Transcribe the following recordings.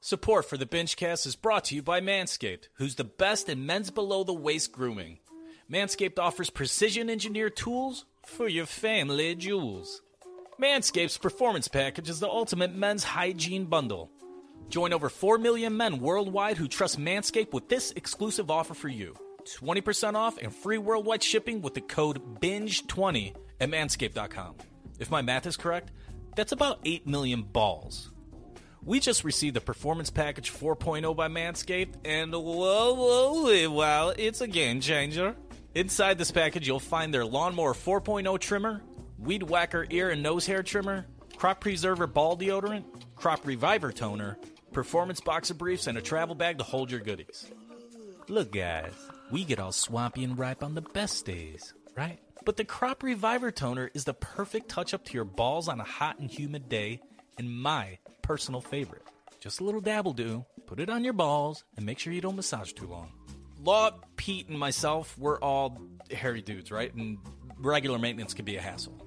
Support for the Bingecast is brought to you by Manscaped, who's the best in men's below the waist grooming. Manscaped offers precision engineered tools for your family jewels. Manscaped's performance package is the ultimate men's hygiene bundle. Join over 4 million men worldwide who trust Manscaped with this exclusive offer for you 20% off and free worldwide shipping with the code BINGE20 at manscaped.com. If my math is correct, that's about 8 million balls. We just received the Performance Package 4.0 by Manscaped, and whoa, whoa, wow, it's a game changer. Inside this package, you'll find their Lawnmower 4.0 trimmer, Weed Whacker ear and nose hair trimmer, Crop Preserver ball deodorant, Crop Reviver toner, Performance boxer briefs, and a travel bag to hold your goodies. Look, guys, we get all swampy and ripe on the best days, right? But the Crop Reviver toner is the perfect touch up to your balls on a hot and humid day, and my personal favorite. Just a little dabble do, put it on your balls, and make sure you don't massage too long. Law, Pete, and myself, we're all hairy dudes, right? And regular maintenance can be a hassle.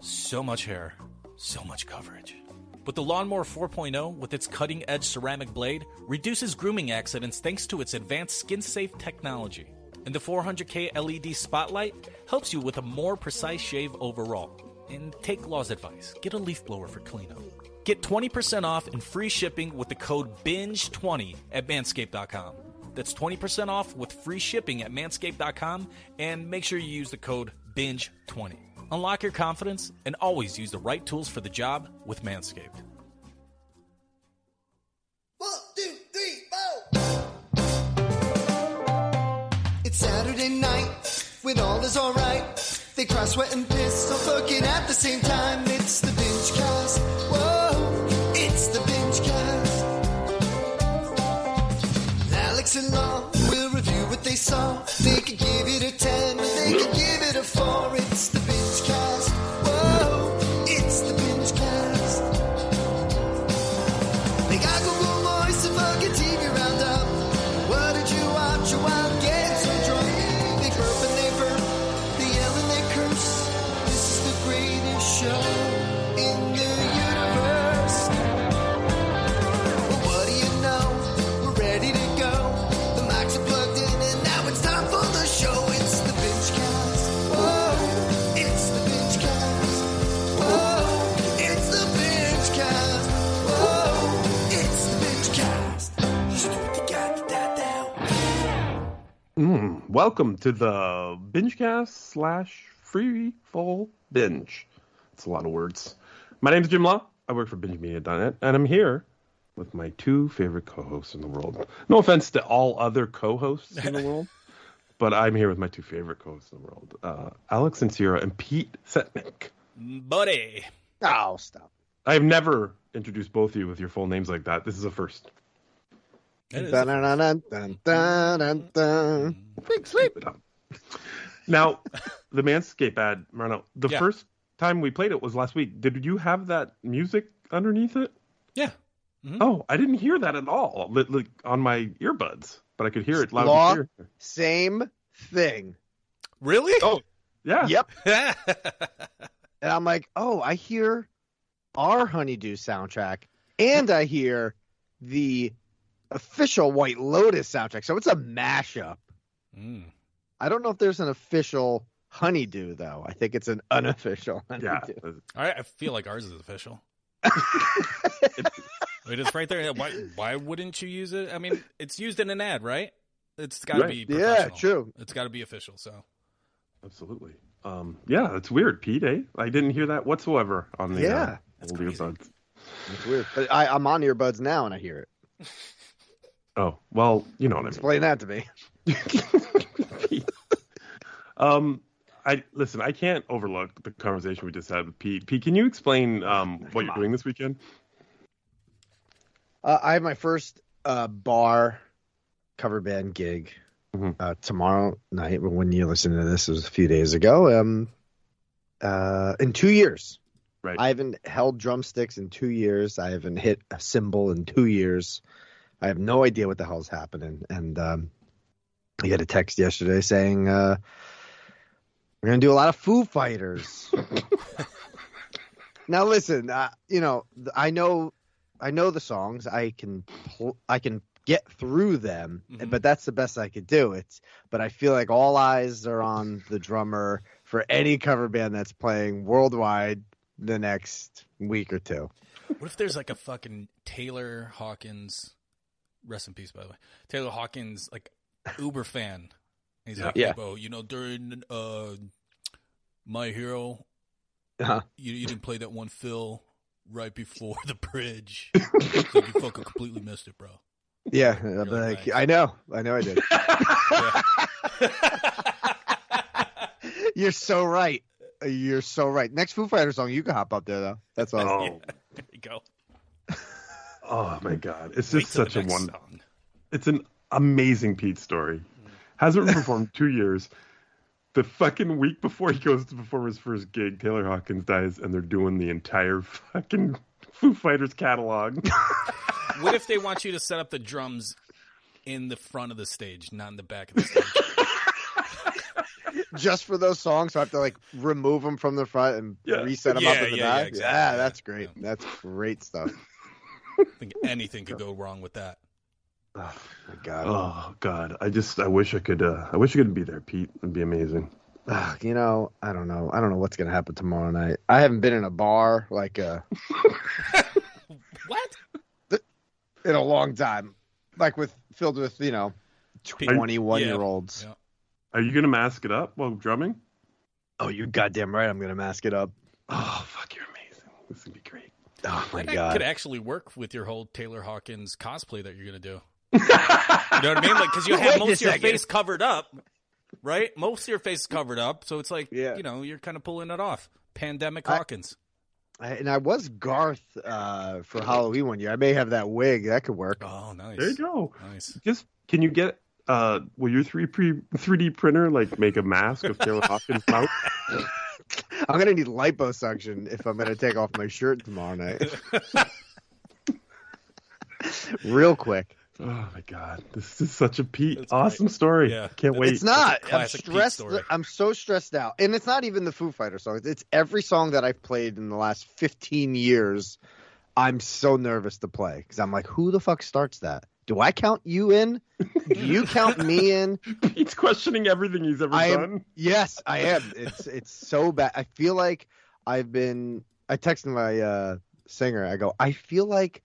So much hair, so much coverage. But the Lawnmower 4.0, with its cutting edge ceramic blade, reduces grooming accidents thanks to its advanced skin safe technology. And the 400K LED spotlight helps you with a more precise shave overall. And take Law's advice get a leaf blower for cleanup. Get 20% off and free shipping with the code BINGE20 at manscaped.com. That's 20% off with free shipping at manscaped.com and make sure you use the code BINGE20. Unlock your confidence and always use the right tools for the job with Manscaped. One, two, three, four. It's Saturday night when all is alright. They cry, sweat, and piss, all fucking at the same time. It's the binge cast. Whoa, Alex and will review what they saw. They could give it a 10, or they could give it a 4. It's the welcome to the Bingecast slash free full binge. It's a lot of words. My name is Jim Law. I work for BingeMedia.net, and I'm here with my two favorite co-hosts in the world. No offense to all other co-hosts in the world, but I'm here with my two favorite co-hosts in the world, uh, Alex Sincera and Pete Setnick. Buddy. Oh, stop. I've never introduced both of you with your full names like that. This is a first. Big sweep. Now, the Manscaped ad, Marno, the Yeah. first time we played it was last week. Did you have that music underneath it? Yeah. Mm-hmm. Oh, I didn't hear that at all like, on my earbuds, but I could hear it loud Law? and clear. Same thing. Really? Oh, yeah. Yep. And I'm like, oh, I hear our Honeydew soundtrack, and I hear the official White Lotus soundtrack. So it's a mashup. Mm. I don't know if there's an official Honeydew though. I think it's an unofficial Yeah. Honeydew. I, I feel like ours is official. It's right there. Why, why wouldn't you use it? I mean, it's used in an ad, right? It's got to Right. be Yeah, true. It's got to be official. So Absolutely. Um, yeah, it's weird, Pete. Eh? I didn't hear that whatsoever on the Yeah. uh, old crazy. earbuds. It's weird. But I, I'm on earbuds now and I hear it. Oh, well, you know what I mean. Explain that to me. um, I listen. I can't overlook the conversation we just had with Pete. Pete, can you explain um, what you're doing this weekend? Uh, I have my first uh, bar cover band gig Mhm. uh, tomorrow night. When you listen to this, it was a few days ago. Um, uh, in two years, Right. I haven't held drumsticks in two years. I haven't hit a cymbal in two years. I have no idea what the hell's happening. And um, I got a text yesterday saying uh, we're gonna do a lot of Foo Fighters. now listen, uh, you know, I know I know the songs. I can pl- I can get through them, Mhm. but that's the best I could do. It's but I feel like all eyes are on the drummer for any cover band that's playing worldwide the next week or two. What if there's like a fucking Taylor Hawkins, rest in peace, by the way, Taylor Hawkins, like Uber fan. He's like, Yeah. hey, bro, you know, during uh, My Hero, Uh-huh. you, you didn't play that one fill right before the bridge. so you fucking completely missed it, bro. Yeah, be like, nice. I know, I know, I did. You're so right. You're so right. Next Foo Fighters song, you can hop up there though. That's awesome. Oh, there you go. Oh my God! It's just till such a one. song. It's an amazing Pete story. Mm. Hasn't performed two years. The fucking week before he goes to perform his first gig, Taylor Hawkins dies, and they're doing the entire fucking Foo Fighters catalog. What if they want you to set up the drums in the front of the stage, not in the back of the stage? Just for those songs, so I have to like remove them from the front and Yeah. reset them up in the yeah, yeah, back. exactly. Yeah, that's great. Yeah. That's great stuff. I think anything could go wrong with that. Oh my god. oh God! I just I wish I could. Uh, I wish I could be there, Pete. It'd be amazing. Ugh, you know, I don't know. I don't know what's gonna happen tomorrow night. I haven't been in a bar like uh What? in a long time, like with filled with you know twenty one year olds. Yeah. Are you gonna mask it up while drumming? Oh, you goddamn right. I'm gonna mask it up. Oh fuck! You're amazing. This would be great. Oh my That god. could actually work with your whole Taylor Hawkins cosplay that you're gonna do. You know what I mean? Like, because you have most of your face covered up, right? Most of your face is covered up, so it's like, Yeah. you know, you're kind of pulling it off. Pandemic I- Hawkins. I, and I was Garth uh, for Halloween one year. I may have that wig. That could work. Oh, nice. There you go. Nice. Just can you get uh will your three pre three D printer like make a mask of Taylor Hawkins mouth? I'm gonna need liposuction if I'm gonna take off my shirt tomorrow night. Real quick. Oh my god, this is such a Pete That's awesome story. Yeah. Can't wait. It's not. I'm stressed. I'm so stressed out, and it's not even the Foo Fighter songs. It's every song that I've played in the last 15 years. I'm so nervous to play because I'm like, who the fuck starts that? Do I count you in? Do you count me in? He's questioning everything he's ever I am- done. Yes, I am. It's it's so bad. I feel like I've been. I texted my uh, singer. I go. I feel like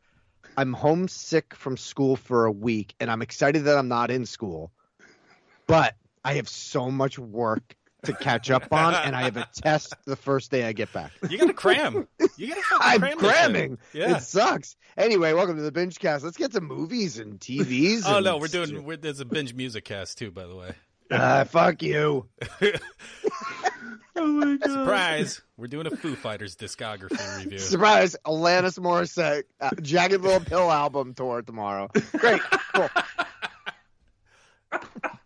I'm homesick from school for a week, and I'm excited that I'm not in school, but I have so much work to catch up on, and I have a test the first day I get back. You gotta cram. You gotta fucking I'm cram cramming. Yeah. It sucks. Anyway, welcome to the binge cast. Let's get to movies and TVs. Oh and- no, we're doing. We're, there's a binge music cast too, by the way. Ah, fuck you. Oh my god. Surprise! We're doing a Foo Fighters discography review. Surprise! Alanis Morissette, uh, Jagged Little Pill album tour tomorrow. Great, cool.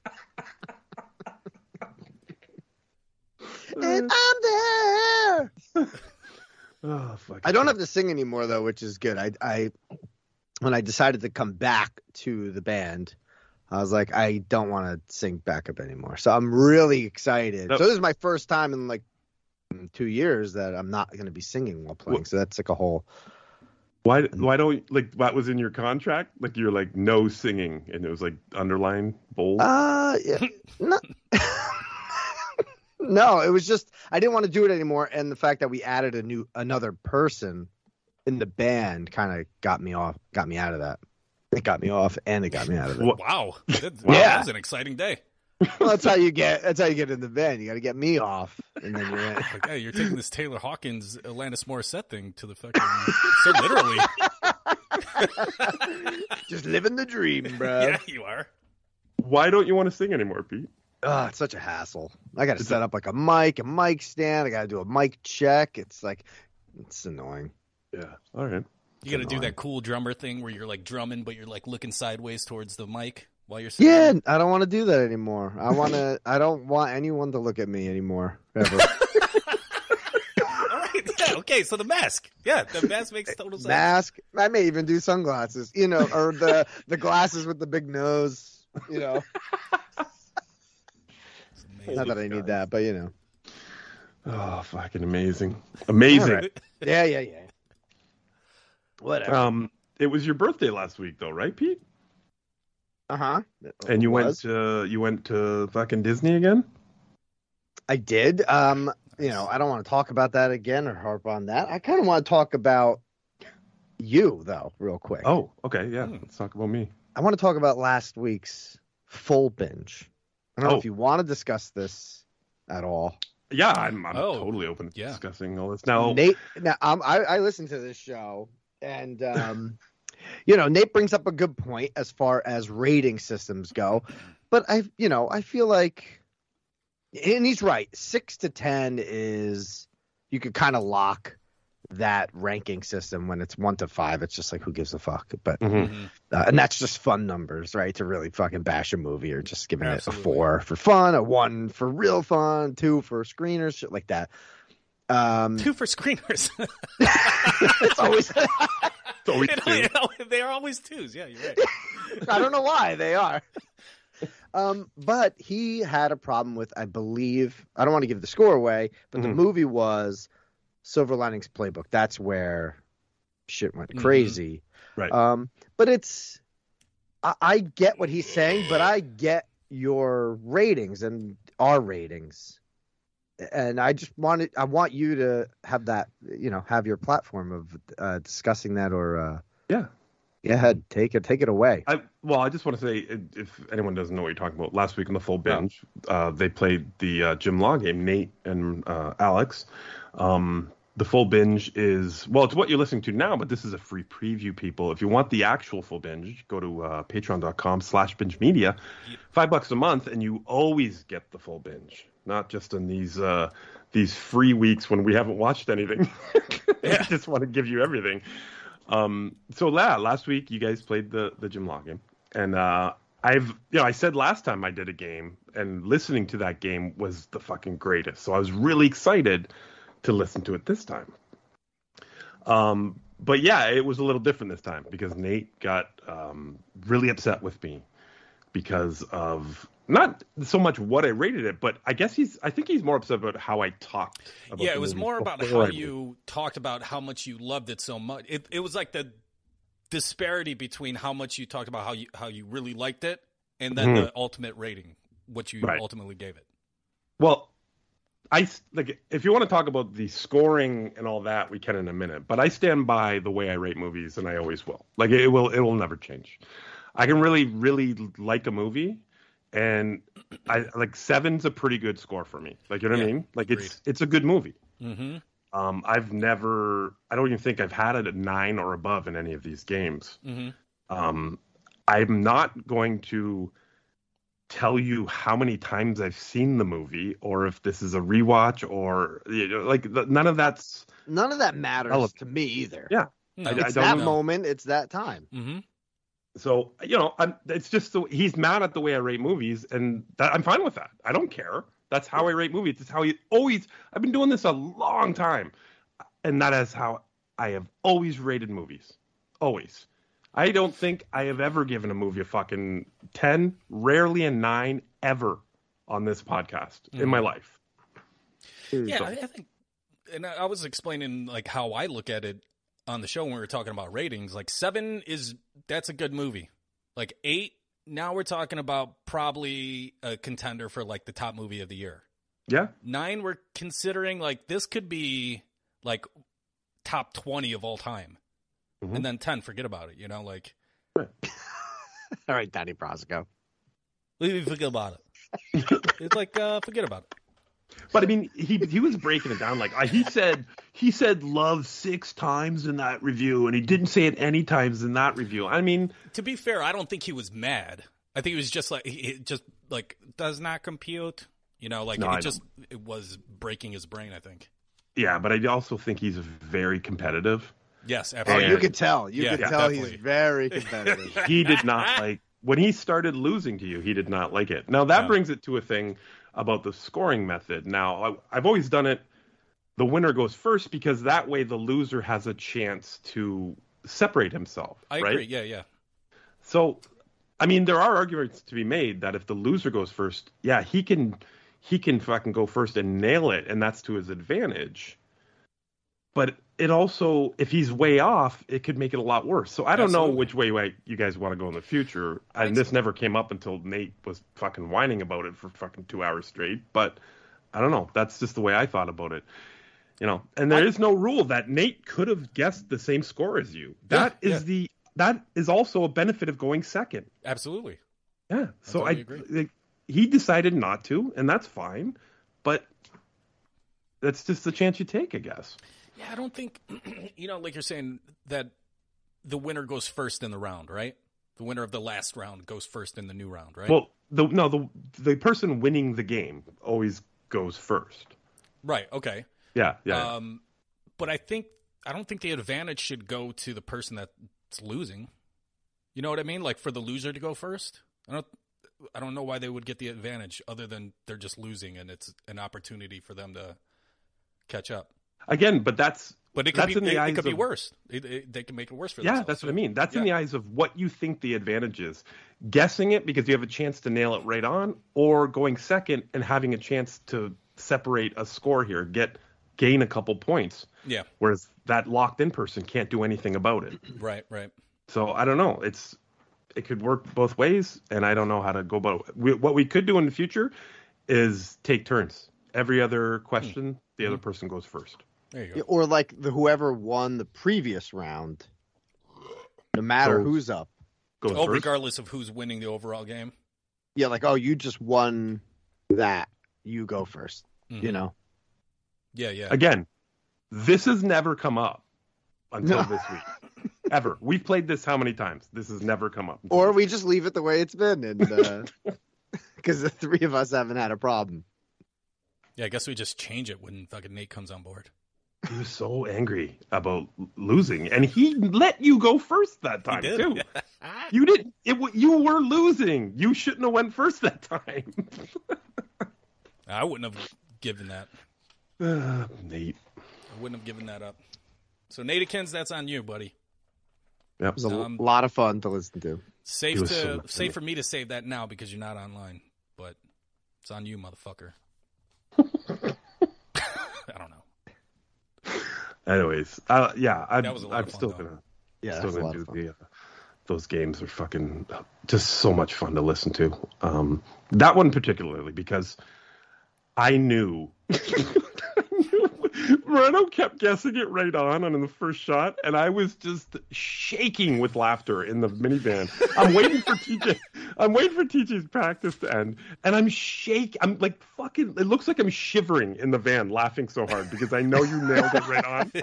and I'm there. Oh fuck. I don't have to sing anymore though, which is good. I, I, when I decided to come back to the band, I was like, I don't want to sing backup anymore. So I'm really excited. Nope. So this is my first time in like two years that I'm not going to be singing while playing. Well- So that's like a whole. Why why don't like what was in your contract? Like you're like no singing and it was like underlined bold. Uh, yeah, no, no, it was just I didn't want to do it anymore, and the fact that we added a new another person in the band kind of got me off, got me out of that. It got me off, and it got me out of it. Wow, that, Yeah. that was an exciting day. Well, that's how you get. That's how you get in the band. You got to get me off, and then you're in. Like, hey, you're taking this Taylor Hawkins, Alanis Morissette thing to the fucking so literally. just living the dream, bro. yeah, you are. Why don't you want to sing anymore, Pete? Oh, it's such a hassle. I got to set up like a mic, a mic stand. I got to do a mic check. It's like, it's annoying. Yeah. All right. You got to do that cool drummer thing where you're like drumming, but you're like looking sideways towards the mic while you're singing. Yeah, I don't want to do that anymore. I want to. I don't want anyone to look at me anymore. Ever. All right. Yeah. Okay. So the mask. Yeah, the mask makes total sense. Mask. I may even do sunglasses. You know, or the the glasses with the big nose. You know, It's amazing. not that I need that, but you know. Oh, fucking amazing. Amazing. All right. Yeah, yeah, yeah. Whatever. Um, it was your birthday last week, though, right, Pete? Uh huh. And you went to you went to fucking Disney again. I did. Um, you know, I don't want to talk about that again or harp on that. I kind of want to talk about you, though, real quick. Oh, okay, yeah. Hmm. Let's talk about me. I want to talk about last week's full binge. I don't know Oh. if you want to discuss this at all. Yeah, I'm, I'm Oh, totally open to yeah. discussing all this now. Nate, now um, I, I listened to this show, and um, you know, Nate brings up a good point as far as rating systems go, but I, you know, I feel like, and he's right. Six to ten is you could kind of lock that ranking system when it's one to five. It's just like who gives a fuck, but Mhm. Mhm. uh, and that's just fun numbers, right? To really fucking bash a movie or just giving Absolutely. it a four for fun, a one for real fun, two for screeners, shit like that. Um, Two for screeners. it's always It's always You know, two. you they are always twos. Yeah, you're right. I don't know why they are. Um, but he had a problem with, I believe, I don't want to give the score away, but the Mhm. movie was Silver Linings Playbook. That's where shit went Mhm. crazy. Right. Um, but it's, I, I get what he's saying, but I get your ratings and our ratings. And I just wanted, I want you to have that, you know, have your platform of uh, discussing that or, uh, Yeah. go ahead, take it, take it away. I, well, I just want to say, if anyone doesn't know what you're talking about, last week on the full binge, uh, they played the uh, Jim Law game. Nate and uh, Alex. Um, the full binge is well, it's what you're listening to now, but this is a free preview, people. If you want the actual full binge, go to uh, Patreon.com/slash Binge Media. Five bucks a month, and you always get the full binge, not just in these uh, these free weeks when we haven't watched anything. I just want to give you everything. Um, so yeah, last week you guys played the the Jim Law game, and uh, I've you know I said last time I did a game, and listening to that game was the fucking greatest. So I was really excited to listen to it this time. Um, but yeah, it was a little different this time because Nate got um, really upset with me because of not so much what I rated it, but I guess he's I think he's more upset about how I talked. About it. yeah, it was more about how I you talked about how much you loved it so much. It it was like the disparity between how much you talked about how you how you really liked it and then Mhm. the ultimate rating, what you Right. ultimately gave it. Well, I like if you want to talk about the scoring and all that, we can in a minute. But I stand by the way I rate movies, and I always will. Like it will, it will never change. I can really, really like a movie, and I like seven's a pretty good score for me. Like you know what I mean? Like agreed. it's it's a good movie. Mm-hmm. Um, I've never, I don't even think I've had it at nine or above in any of these games. Mm-hmm. Um, I'm not going to tell you how many times I've seen the movie or if this is a rewatch or you know, like the, none of that's None of that matters Relevant. to me either. Yeah. No. I- It's don't that know. moment. It's that time. mm-hmm. so you know I'm, it's just the, he's mad at the way I rate movies and that, I'm fine with that. I don't care. That's how I rate movies. It's how he always. I've been doing this a long time, and that is how I have always rated movies. Always. I don't think I have ever given a movie a fucking ten, rarely a nine ever on this podcast in mm. my life. Yeah, I, I think, and I, I was explaining like how I look at it on the show when we were talking about ratings. Like seven is that's a good movie. Like eight, now we're talking about probably a contender for like the top movie of the year. Yeah, Nine, we're considering like this could be like top twenty of all time, Mhm. and then ten, forget about it. You know, like All right, Donnie Brasco. we forget about it. it's like uh, forget about it. but I mean, he he was breaking it down like uh, he said he said love six times in that review, and he didn't say it any times in that review. I mean, To be fair, I don't think he was mad. I think he was just like he he just like does not compute. You know, like No, I it just it was breaking his brain. I think. yeah, but I also think he's very competitive. Yes, Oh, absolutely. you could tell. You Yeah, could yeah, tell definitely. he's very competitive. He did not like when he started losing to you. He did not like it. Now that No. brings it to a thing about the scoring method. Now I, I've always done it. The winner goes first because that way the loser has a chance to separate himself. I right? agree. Yeah, yeah. So, I mean, there are arguments to be made that if the loser goes first, yeah, he can he can fucking go first and nail it, and that's to his advantage. But it also, if he's way off, it could make it a lot worse. So I don't know which way, way you guys want to go in the future. And this never came up until Nate was fucking whining about it for fucking two hours straight. But I don't know. That's just the way I thought about it. You know, and there is no rule that Nate could have guessed the same score as you. That is yeah. the that is also a benefit of going second. Absolutely. Yeah. So I, totally agree. like, he decided not to, and that's fine. But that's just the chance you take, I guess. Yeah, I don't think you know, like you're saying that the winner goes first in the round, right? The winner of the last round goes first in the new round, right? Well, the no the the person winning the game always goes first. right. Okay. Yeah, yeah. Um, but I think I don't think the advantage should go to the person that's losing. You know what I mean? Like for the loser to go first. I don't. I don't know why they would get the advantage other than they're just losing and it's an opportunity for them to catch up. Again, but that's But it could that's be in the it, it could be worse. It, they can make it worse for yeah, themselves. that's what I mean. That's in the eyes of what you think the advantage is. Guessing it because you have a chance to nail it right on, or going second and having a chance to separate a score here, get gain a couple points. Yeah. Whereas that locked in person can't do anything about it. Right. Right. So I don't know. It's it could work both ways, and I don't know how to go about it. We, what we could do in the future is take turns. Every other hmm. question, the other person goes first. There you go. Or like the whoever won the previous round, no matter So- who's up. Goes Oh, first. regardless of who's winning the overall game. Yeah, like oh, you just won that. You go 1st You Mhm. know. Yeah. Yeah. Again, this has never come up until No. this week. Ever. We've played this how many times? This has never come up. Or we just leave it the way it's been, and because the three of us haven't had a problem. Yeah. I guess we just change it when fucking Nate comes on board. He was so angry about losing, and he let you go first that time too. You didn't. It. You were losing. You shouldn't have went first that time. I wouldn't have given that. Ah, Nate. I wouldn't have given that up. So Natikins, that's on you, buddy. Yep. Was a Um, lot of fun to listen to. Safe to so safe for me to save that now because you're not online, but it's on you, motherfucker. I don't know. Anyways, uh, yeah, I'm, That was a lot I'm still though. gonna Yeah, still gonna do the. Uh, those games are fucking just so much fun to listen to. Um, that one particularly because I knew. Moreno kept guessing it right on on the first shot, and I was just shaking with laughter in the minivan. I'm waiting for TJ. I'm waiting for TJ's practice to end, and I'm shake. I'm like fucking. It looks like I'm shivering in the van, laughing so hard because I know you nailed it right on.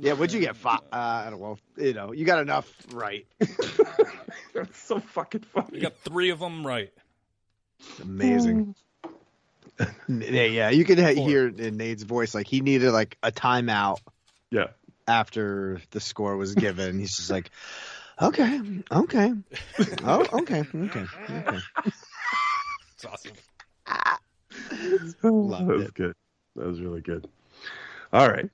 Yeah, what'd you get? Five? Uh, I don't know. You know, you got enough right. It's so fucking funny. You got three of them right. Amazing. N- yeah, yeah, you could ha- hear in Nate's voice like he needed like a timeout Yeah. after the score was given. He's just like, okay, okay, oh, okay, okay, okay. It's awesome. Loved that was it. good. That was really good. All right.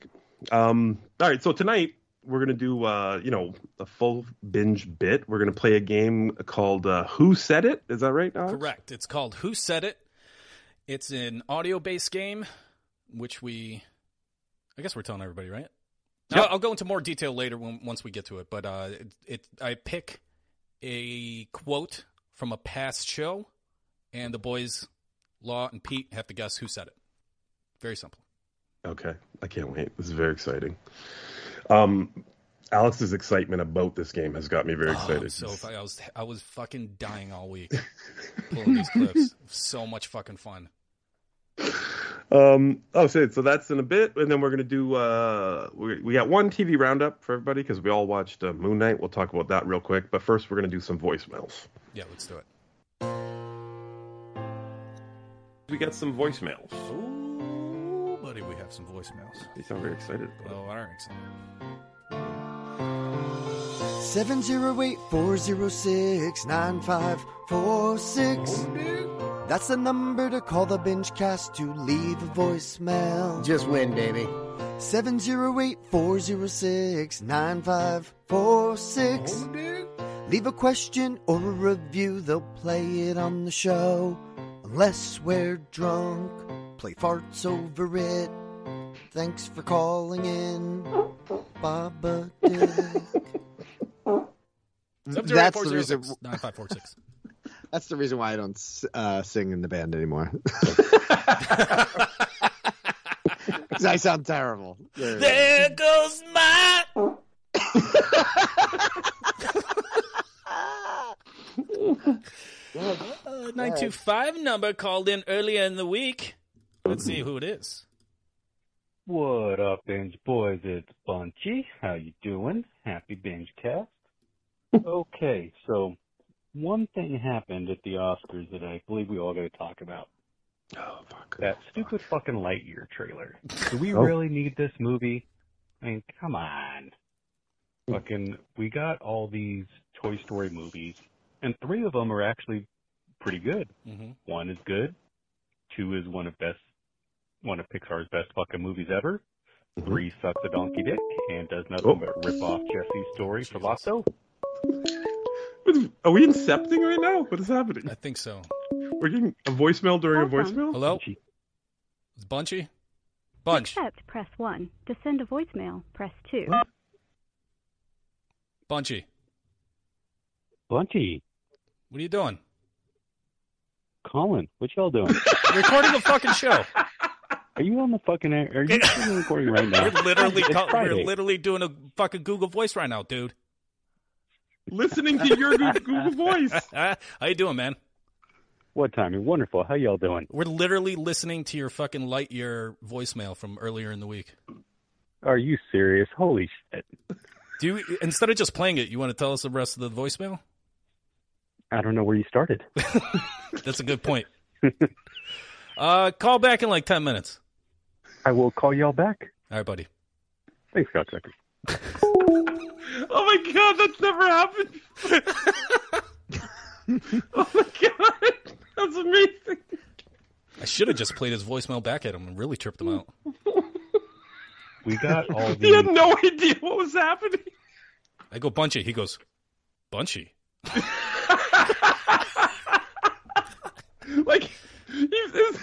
Um, all right. So tonight we're gonna do uh, you know a full binge bit. We're gonna play a game called uh, Who Said It. Is that right? Alex? Correct. It's called Who Said It. It's an audio based game, which we, I guess we're telling everybody, right? Yep. I'll, I'll go into more detail later when, once we get to it. But uh, it, it, I pick a quote from a past show, and the boys, Law and Pete, have to guess who said it. Very simple. Okay. I can't wait. This is very exciting. Um, Alex's excitement about this game has got me very Oh, excited. I'm so I was I was fucking dying all week pulling these clips. So much fucking fun. Um. Oh, so so that's in a bit, and then we're gonna do. Uh, we we got one TV roundup for everybody because we all watched uh, Moon Knight. We'll talk about that real quick, but first we're gonna do some voicemails. Yeah, let's do it. We got some voicemails. Ooh, buddy, we have some voicemails. You sound very excited. About Oh, all right, excited. 708-406-9546. That's the number to call the binge cast to leave a voicemail. Just win, baby. 708-406-9546. Leave a question or a review, they'll play it on the show. Unless we're drunk, play farts over it. Thanks for calling in, Baba Dick. That's the reason. 9546. That's the reason why I don't uh, sing in the band anymore. Because I sound terrible. There it is. There goes my. Uh, 925 number called in earlier in the week. Let's see who it is. What up, binge boys? It's Bunchy. How you doing? Happy binge cast. Okay, so one thing happened at the Oscars that I believe we all got to talk about. Oh fuck. That stupid fucking Lightyear trailer. Do we Oh. really need this movie? I mean, come on. Fucking, we got all these Toy Story movies, and three of them are actually pretty good. hmm One is good. Two is one of best, one of Pixar's best fucking movies ever. Mhm. Three sucks a donkey dick and does nothing Oh. but rip off Jessie's story for Lotso. Are we incepting right now? What is happening? I think so. We're getting a voicemail during a voicemail. Hello? It's Bunchy? Bunch. Accept, press 1. To send a voicemail, press 2. Bunchy. Bunchy, What are you doing? Colin, what y'all doing? Recording a fucking show. Are you on the fucking air? Are you recording right now? We're literally It's call, we're literally doing a fucking Google Voice right now, dude. Listening to your Google, Google voice. How you doing, man? What time? You're wonderful. How y'all doing? We're literally listening to your fucking Lightyear voicemail from earlier in the week. Are you serious? Holy shit. Do you instead of just playing it, you want to tell us the rest of the voicemail? I don't know where you started. That's a good point. uh, call back in like ten minutes. I will call y'all back. All right, buddy. Thanks, cocksucker. Oh my god, that's never happened. oh my god, that's amazing. I should have just played his voicemail back at him and really tripped him out. We got all He had no idea what was happening. I go Bunchy. He goes Bunchy. Like, he's, it's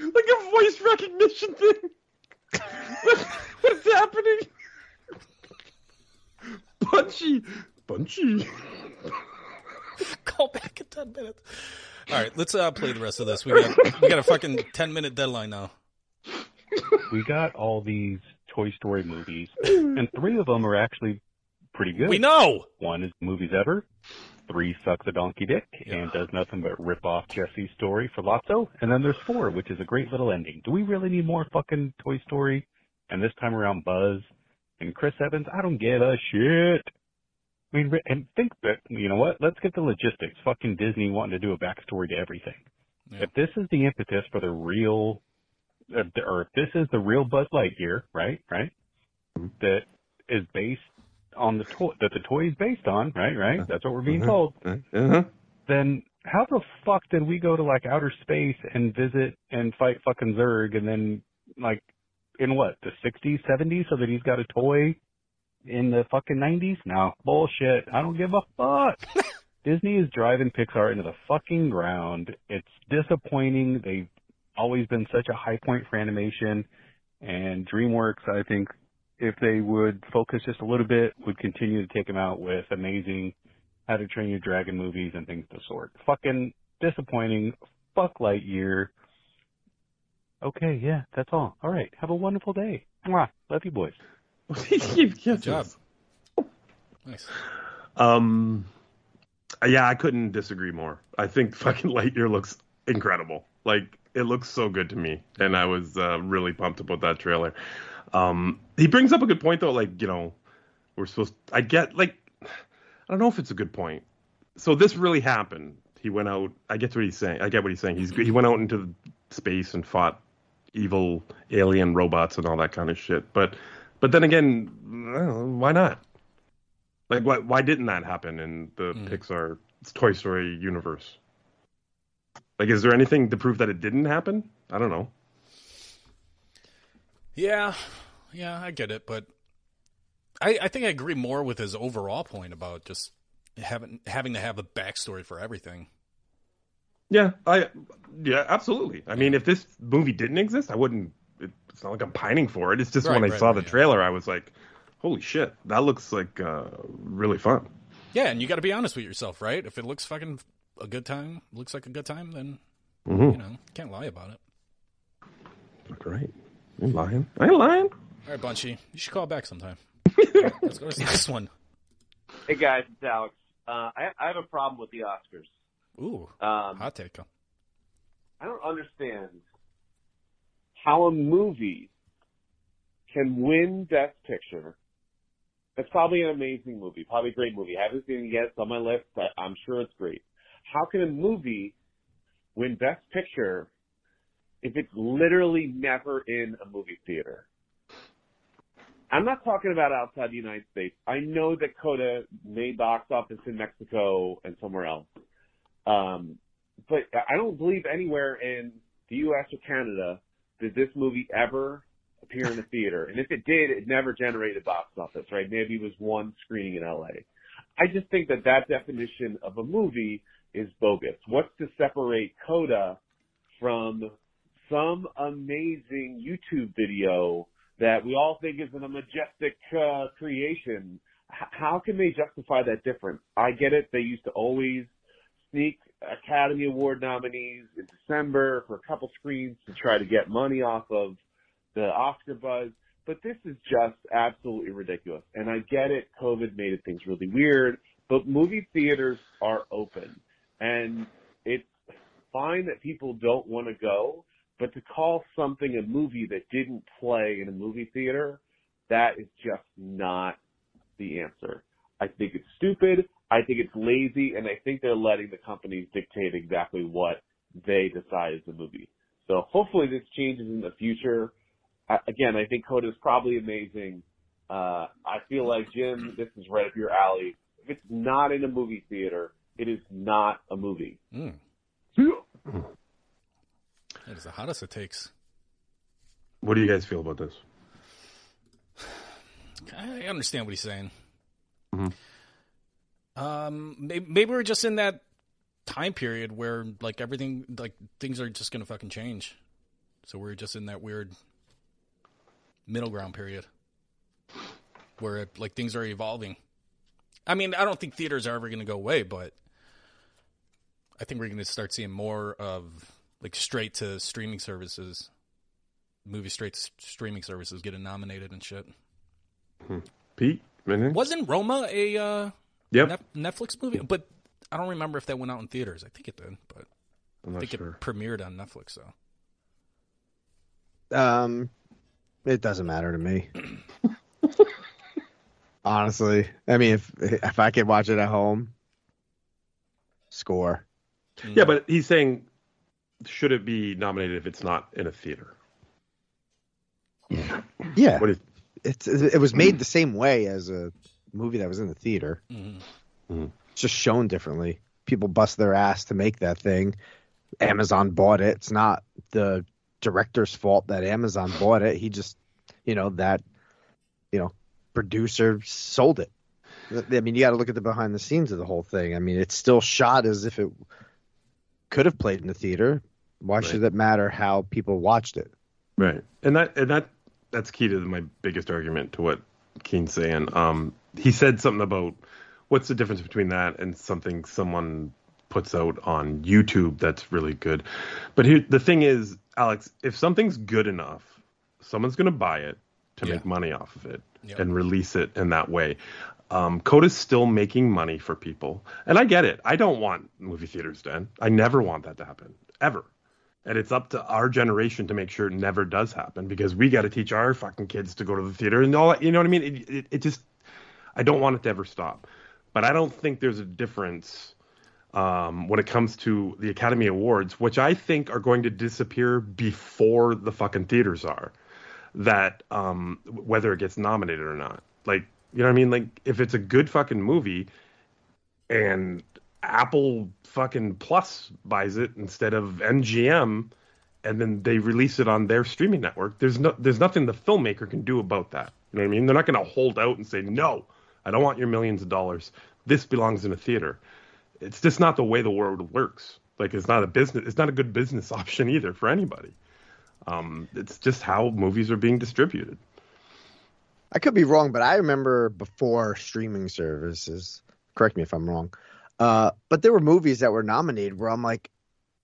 like a voice recognition thing. What, what's happening? Bunchy, Bunchy. Call back in ten minutes. All right, let's uh, play the rest of this. We got we got a fucking ten minute deadline now. We got all these Toy Story movies, and three of them are actually pretty good. We know. One is movies ever. Three sucks a donkey dick Yeah. and does nothing but rip off Jessie's story for Lotso. And then there's four, which is a great little ending. Do we really need more fucking Toy Story? And this time around, Buzz and Chris Evans. I don't give a shit. I mean, re- and think that you know what? Let's get the logistics. Fucking Disney wanting to do a backstory to everything. Yeah. If this is the impetus for the real, uh, or if this is the real Buzz Lightyear, right, right, that is based on the toy that the toy is based on, right, right. That's what we're being told. Uh-huh. Then how the fuck did we go to like outer space and visit and fight fucking Zurg and then like in what the 60s, 70s, so that he's got a toy in the fucking 90s? No bullshit. I don't give a fuck. Disney is driving Pixar into the fucking ground. It's disappointing. They've always been such a high point for animation, and DreamWorks, I think, if they would focus just a little bit, would continue to take them out with amazing How to Train Your Dragon movies and things of the sort. Fucking disappointing. Fuck Lightyear. Okay, yeah, that's all. All right, have a wonderful day. Mwah. Love you, boys. Good job. Nice. Um, yeah, I couldn't disagree more. I think fucking Lightyear looks incredible. Like it looks so good to me, and I was uh, really pumped about that trailer. Um, he brings up a good point though. Like you know, we're supposed. I get like, I don't know if it's a good point. So this really happened. He went out. I get what he's saying. I get what he's saying. He's he went out into space and fought evil alien robots and all that kind of shit. But but then again, know, why not? Like, why why didn't that happen in the Mm. Pixar Toy Story universe? Like, is there anything to prove that it didn't happen? I don't know. Yeah, yeah, I get it, but I, I think I agree more with his overall point about just having having to have a backstory for everything. Yeah, I yeah, absolutely. I mean, if this movie didn't exist, I wouldn't. It's not like I'm pining for it. It's just when I right, saw right, the yeah. trailer, I was like, "Holy shit, that looks like uh, really fun." Yeah, and you got to be honest with yourself, right? If it looks fucking a good time, looks like a good time, then Mm-hmm. you know can't lie about it. Great. I ain't lying. I ain't lying. All right, Bunchy, you should call back sometime. All right, let's go to the next one. Hey guys, it's Alex. Uh, I, I have a problem with the Oscars. Ooh, Um, hot take. I don't understand how a movie can win Best Picture. It's probably an amazing movie, probably a great movie. I haven't seen it yet. It's on my list. But I'm sure it's great. How can a movie win Best Picture if it's literally never in a movie theater? I'm not talking about outside the United States. I know that Coda made box office in Mexico and somewhere else. Um, but I don't believe anywhere in the U.S. or Canada did this movie ever appear in a theater. And if it did, it never generated box office, right? Maybe it was one screening in L.A. I just think that that definition of a movie is bogus. What's to separate Coda from some amazing YouTube video that we all think is a majestic uh, creation? H- how can they justify that difference? I get it. They used to always sneak Academy Award nominees in December for a couple screens to try to get money off of the Oscar buzz. But this is just absolutely ridiculous. And I get it. COVID made things really weird, but movie theaters are open and it's fine that people don't want to go, but to call something a movie that didn't play in a movie theater, that is just not the answer. I think it's stupid. I think it's lazy, and I think they're letting the companies dictate exactly what they decide is the movie. So hopefully this changes in the future. I, again, I think Coda is probably amazing. Uh, I feel like Jim, this is right up your alley. If it's not in a movie theater, it is not a movie. Mm. That is the hottest it takes. What do you guys feel about this? I understand what he's saying. Mhm. Um, maybe, maybe we're just in that time period where like everything, like things are just gonna fucking change. So we're just in that weird middle ground period where like things are evolving. I mean, I don't think theaters are ever gonna go away, but I think we're gonna start seeing more of like straight to streaming services, movie straight to streaming services getting nominated and shit. Pete? Anything? Wasn't Roma a uh, Yep. Nef- Netflix movie? But I don't remember if that went out in theaters. I think it did, but I'm I think sure. it premiered on Netflix. So Um, it doesn't matter to me. Honestly, I mean, if if I could watch it at home, score. Yeah, but he's saying, should it be nominated if it's not in a theater? Yeah, What is? it's it was made the same way as a movie that was in the theater. Mhm. It's just shown differently. People bust their ass to make that thing. Amazon bought it. It's not the director's fault that Amazon bought it. He just, you know, that, you know, producer sold it. I mean, you got to look at the behind the scenes of the whole thing. I mean, it's still shot as if it could have played in the theater. Why Right. should it matter how people watched it? Right, and that and that that's key to my biggest argument to what Keen's saying. Um, he said something about what's the difference between that and something someone puts out on YouTube that's really good. But here, the thing is, Alex, if something's good enough, someone's going to buy it to Yeah. make money off of it Yep. and release it in that way. Um, Coda's still making money for people, and I get it. I don't want movie theaters to end. I never want that to happen ever. And it's up to our generation to make sure it never does happen because we got to teach our fucking kids to go to the theater and all that. You know what I mean? It, it, it just, I don't want it to ever stop. But I don't think there's a difference um, when it comes to the Academy Awards, which I think are going to disappear before the fucking theaters are. That um, whether it gets nominated or not, like you know what I mean? Like if it's a good fucking movie, and Apple fucking Plus buys it instead of MGM, and then they release it on their streaming network. There's no, there's nothing the filmmaker can do about that. You know what I mean? They're not going to hold out and say, "No, I don't want your millions of dollars. This belongs in a theater." It's just not the way the world works. Like it's not a business. It's not a good business option either for anybody. Um, it's just how movies are being distributed. I could be wrong, but I remember before streaming services. Correct me if I'm wrong. Uh, but there were movies that were nominated where I'm like,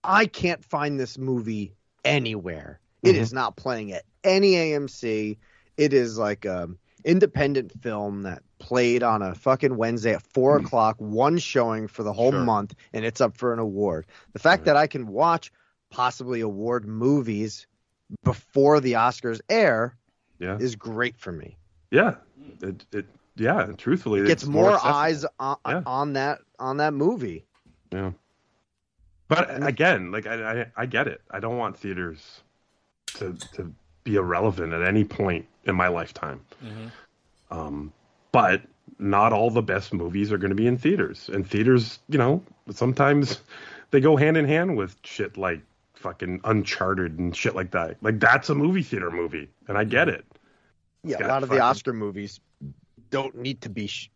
I can't find this movie anywhere. It Mhm. is not playing at any AMC. It is like a independent film that played on a fucking Wednesday at four o'clock, one showing for the whole Sure. month, and it's up for an award. The fact Right. that I can watch possibly award movies before the Oscars air Yeah, is great for me. yeah, it, it yeah. and Truthfully, gets it's more, accessible. eyes on, Yeah. on that on that movie. Yeah. But again, like I, I, I get it. I don't want theaters to to be irrelevant at any point in my lifetime. Um, but not all the best movies are going to be in theaters, and theaters, you know, sometimes they go hand in hand with shit like fucking Uncharted and shit like that. Like that's a movie theater movie, and I get it. Yeah, a lot of the Oscar movies don't need to be sh-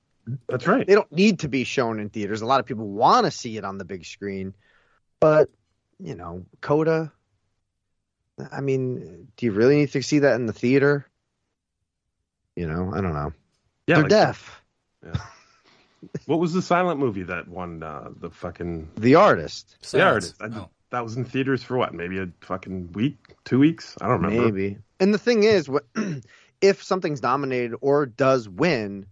That's right. they don't need to be shown in theaters. A lot of people want to see it on the big screen, but you know, Coda. I mean, do you really need to see that in the theater? You know, I don't know. Yeah. They're like- deaf. What was the silent movie that won uh, the fucking The artist, Yeah, Silence. it is. I- Oh. That was in theaters for what? Maybe a fucking week, two weeks? I don't remember. maybe. And the thing is, what if something's nominated or does win?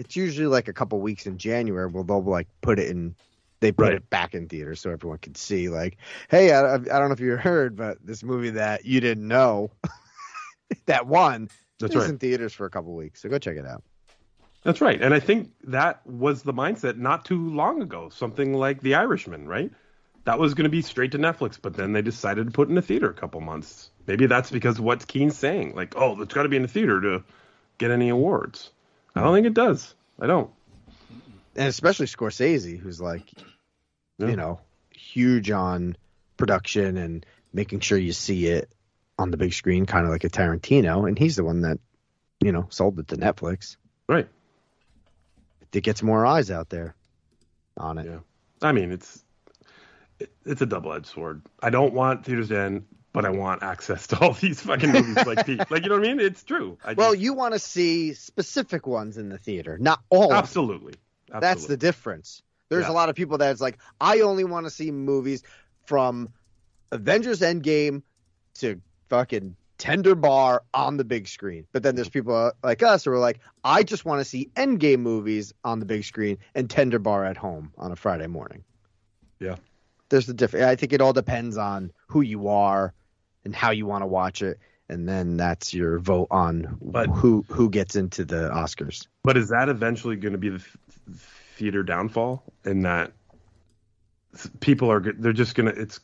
It's usually like a couple weeks in January where they'll like put it in. They put Right. it back in theaters so everyone can see. Like, hey, I, I don't know if you heard, but this movie that you didn't know that won That's is right. in theaters for a couple weeks. So go check it out. That's right. And I think that was the mindset not too long ago. Something like The Irishman, right? That was going to be straight to Netflix, but then they decided to put in a theater a couple months. Maybe that's because what Keen's saying. Like, oh, it's got to be in the theater to get any awards. I don't think it does. I don't. And especially Scorsese, who's like, Yeah. you know, huge on production and making sure you see it on the big screen, kind of like a Tarantino. And he's the one that, you know, sold it to Netflix. Right. It gets more eyes out there on it. Yeah. I mean, it's it, it's a double edged sword. I don't want theaters to end, but I want access to all these fucking movies like Pete. Like you know what I mean? It's true. I Well, just- you want to see specific ones in the theater, not all. them. absolutely. That's the difference. There's Yeah. a lot of people that's like, I only want to see movies from Avengers Endgame to fucking Tender Bar on the big screen. But then there's mm-hmm. people uh, like us who are like, I just want to see Endgame movies on the big screen and Tender Bar at home on a Friday morning. Yeah. There's the difference. I think it all depends on who you are and how you want to watch it. And then that's your vote on But- who who gets into the Oscars. But is that eventually going to be the th- theater downfall? In that people are they're just going to it's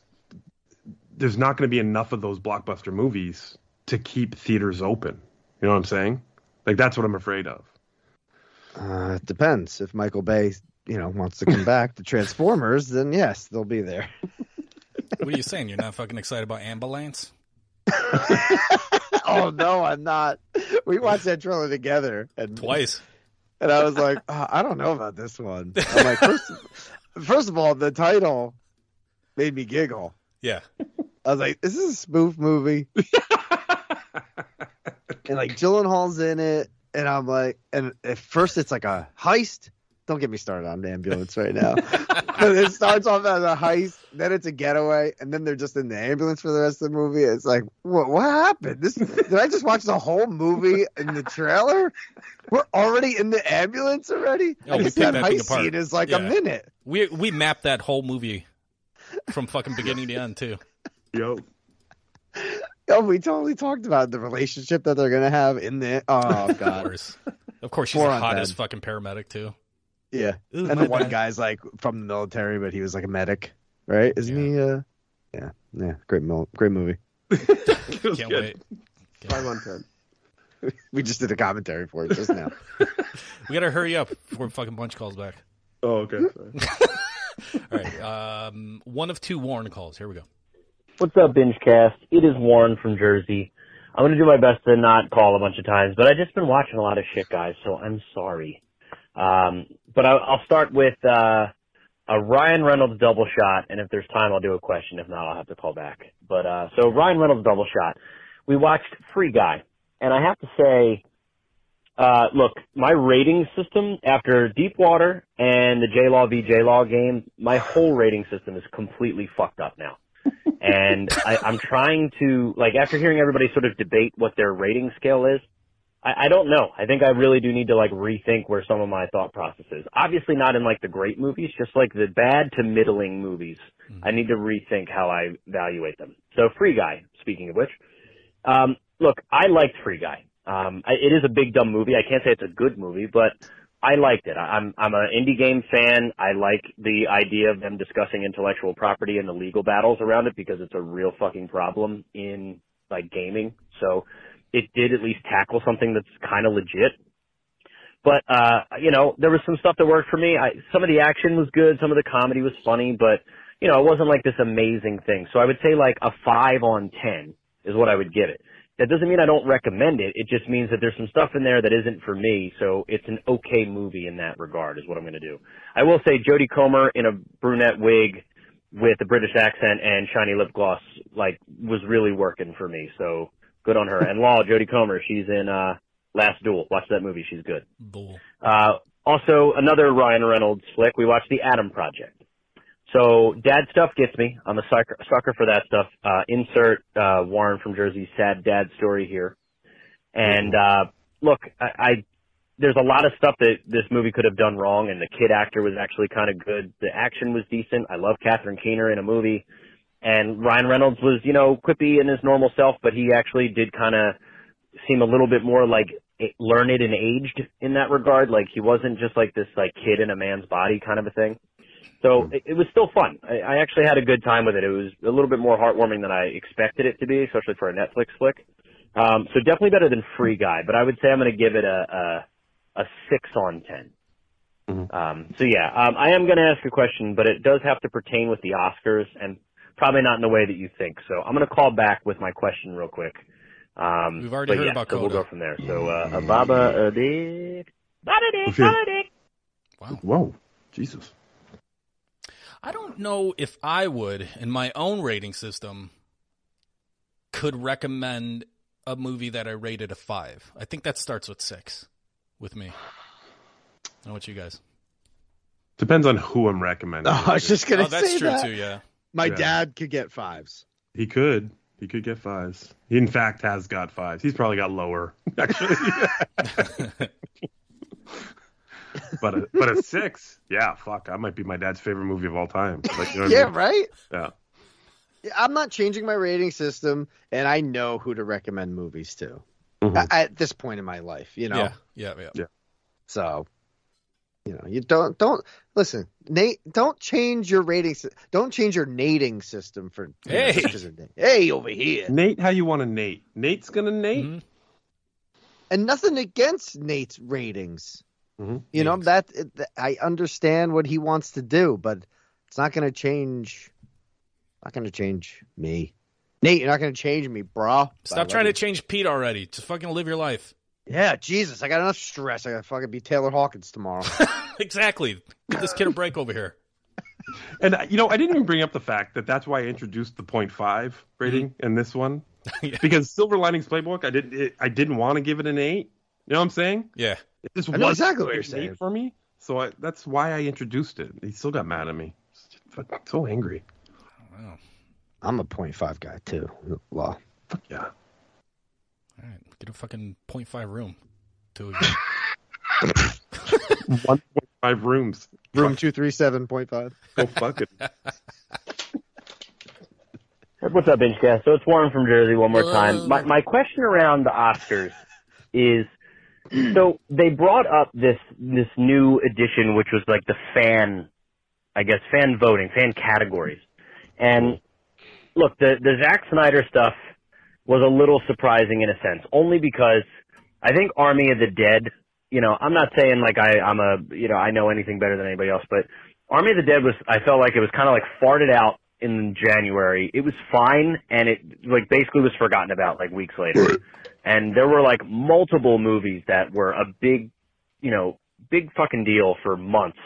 there's not going to be enough of those blockbuster movies to keep theaters open. You know what I'm saying? Like that's what I'm afraid of. Uh, it depends. If Michael Bay, you know, wants to come back to Transformers, then yes, they'll be there. What are you saying? You're not fucking excited about Ambulance? oh no, I'm not. We watched that trailer together, and Twice. and I was like, oh, I don't know about this one. I'm like, first, first of all, the title made me giggle. Yeah. I was like, this is this a spoof movie? and like Gyllenhaal's in it, and I'm like, and at first it's like a heist. Don't get me started on the ambulance right now. but it starts off as a heist, then it's a getaway, and then they're just in the ambulance for the rest of the movie. It's like, what? What happened? This did I just watch the whole movie in the trailer? We're already in the ambulance already. Oh, I we guess picked that that heist apart. scene is like Yeah. a minute. We we mapped that whole movie from fucking beginning to end too. Yo, Oh, we totally talked about the relationship that they're gonna have in the. Oh Of course. Of course she's Four the on hottest ten. fucking paramedic too. yeah. Ooh, And my the one bad. guy's like from the military, but he was like a medic, right? Isn't he? Uh, yeah, yeah. Great, mil- great movie. Can't good. wait. Five on ten. We just did a commentary for it just now. We gotta hurry up before fucking bunch calls back. Oh, okay. All right. Um, one of two Warren calls. Here we go. What's up, Bingecast? It is Warren from Jersey. I'm gonna do my best to not call a bunch of times, but I've just been watching a lot of shit, guys, so I'm sorry. Um, but I'll start with, uh, a Ryan Reynolds double shot, and if there's time, I'll do a question. If not, I'll have to call back. But uh, so Ryan Reynolds double shot. We watched Free Guy, and I have to say, uh, look, my rating system after Deepwater and the J Law v J Law game, my whole rating system is completely fucked up now. And I, I'm trying to like after hearing everybody sort of debate what their rating scale is. I, I don't know. I think I really do need to like rethink where some of my thought process is. Obviously not in like the great movies, just like the bad to middling movies. I need to rethink how I evaluate them. So Free Guy, speaking of which, um, look, I liked Free Guy. Um, I, it is a big dumb movie. I can't say it's a good movie, but I liked it. I'm I'm an indie game fan. I like the idea of them discussing intellectual property and the legal battles around it because it's a real fucking problem in like gaming. So it did at least tackle something that's kind of legit. But uh, you know, there was some stuff that worked for me. I, some of the action was good, some of the comedy was funny, but you know, it wasn't like this amazing thing. So I would say like a five on ten is what I would give it. That doesn't mean I don't recommend it. It just means that there's some stuff in there that isn't for me. So it's an okay movie in that regard is what I'm going to do. I will say Jodie Comer in a brunette wig with a British accent and shiny lip gloss like was really working for me. So good on her. And Law, Jodie Comer, she's in uh Last Duel. Watch that movie. She's good. Bull. Uh, also, another Ryan Reynolds flick. We watched The Adam Project. So, dad stuff gets me. I'm a sucker, sucker for that stuff. Uh, insert uh, Warren from Jersey's sad dad story here. And uh, look, I, I there's a lot of stuff that this movie could have done wrong, and the kid actor was actually kind of good. The action was decent. I love Catherine Keener in a movie, and Ryan Reynolds was, you know, quippy in his normal self, but he actually did kind of seem a little bit more like learned and aged in that regard. Like he wasn't just like this like kid in a man's body kind of a thing. So it, it was still fun. I, I actually had a good time with it. It was a little bit more heartwarming than I expected it to be, especially for a Netflix flick. Um, so definitely better than Free Guy, but I would say I'm going to give it a, a a six on 10 Um, so yeah, um, I am going to ask a question, but it does have to pertain with the Oscars and probably not in the way that you think. So I'm going to call back with my question real quick. Um, We've already heard yeah, about so we'll go from there. So uh, a Baba a dick, Baba dick, Okay. Baba dick. Wow. Whoa, Jesus. I don't know if I would, in my own rating system, could recommend a movie that I rated a five. I think that starts with six with me. How about you guys? Depends on who I'm recommending. Oh, I was just gonna oh, that's say true that. too. Yeah. My Yeah. dad could get fives. He could. He could get fives. He, in fact, has got fives. He's probably got lower, actually. but a, but a six, yeah, fuck, that might be my dad's favorite movie of all time. Like, you know what I Yeah, mean? right. Yeah. Yeah, I'm not changing my rating system, and I know who to recommend movies to Mhm. A- at this point in my life. You know, Yeah. Yeah. Yeah. Yeah. so you know, you don't don't listen, Nate. Don't change your rating. sy- Don't change your nating system for you know, Hey. just 'cause of Nate. Hey, over here, Nate, how you want to Nate? Nate's gonna Nate. Mhm. and nothing against Nate's ratings. Mhm. You know Ratings. that it- I understand what he wants to do, but it's not going to change. Not going to change me, Nate. You're not going to change me, bro. Stop trying to change Pete already. Just fucking live your life. Yeah, Jesus, I got enough stress. I got to fucking be Taylor Hawkins tomorrow. exactly. Give this kid a break over here. And you know, I didn't even bring up the fact that that's why I introduced the 0.5 rating in this one, Yeah. because Silver Linings Playbook, I didn't, it, I didn't want to give it an eight. You know what I'm saying? Yeah. It just I know wasn't exactly what you're saying. for me. So I, that's why I introduced it. He still got mad at me. So angry. Wow. I'm a point five guy too. Law. Fuck yeah. All right. Get a fucking 0.5 room. Two of you. 1.5 rooms. Room two three seven point five. Go fuck it. What's up, Bingecast? So it's Warren from Jersey one more uh, time. My, my question around the Oscars is, so they brought up this, this new edition, which was like the fan, I guess, fan voting, fan categories. And look, the, the Zack Snyder stuff was a little surprising in a sense, only because I think Army of the Dead, you know, I'm not saying like I, I'm a, you know, I know anything better than anybody else, but Army of the Dead was, I felt like it was kind of like farted out in January. It was fine and it like basically was forgotten about like weeks later. And there were like multiple movies that were a big, you know, big fucking deal for months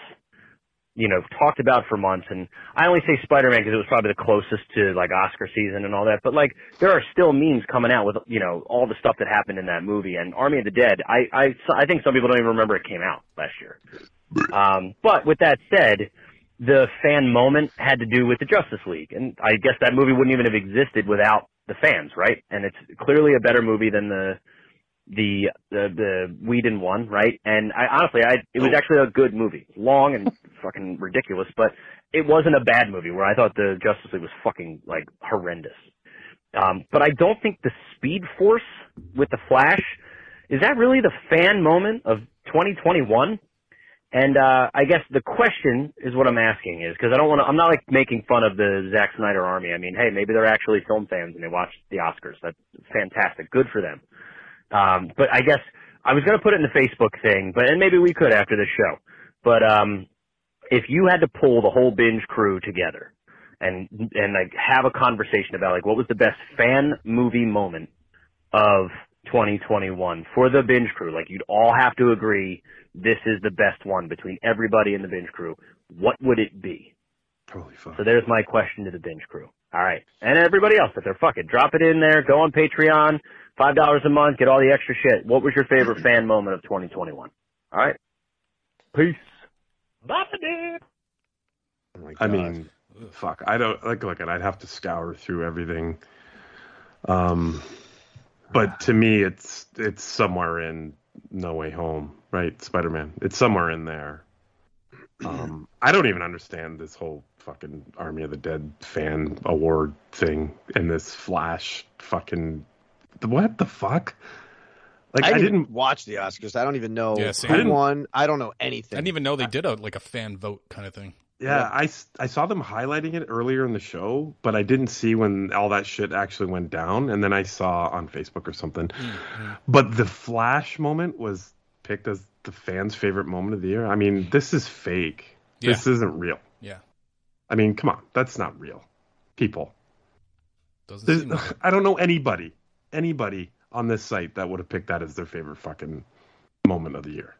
you know, talked about for months. And I only say Spider-Man because it was probably the closest to like Oscar season and all that. But like, there are still memes coming out with, you know, all the stuff that happened in that movie. And Army of the Dead, I, I, I think some people don't even remember it came out last year. Um, but with that said, the fan moment had to do with the Justice League. And I guess that movie wouldn't even have existed without the fans, right? And it's clearly a better movie than the, the the the Whedon one, right? And I honestly, I it was actually a good movie, long and fucking ridiculous, but it wasn't a bad movie. Where I thought the Justice League was fucking like horrendous. Um, but I don't think the Speed Force with the Flash is that really the fan moment of 2021. And uh, I guess the question is what I'm asking is because I don't want to. I'm not like making fun of the Zack Snyder army. I mean, hey, maybe they're actually film fans and they watch the Oscars. That's fantastic. Good for them. Um, but I guess I was going to put it in the Facebook thing, but and maybe we could after the show. But um, if you had to pull the whole binge crew together and and like have a conversation about like what was the best fan movie moment of 2021 for the binge crew, like you'd all have to agree this is the best one between everybody in the binge crew. What would it be? Probably fun. So there's my question to the binge crew. All right, and everybody else, if they're fucking drop it in there, go on Patreon. Five dollars a month, get all the extra shit. What was your favorite fan moment of 2021? All right. Peace. Bye, dude. Oh my I God. mean, fuck. I don't like. Look, at. I'd have to scour through everything. Um, but to me, it's it's somewhere in No Way Home, right? Spider Man. It's somewhere in there. Um, I don't even understand this whole fucking Army of the Dead fan award thing and this Flash fucking what the fuck? Like I I, didn't, didn't. watch the Oscars. I don't even know Yeah, who won. I don't know anything. I didn't even know they did a like a fan vote kind of thing. Yeah, I, I saw them highlighting it earlier in the show, but I didn't see when all that shit actually went down. And then I saw on Facebook or something. Mm, but the Flash moment was picked as the fans' favorite moment of the year. I mean, this is fake. This isn't real. Yeah. I mean, come on, that's not real. People, Doesn't like. I don't know anybody, anybody on this site that would have picked that as their favorite fucking moment of the year.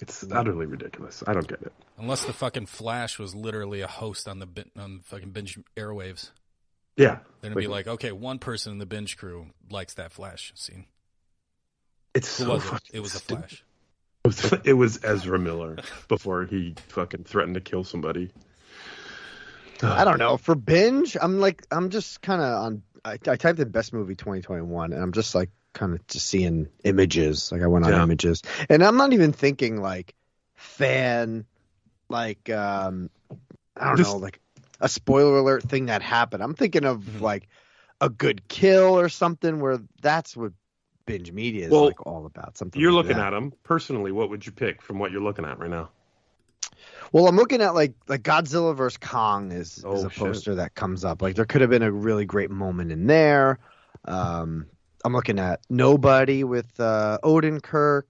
It's utterly ridiculous. I don't get it. unless the fucking Flash was literally a host on the bin- on fucking binge airwaves. Yeah, Then it'd be like, okay, one person in the binge crew likes that Flash scene. it's Who so was it? It was the stupid. Flash. It was, it was Ezra Miller before he fucking threatened to kill somebody. I don't know. For binge, I'm like, I'm just kind of on. I, I typed in best movie 2021, and I'm just like, kind of just seeing images. Like I went on Yeah. images, and I'm not even thinking like fan, like um, I don't Just- know, like a spoiler alert thing that happened. I'm thinking of Mm-hmm. Mhm. like a good kill or something where that's what binge media is Well, like all about. Something You're like looking that. at them personally. What would you pick from what you're looking at right now? Well, I'm looking at like like Godzilla vs Kong is, is Oh, a shit. poster that comes up. Like there could have been a really great moment in there. Um, I'm looking at Nobody with uh, Odenkirk,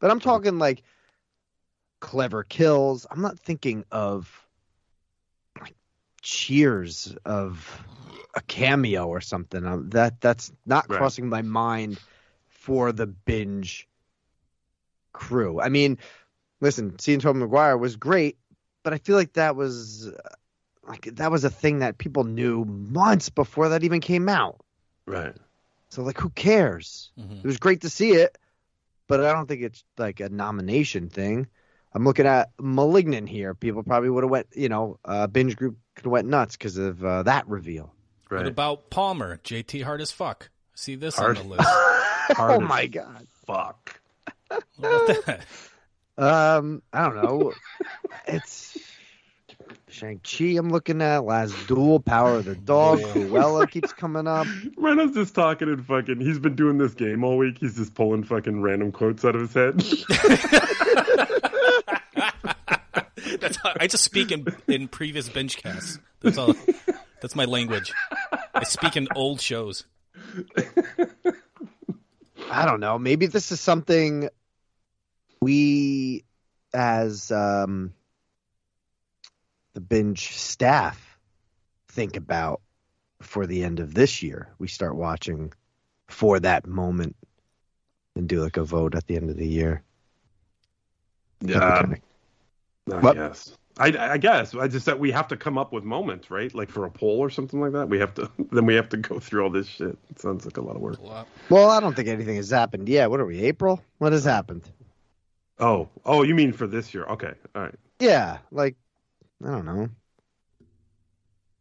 but I'm talking like clever kills. I'm not thinking of like Cheers of a cameo or something. Um, that that's not Right. crossing my mind for the binge crew. I mean, listen, seeing Tobey Maguire was great, but I feel like that was uh, like that was a thing that people knew months before that even came out. Right. So like, who cares? Mhm. It was great to see it, but I don't think it's like a nomination thing. I'm looking at *Malignant* here. People probably would have went, you know, uh, binge group could have went nuts because of uh, that reveal. What Right. about Palmer? JT hard as fuck. See this Hard. on the list. Hard oh my god. Fuck. What about? Um, I don't know. it's Shang Chi. I'm looking at Last Duel, Power of the Dog. Cruella keeps coming up. Reno's just talking and fucking. He's been doing this game all week. He's just pulling fucking random quotes out of his head. That's how, I just speak in in previous binge casts. That's all. That's my language. I speak in old shows. I don't know. Maybe this is something we, as um, the binge staff, think about for the end of this year. We start watching for that moment and do like a vote at the end of the year. yeah. I What? guess. I, I guess. I just that we have to come up with moments, right? Like for a poll or something like that. We have to. Then we have to go through all this shit. It sounds like a lot of work. Lot. Well, I don't think anything has happened. Yeah, what are we? April? What has happened? Oh, oh, you mean for this year? Okay, all right. Yeah, like I don't know.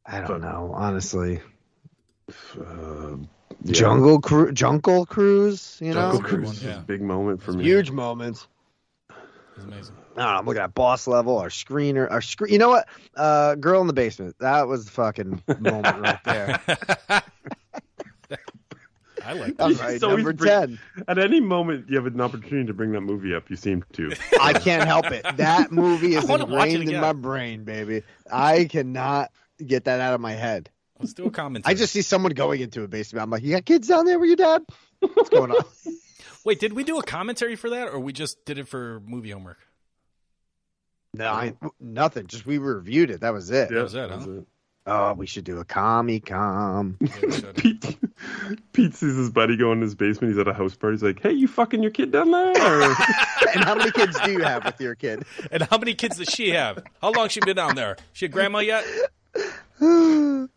I don't But- know, honestly. Uh, yeah. Jungle cru- Jungle Cruise, you know, Jungle Cruise one, is yeah. a big moment for me. huge moments. It's amazing. I don't know, I'm looking at boss level, our screener, our screen. You know what? Uh, girl in the basement. That was the fucking moment right there. I like that. All He's number bring- ten. At any moment, you have an opportunity to bring that movie up. You seem to. I can't help it. That movie is I wanna watch it ingrained in my brain, baby. I cannot get that out of my head. Let's do a comment. I just see someone going into a basement. I'm like, you got kids down there with your dad? What's going on? wait. Did we do a commentary for that, or we just did it for movie homework? No, I, nothing. Just we reviewed it. That was it. Yeah, was it, that huh? it. Oh, we should do a commie com. Yeah. Pete, Pete sees his buddy go in his basement. He's at a house party. He's like, "Hey, you fucking your kid down there?" And how many kids do you have with your kid? and how many kids does she have? How long she been down there? She a grandma yet?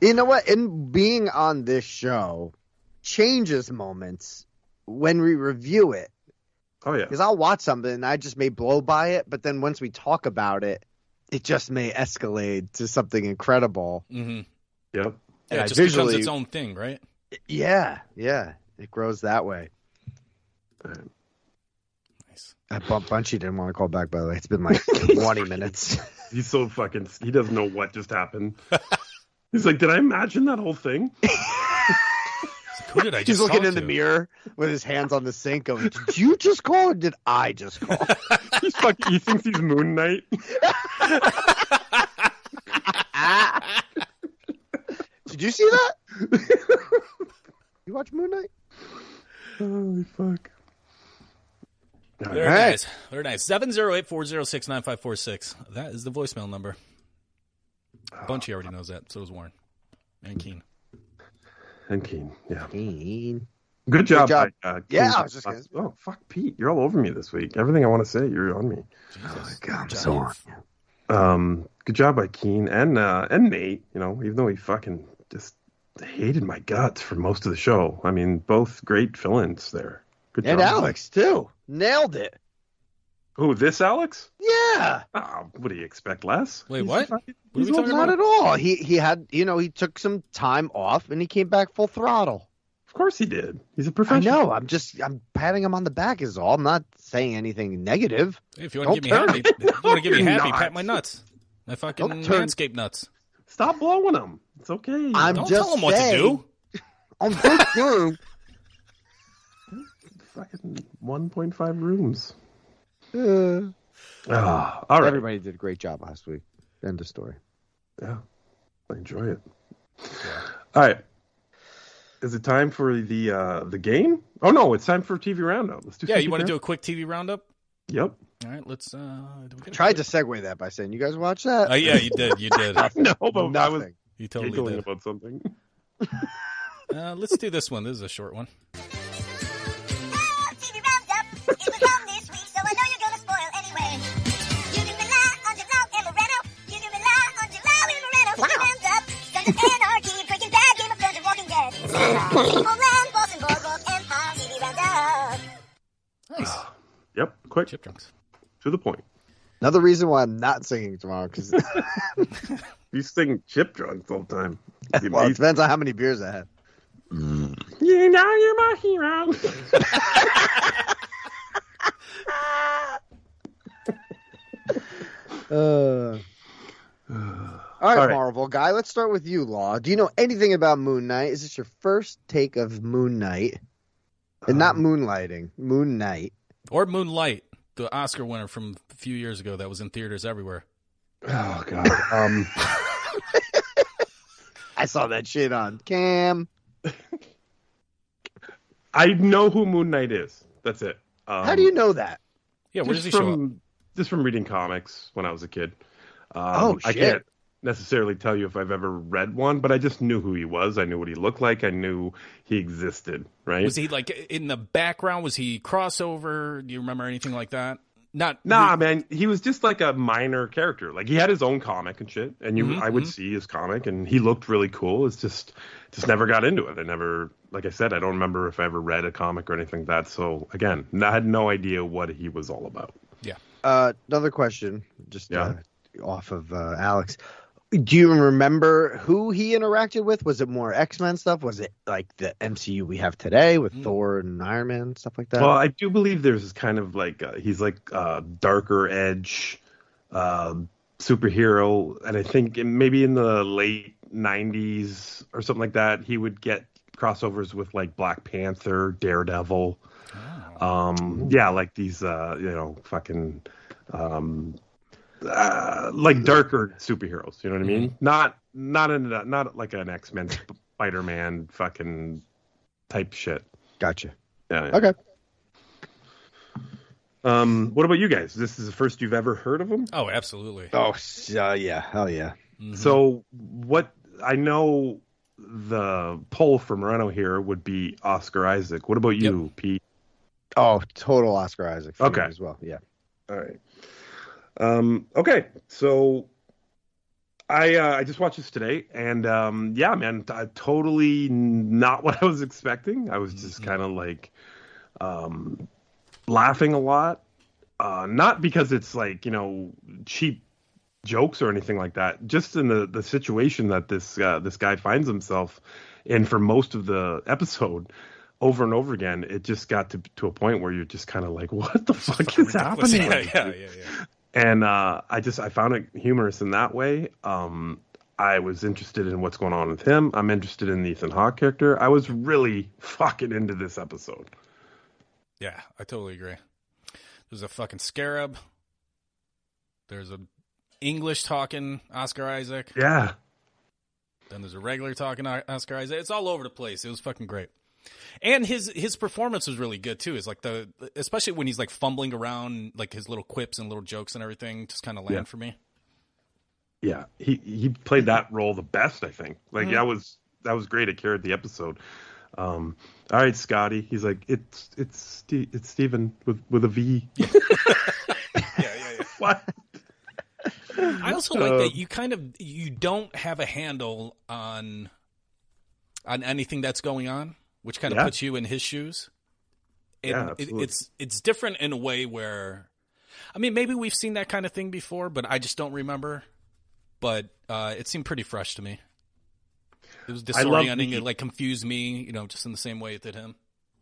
You know what? In being on this show changes moments when we review it. Oh yeah. Because I'll watch something and I just may blow by it, but then once we talk about it, it just may escalate to something incredible. Mm-hmm. Yep. Yeah, I it just becomes its own thing, right? Yeah, yeah. It grows that way. Nice. I bump Bunchy didn't want to call back by the way. It's been like twenty minutes. He's so fucking. He doesn't know what just happened. He's like, "Did I imagine that whole thing?" Who did I just He's looking talk in the mirror with his hands on the sink going, Did you just call or did I just call? He's fucking. He thinks he's Moon Knight. Did you see that? you watch Moon Knight? Holy fuck. Very All right. nice. Very nice. Seven zero eight four zero six nine five four six. That is the voicemail number. Bunchy already knows that. So does Warren and Keen. And Keen. Yeah. Keen. Good job. job. by, uh, Yeah, I was just gonna- Oh fuck, Pete, you're all over me this week. Everything I want to say, you're on me. Jesus. God, I'm Good so on. Um, good job by Keen and uh, and Nate. You know, even though he fucking just hated my guts for most of the show. I mean, both great fill-ins there. Good job. And job. Alex, too. Nailed it. Who this Alex? Yeah. Oh, what do you expect less? Wait, He's what? fucking- What he's we all- Not about? at all. He he had you know, he took some time off and he came back full throttle. Of course he did. He's a professional. I know. I'm just I'm patting him on the back is all. I'm not saying anything negative. Hey, if you want to Don't give me turn happy, if you want to give me You're happy, not. pat my nuts. My fucking Don't turn- manscape nuts. Stop blowing them. It's okay. I'm Don't just tell him what to saying- do. I'm just saying. fucking 1.5 rooms. Uh, all right. Everybody did a great job last week. End of story. Yeah, I enjoy it. All right. Is it time for the uh the game? Oh no, it's time for TV roundup. Let's do. Yeah, TV you want to do a quick TV roundup? Yep. All right, let's. uh do we get a Tried to segue that by saying, "You guys watch that?" Oh yeah, you did. You did. No, but I was Nothing. You totally giggling did. about something. Uh, let's do this one. This is a short one. TV Roundup. Nice. Yep. Quick Chip drunks. to the point. Another reason why I'm not singing tomorrow because You sing chip drunks all the time. You well, it amazing. depends on how many beers I had. You know you're my hero. Uh. All right, All right. Marvel guy. Let's start with you, Law. Do you know anything about Moon Knight? Is this your first take of Moon Knight? And not moonlighting, Moon Knight. Or Moonlight, the Oscar winner from a few years ago that was in theaters everywhere. oh god. Um. I saw that shit on Cam. I know who Moon Knight is. That's it. Um, How do you know that? Yeah, where does just he show up? from just from reading comics when I was a kid. Um, Oh, I shit. can't. Necessarily tell you if I've ever read one, but I just knew who he was. I knew what he looked like. I knew he existed. Right? Was he like in the background? Was he crossover? Do you remember anything like that? Not Nah, man, he was just like a minor character. Like he had his own comic and shit, and you, Mhm, I would mhm. see his comic, and he looked really cool. It's just, just never got into it. I never, like I said, I don't remember if I ever read a comic or anything like that. So again, I had no idea what he was all about. Yeah. Uh, another question, just Yeah. uh, off of uh, Alex. Do you remember who he interacted with? Was it more X Men stuff? Was it like the MCU we have today with Mm. Thor and Iron Man stuff like that? Well, I do believe there's kind of like uh, he's like uh, darker edge uh, superhero, and I think maybe in the late '90s or something like that, he would get crossovers with like Black Panther, Daredevil. Um, yeah, like these, uh, you know, fucking, um, uh, like darker superheroes. You know what I mean? Not, not in, a- not like an X Men, Spider Man, fucking type shit. gotcha. Yeah, yeah. Okay. Um, what about you guys? This is the first you've ever heard of them? Oh, absolutely. Oh, uh, yeah, hell yeah. Mhm. So what? I know the poll for Moreno here would be Oscar Isaac. What about you, Pete? Oh, total Oscar Isaac. Okay. as well. Yeah. All right. Um, okay, so I uh, I just watched this today, and um, yeah, man, t- totally not what I was expecting. I was just kind of like um, laughing a lot, uh, not because it's like you know cheap jokes or anything like that. Just in the the situation that this uh, this guy finds himself in for most of the episode. Over and over again, it just got to to a point where you're just kind of like, "What the fuck is happening?" Yeah, yeah, yeah, yeah. And uh, I just I found it humorous in that way. Um, I was interested in what's going on with him. I'm interested in the Ethan Hawke character. I was really fucking into this episode. Yeah, I totally agree. There's a fucking scarab. There's a English talking Oscar Isaac. Yeah, Then there's a regular talking Oscar Isaac. It's all over the place. It was fucking great. And his his performance was really good too. Is like the especially when he's like fumbling around, like his little quips and little jokes and everything, just kind of land Yeah. for me. yeah. He he played that role the best. I think. Like Mhm. that was that was great. It carried the episode. Um, all right, Scotty. He's like it's it's it's Steven with with a V. Yeah, yeah, yeah. what? I also like Uh, that you kind of you don't have a handle on on anything that's going on, which kind of Yeah. puts you in his shoes. And Yeah, it, it's it's different in a way where, I mean, maybe we've seen that kind of thing before, but I just don't remember. But uh, it seemed pretty fresh to me. It was I love disorienting. the- It like confused me, you know, just in the same way it did him.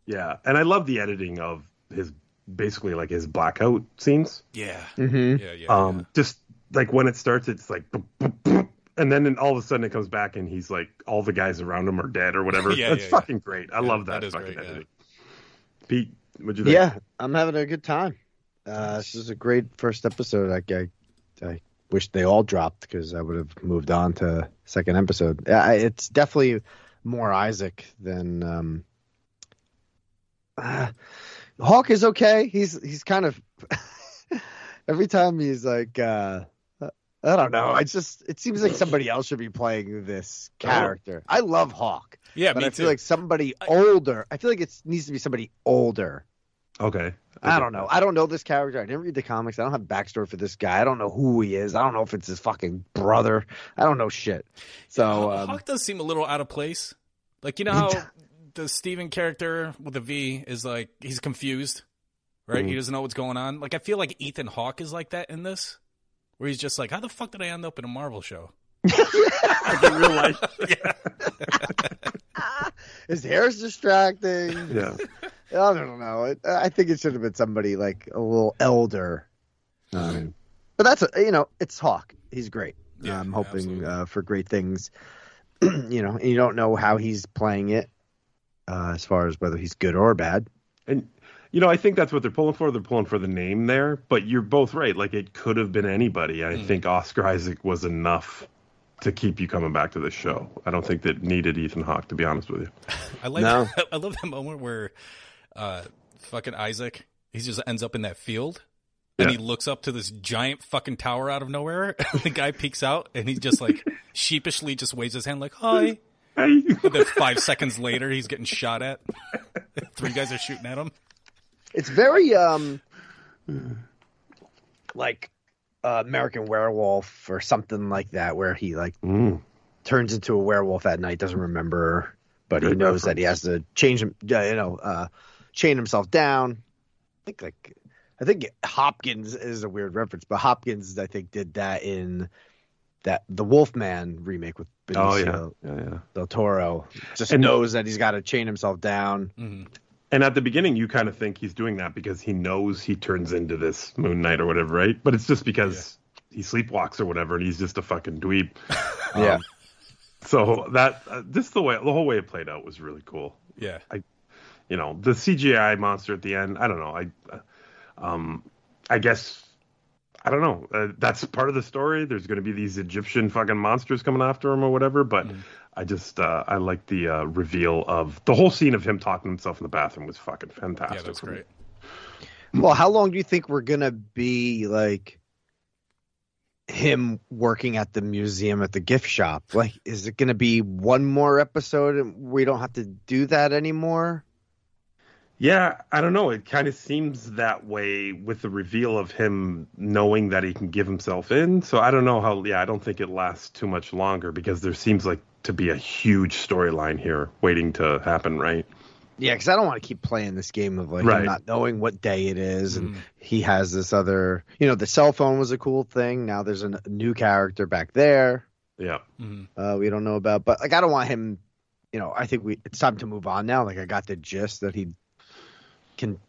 Yeah, and I love the editing of his basically like his blackout scenes. Yeah, Mm-hmm. yeah, yeah. um just like when it starts it's like boop, boop, boop, and then in- all of a sudden it comes back and he's like all the guys around him are dead or whatever Yeah, it's yeah, yeah. fucking great i Yeah, love that, that is fucking great, yeah. editing pete what'd you think Yeah, I'm having a good time. Uh, this is a great first episode. I, I, I wish they all dropped because I would have moved on to second episode. Yeah, I- it's definitely more Isaac than um, uh, Hawke is okay. He's he's kind of every time he's like uh, I don't know. I just it seems like somebody else should be playing this character. I love Hawke, yeah, but me I too. feel like somebody older. I feel like it needs to be somebody older. okay I don't know. I don't know this character. I didn't read the comics. I don't have backstory for this guy. I don't know who he is. I don't know if it's his fucking brother. I don't know shit. So Haw- um, Hawke does seem a little out of place. Like you know how the Steven character with a V is like he's confused, right? He Mhm. doesn't know what's going on. Like I feel like Ethan Hawke is like that in this, where he's just like, "How the fuck did I end up in a Marvel show?" like in real life his hair is distracting. yeah I don't know. It, I think it should have been somebody like a little elder. Um, but that's you know, it's Hawke. He's great. Yeah, I'm hoping uh, for great things. you know, and you don't know how he's playing it uh, as far as whether he's good or bad. and you know i think that's what they're pulling for they're pulling for the name there but you're both right like it could have been anybody i Mm. think oscar isaac was enough to keep you coming back to the show i don't think that needed ethan hawke to be honest with you I like No. I love that moment where uh, fucking Isaac he just ends up in that field and Yeah. he looks up to this giant fucking tower out of nowhere. The guy peeks out, and he just like sheepishly just waves his hand like "Hi." Hey. And then five seconds later, he's getting shot at. Three guys are shooting at him. It's very um like uh, American Werewolf or something like that, where he like Mm. turns into a werewolf at night, doesn't remember, but he Good knows that he has to change him, uh, you know, uh, chain himself down. I think like I think Hopkins is a weird reference, but Hopkins I think did that in that the Wolfman remake with Oh yeah, Benicio yeah, yeah. del Toro. Just And- knows that he's got to chain himself down. Mhm. And at the beginning, you kind of think he's doing that because he knows he turns into this Moon Knight or whatever, right? But it's just because he sleepwalks or whatever, and he's just a fucking dweeb. Yeah. Um, So that uh, this the way the whole way it played out was really cool. Yeah. I, You know, the CGI monster at the end. I don't know. I, uh, um, I guess. I don't know. Uh, that's part of the story. There's going to be these Egyptian fucking monsters coming after him or whatever. But I just uh, I like the uh, reveal of the whole scene of him talking to himself in the bathroom was fucking fantastic. Yeah, that's great. Well, how long do you think we're gonna be like him working at the museum at the gift shop? Like, is it gonna be one more episode and we don't have to do that anymore? Yeah, I don't know. It kind of seems that way with the reveal of him knowing that he can give himself in. So I don't know how. Yeah, I don't think it lasts too much longer because there seems like to be a huge storyline here waiting to happen. Right? Yeah, because I don't want to keep playing this game of like Right. not knowing what day it is, and Mhm. he has this other. You know, the cell phone was a cool thing. Now there's a new character back there. Yeah. Mhm. uh, we don't know about. But like, I don't want him. You know, I think we it's time to move on now. Like, I got the gist that he can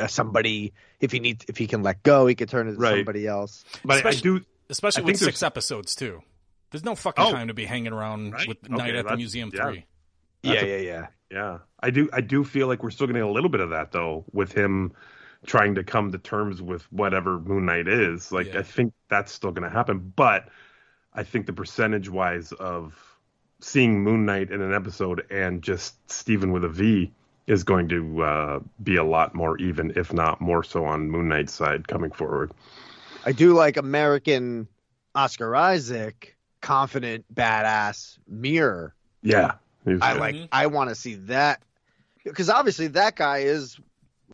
uh, somebody if he needs if he can let go, he could turn into Right. somebody else. But I, I Especially- do. Especially I with six episodes too. There's no fucking Oh. time to be hanging around Right. with Okay, Night at the Museum yeah. Three. That's yeah, a- yeah, yeah. Yeah, I do. I do feel like we're still getting a little bit of that though, with him trying to come to terms with whatever Moon Knight is. Like, Yeah. I think that's still going to happen. But I think the percentage wise of seeing Moon Knight in an episode and just Steven with a V is going to uh, be a lot more even, if not more so, on Moon Knight's side coming forward. I do like American Oscar Isaac, confident, badass mirror. Yeah, I good. like. Mhm. I want to see that because obviously that guy is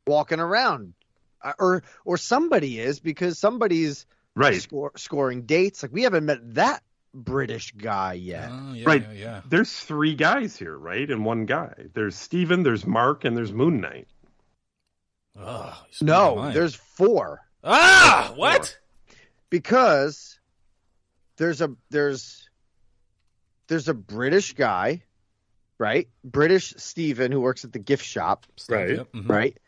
walking around, uh, or or somebody is because somebody's right. score, scoring dates. Like we haven't met that British guy yet. Oh, yeah, Right. yeah, yeah. There's three guys here, right? And one guy. There's Steven, there's Mark, and there's Moon Knight. Ugh, no, speak my mind. there's four ah what? because there's a there's there's a British guy, right? British Steven who works at the gift shop, Right. Yep, mhm. right?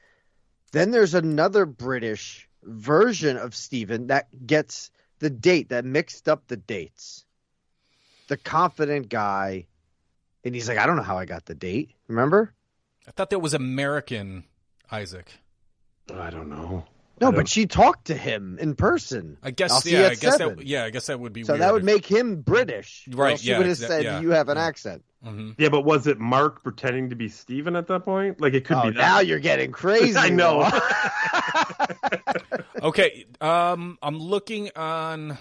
Then there's another British version of Steven that gets the date that mixed up the dates. The confident guy, and he's like, I don't know how I got the date. Remember? I thought that was American Isaac. I don't know. No, but she talked to him in person. I guess I'll see you yeah, I guess seven. that yeah, I guess that would be So weird that would if- make him British. Right, else She yeah, would have exa- said yeah. you have an Yeah. accent. Mhm. Yeah, but was it Mark pretending to be Steven at that point? Like it could oh, be that. now you're getting crazy. I know. Okay, um, I'm looking on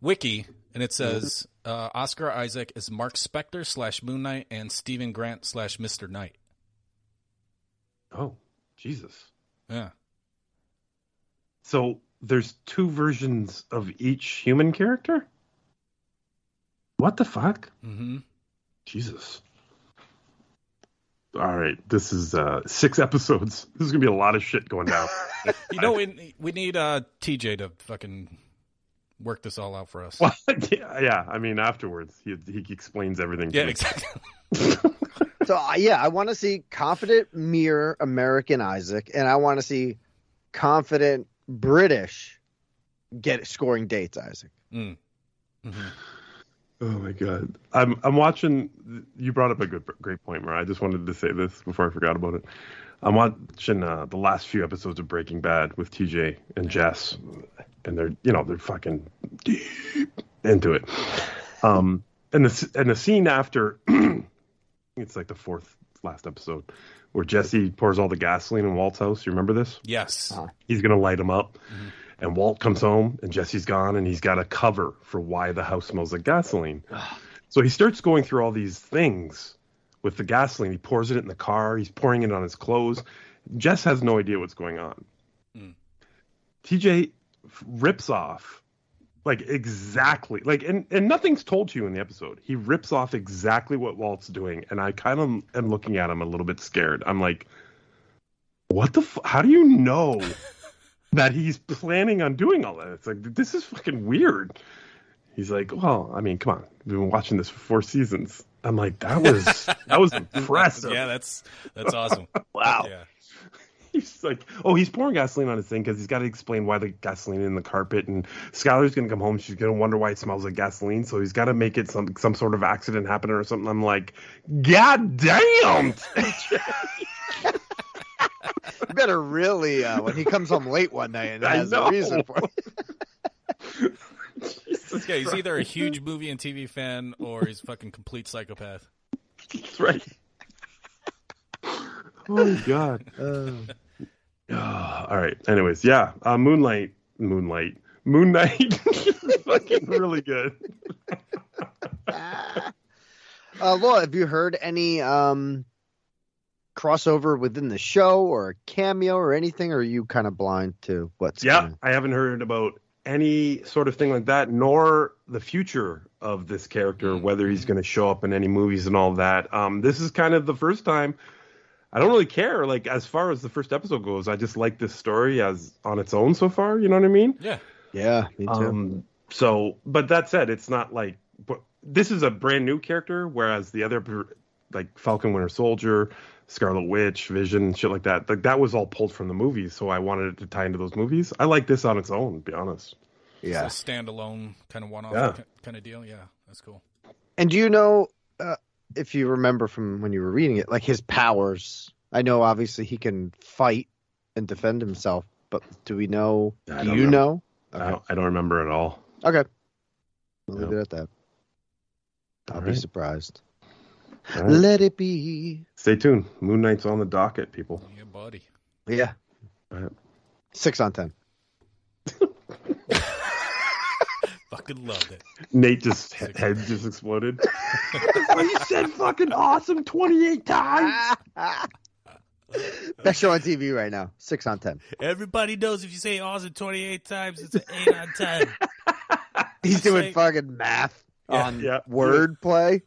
Wiki, and it says uh, Oscar Isaac is Mark Spector slash Moon Knight and Steven Grant slash Mister Knight. oh, Jesus. Yeah, So there's two versions of each human character? What the fuck? hmm Jesus. All right, this is uh six episodes. This is gonna be a lot of shit going down. you know we we need uh, TJ to fucking work this all out for us. well, yeah, yeah, I mean afterwards he he explains everything. to Yeah, exactly. So uh, yeah, I want to see confident mere American Isaac, and I want to see confident British get scoring dates Isaac. Mm. hmm Oh my god, I'm I'm watching. You brought up a good great point, Mar. I just wanted to say this before I forgot about it. I'm watching uh, the last few episodes of Breaking Bad with TJ and Jess, and they're you know they're fucking deep into it. Um, and the and the scene after, it's like the fourth last episode, where Jesse pours all the gasoline in Walt's house. You remember this? Yes. Uh-huh. He's gonna light him up, mm-hmm. and Walt comes home, and Jesse's gone, and he's got a cover for why the house smells like gasoline. so he starts going through all these things with the gasoline. He pours it in the car. He's pouring it on his clothes. Jess has no idea what's going on. Mm. TJ rips off like exactly. Like and and nothing's told to you in the episode. He rips off exactly what walt's doing and i kind of am looking at him a little bit scared. I'm like what the f- how do you know that he's planning on doing all that? It's like this is fucking weird. He's like well i mean come on. We've been watching this for four seasons. I'm like that was that was impressive. Yeah, that's that's awesome. wow. Yeah. He's like, oh, he's pouring gasoline on his thing because he's got to explain why the gasoline in the carpet. And Skyler's gonna come home. She's gonna wonder why it smells like gasoline. So he's got to make it some some sort of accident happen or something. I'm like, God damn! Better really uh, when he comes home late one night and I has a reason for it. This guy, he's either a huge movie and TV fan or he's a fucking complete psychopath. That's right. Oh my god. Ah, all right. Anyways, yeah. Uh, Moonlight, Moonlight, Moon Knight, fucking really good. Uh, Laura, have you heard any um, crossover within the show or a cameo or anything? Or are you kind of blind to what's Yeah, coming? I haven't heard about any sort of thing like that, nor the future of this character, whether he's going to show up in any movies and all that. Um, this is kind of the first time. I don't really care. Like as far as the first episode goes, I just like this story as on its own so far. You know what I mean? Yeah. Yeah, me too. Um, so, but that said, it's not like but this is a brand new character, whereas the other like Falcon Winter Soldier, Scarlet Witch, Vision, shit like that, like that was all pulled from the movies. So I wanted it to tie into those movies. I like this on its own, to be honest. yeah. It's a standalone kind of one-off Yeah. kind of deal. Yeah, that's cool. And do you know uh, if you remember from when you were reading it, like his powers? I know obviously he can fight and defend himself, but do we know? Do you know. know? I, don't, I don't remember at all. Okay, we'll leave it at that. I'll All be right. surprised. All right. Let it be. Stay tuned. Moon Knight's on the docket, people. Yeah, buddy. Yeah, All right. six on ten. Fucking loved it. Nate just he- head just exploded. you said fucking awesome 28 times. Best show on TV right now. Six on ten. Everybody knows if you say awesome 28 times, it's an 8 on 10. He's doing Say- fucking math on Yeah. wordplay.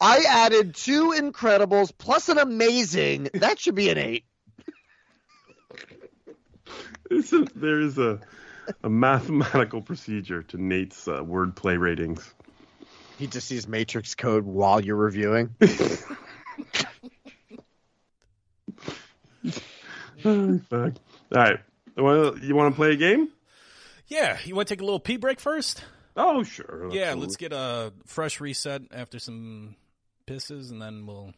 I added two Incredibles plus an amazing. That should be an eight. There's a, there is a, a mathematical procedure to Nate's uh, wordplay ratings. He just sees Matrix code while you're reviewing. Oh, fuck. All right. Well, you want to play a game? Yeah, you want to take a little pee break first? Oh, sure. Yeah, let's get a fresh reset after some pisses, and then we'll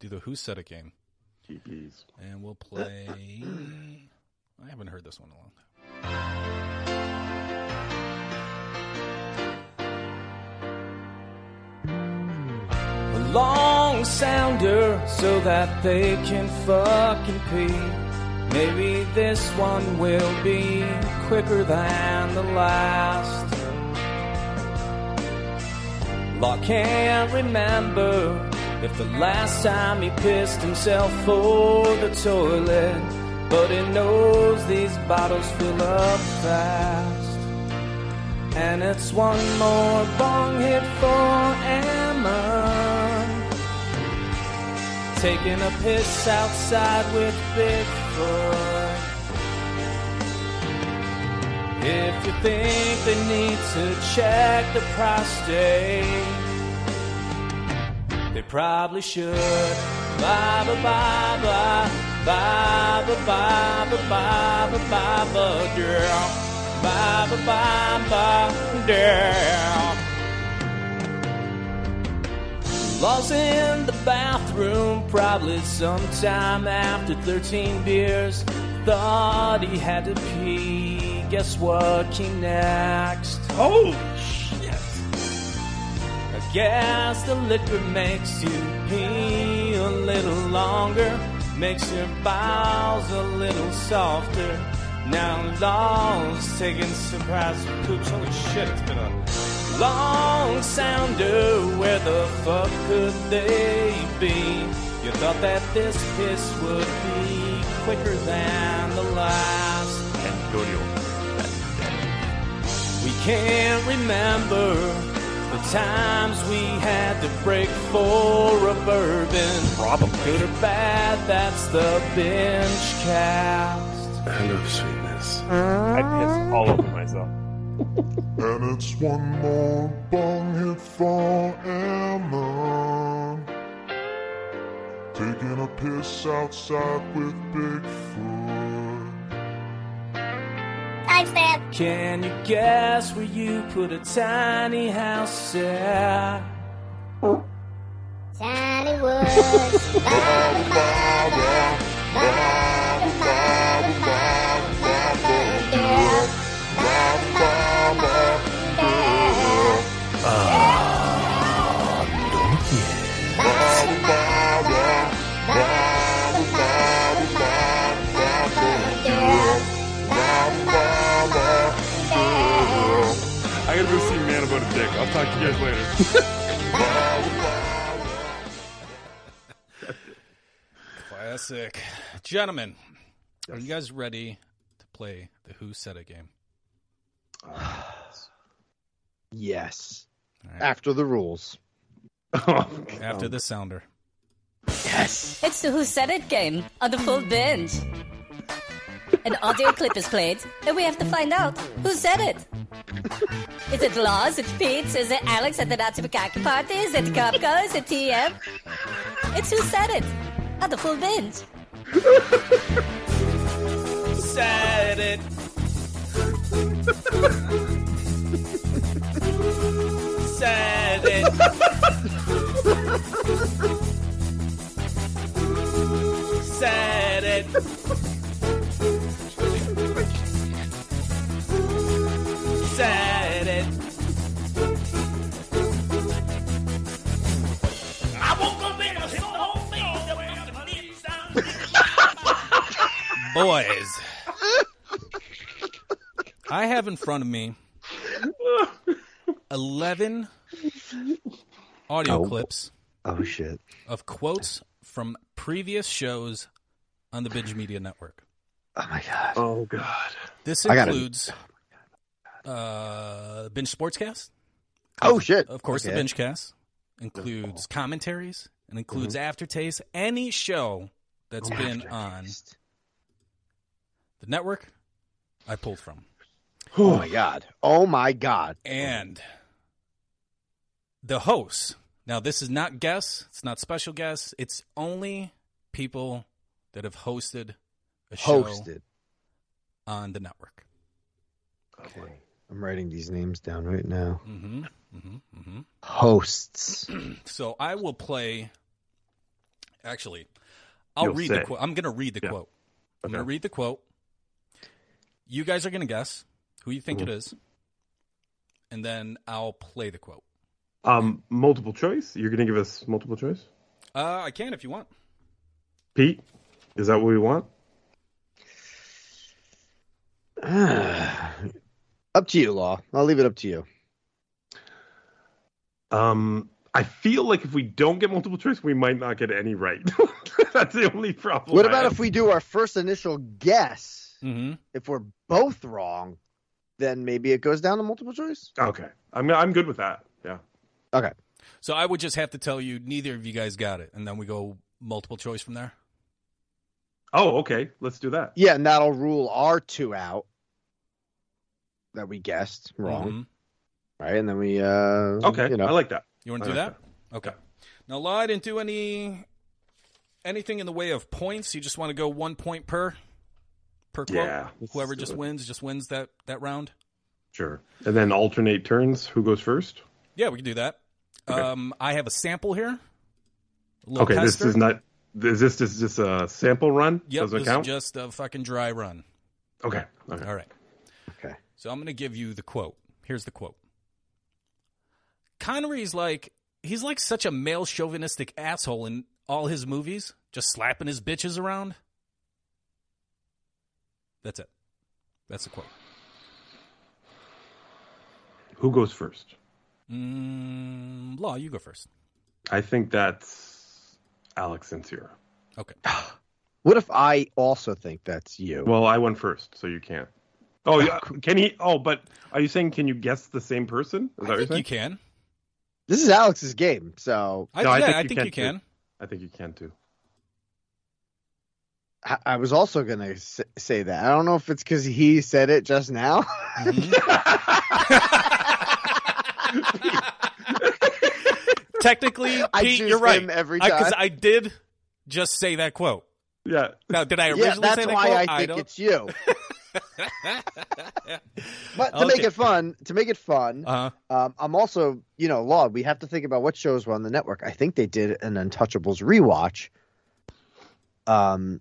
do the Who Said It game. GPs. And we'll play. I haven't heard this one in a long time. A long sounder so that they can fucking pee. Maybe this one will be quicker than the last. Law can't remember if the last time he pissed himself for the toilet, but he knows these bottles fill up fast. And it's one more bong hit for Emma. Taking a piss outside with Bigfoot. If you think they need to check the prostate, they probably should. Ba ba ba ba Baba, Baba, Baba, Baba girl. Baba, Baba girl. Lost in the bathroom, probably sometime after 13 beers. Thought he had to pee. Guess what came next? Oh, shit! I guess the liquor makes you pee a little longer makes your bowels a little softer. Now law's taking surprise poops. Holy shit, it's been a long sounder. Where the fuck could they be? You thought that this piss would be quicker than the last. Antonio. We can't remember the times we had to break for a bourbon. Probably. Good or bad, that's the binge cast. Hello, sweetness. I piss all over myself. And it's one more bong hit for Emma. Taking a piss outside with Bigfoot. Timestamp. Can you guess where you put a tiny house at? Tiny Woods. I Dick. I'll talk to you guys later. Classic. Gentlemen, are you guys ready to play the Who Said It game? Yes. All right. After the rules. After the sounder. Yes. It's the Who Said It game on the full binge. An audio clip is played, and we have to find out who said it. Is it Laws? Is it Pete? Is it Alex at the Nazi Macaque party? Is it Kopko? Is it TM? It's Who Said It at the full binge. Said it. Said it. Said it. Said it. I woke up and I hit the whole thing. The way the beat sound. Boys, I have in front of me 11 audio Oh. clips Oh shit. of quotes from previous shows on the Binge Media Network. Oh my god. Oh God. This I gotta- includes uh, Binge Sportscast. Oh shit. Of course, Okay. the Binge Cast includes commentaries and includes aftertaste. Any show that's Oh, been aftertaste. on the network, I pulled from. Oh my god. Oh my god. And the hosts. Now, this is not guests. It's not special guests. It's only people that have hosted a show Hosted. on the network. Okay. I'm writing these names down right now. hmm hmm hmm Hosts. So I will play. Actually, I'll You'll read say. the quote. I'm going to read the Yeah. quote. I'm Okay. going to read the quote. You guys are going to guess who you think it Mm-hmm. is, and then I'll play the quote. Um, multiple choice. You're gonna give us multiple choice, Uh, I can if you want. Pete. Is that what we want? up to you, Law. I'll leave it up to you. Um, I feel like if we don't get multiple choice, we might not get any right. That's the only problem. What I about have. if we do our first initial guess? Mm-hmm. If we're both wrong, then maybe it goes down to multiple choice. Okay, I'm I'm good with that. Yeah. Okay. So I would just have to tell you neither of you guys got it, and then we go multiple choice from there. Oh, okay. Let's do that. Yeah, and that'll rule our two out that we guessed wrong, Mhm. right? And then we, uh, Okay, you know, I like that. You want to I do like that? Okay. Now, Law, I didn't do any anything in the way of points. You just want to go one point per per quote. Yeah, Whoever just it. wins just wins that that round. Sure. And then alternate turns. Who goes first? Yeah, we can do that. Okay. Um, I have a sample here. A little Okay, this is not. Is this is just a sample run? Yep, Does it this count? is just a fucking dry run. Okay. Okay. All right. Okay. So I'm going to give you the quote. Here's the quote. Connery's like he's like such a male chauvinistic asshole in all his movies, just slapping his bitches around. That's it. That's the quote. Who goes first? Mm, Law, you go first. I think that's Alex Sincera. Okay. What if I also think that's you? Well, I went first, so you can't. Oh, yeah. Can he? Oh, but are you saying can you guess the same person? Is that I you're think you can. This is Alex's game, so I, No, I yeah, think I you think can you too. I think you can too. I, I was also gonna say that. I don't know if it's because he said it just now. Mm-hmm. Technically, Pete, choose you're right. every Because time. I, did just say that quote. Yeah. Now, did I originally yeah, that's say that why quote? I think don't. it's you. But to make it fun, to make it fun, Uh-huh. um, I'm also, you know, law. We have to think about what shows were on the network. I think they did an Untouchables rewatch. Um,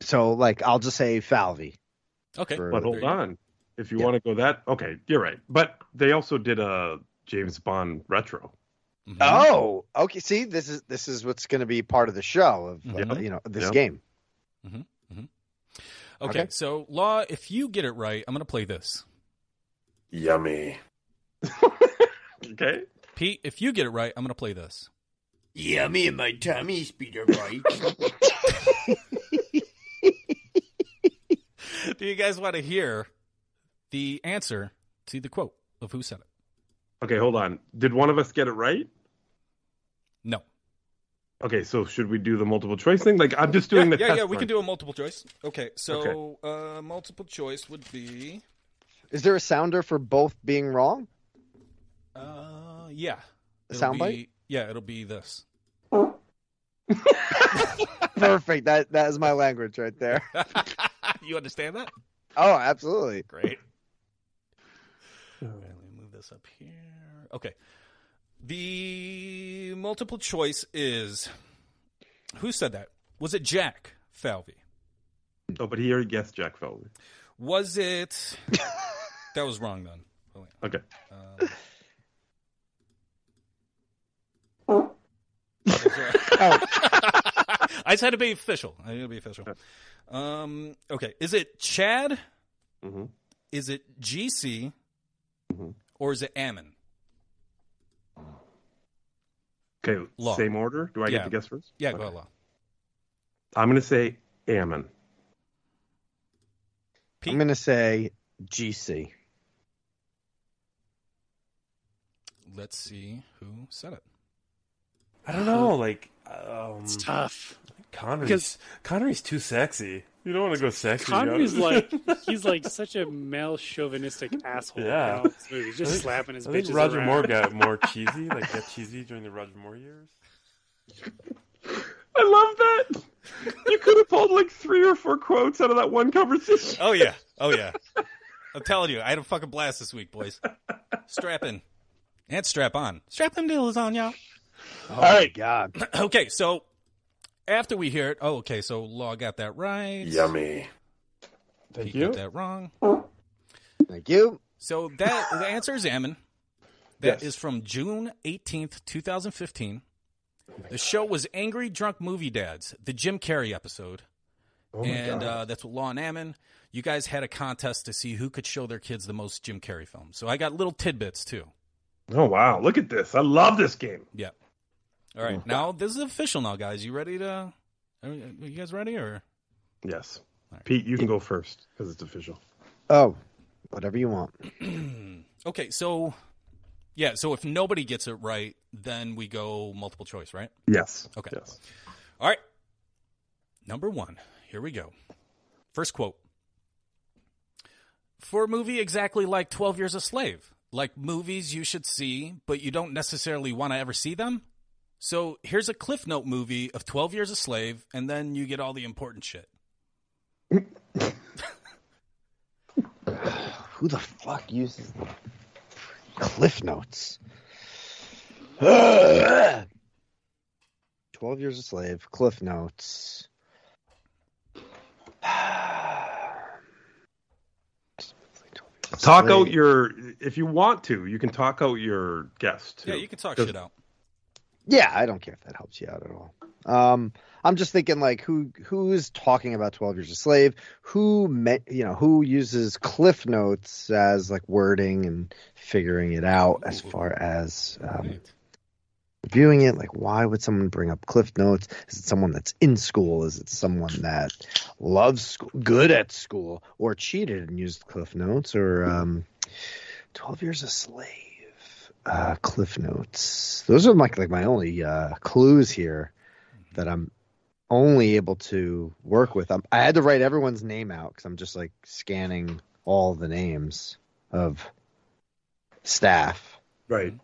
so like, I'll just say Falvey. Okay. for- But hold on. If you want to go that, okay, you're right. But they also did a James Bond retro. Mhm. Oh, okay. See, this is this is what's going to be part of the show of uh, you know this Yep. game. Okay, Okay. so Law, if you get it right, I'm going to play this. Yummy. Okay. Pete, if you get it right, I'm going to play this. Yummy me and my tummy speed are right. Do you guys want to hear the answer to the quote of who said it? Okay, hold on. Did one of us get it right? No. Okay, so should we do the multiple choice thing? Like I'm just doing yeah, the yeah, test yeah. We run. can do a multiple choice. Okay, so Uh, multiple choice would be Is there a sounder for both being wrong? uh, yeah, A It'll soundbite? Yeah, it'll be this. Perfect. That that is my language right there. you understand that? Oh, absolutely. Great. Okay, let me move this up here. Okay. The multiple choice is who said that? Was it Jack Falvey? Oh, but he already guessed Jack Falvey. Was it? that was wrong then. Okay. Um, I just had to be official. I had to be official. Um, okay. Is it Chad? Mm-hmm. Is it GC? Mhm. Or is it Ammon? Okay, Law. same order. Do I Yeah. get to guess first? Yeah, Okay. go ahead, Law. I'm gonna say Ammon. Pete? I'm going to say GC. Let's see who said it. I don't know. Like, um, It's tough. Connery's Because- Connery's too sexy. You don't want to go sexy. Connery's you know? like he's like such a male chauvinistic asshole. Yeah. in all his movies, I just think- slapping his I think bitches Roger around. Moore got more cheesy, like got cheesy during the Roger Moore years. I love that. You could have pulled like three or four quotes out of that one conversation. Oh yeah. Oh yeah. I'm telling you, I had a fucking blast this week, boys. Strap in. And strap on. Strap them deals on, y'all. Oh All right, oh, God. okay, so after we hear it, oh, okay, so Law got that right. Yummy. Pete you. got that wrong. Thank you. So that the answer is Ammon. That is Yes. from June 18th, 2015. The show was Angry Drunk Movie Dads, the Jim Carrey episode. Oh my and God. uh, that's what Law and Ammon. You guys had a contest to see who could show their kids the most Jim Carrey films. So I got little tidbits too. Oh wow, look at this. I love this game. Yeah. All right. Now this is official now, guys. You ready to are you guys ready or Yes. Pete, you can go first because it's official. Oh, whatever you want. Okay, so yeah, so if nobody gets it right, then we go multiple choice, right? Yes. Okay. Yes. All right. Number one. Here we go. First quote. For a movie exactly like 12 Years a Slave, like movies you should see, but you don't necessarily want to ever see them. So here's a Cliff Note movie of 12 Years a Slave, and then you get all the important shit. Who the fuck uses Cliff Notes? Twelve Years a Slave, Cliff Notes. Talk Slave. out your if you want to. You can talk out your guest. Too. Yeah, you can talk shit out. Yeah, I don't care if that helps you out at all. Um, I'm just thinking like who who is talking about Twelve Years a Slave? Who met, you know who uses Cliff Notes as like wording and figuring it out as far as um, reviewing it. Like, why would someone bring up Cliff Notes? Is it someone that's in school? Is it someone that loves school, good at school, or cheated and used Cliff Notes? Or um, Twelve Years a Slave? Uh, Cliff Notes. Those are like like my only uh, clues here that I'm only able to work with. I'm, I had to write everyone's name out because I'm just like scanning all the names of staff. Right.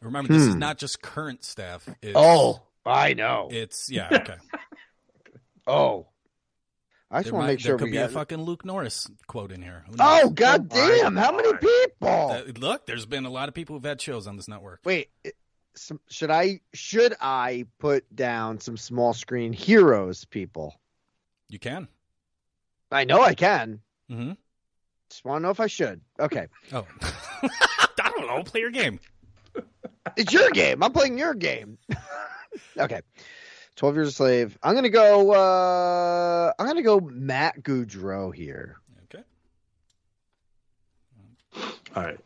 Remember, this is Hmm. not just current staff. It's, Oh, I know. It's yeah. Okay. Oh, I just want to make sure there could we be got. a fucking Luke Norris quote in here. Who knows? oh god damn! How many people? Uh, look, there's been a lot of people who've had shows on this network. Wait, some, should I should I put down some small screen heroes people? You can. I know I can. Mm-hmm. Just want to know if I should. Okay. Oh, I don't know. Play your game. It's your game. I'm playing your game. okay. 12 Years a Slave. I'm going to go uh I'm going to go Matt Goudreau here. Okay. All right.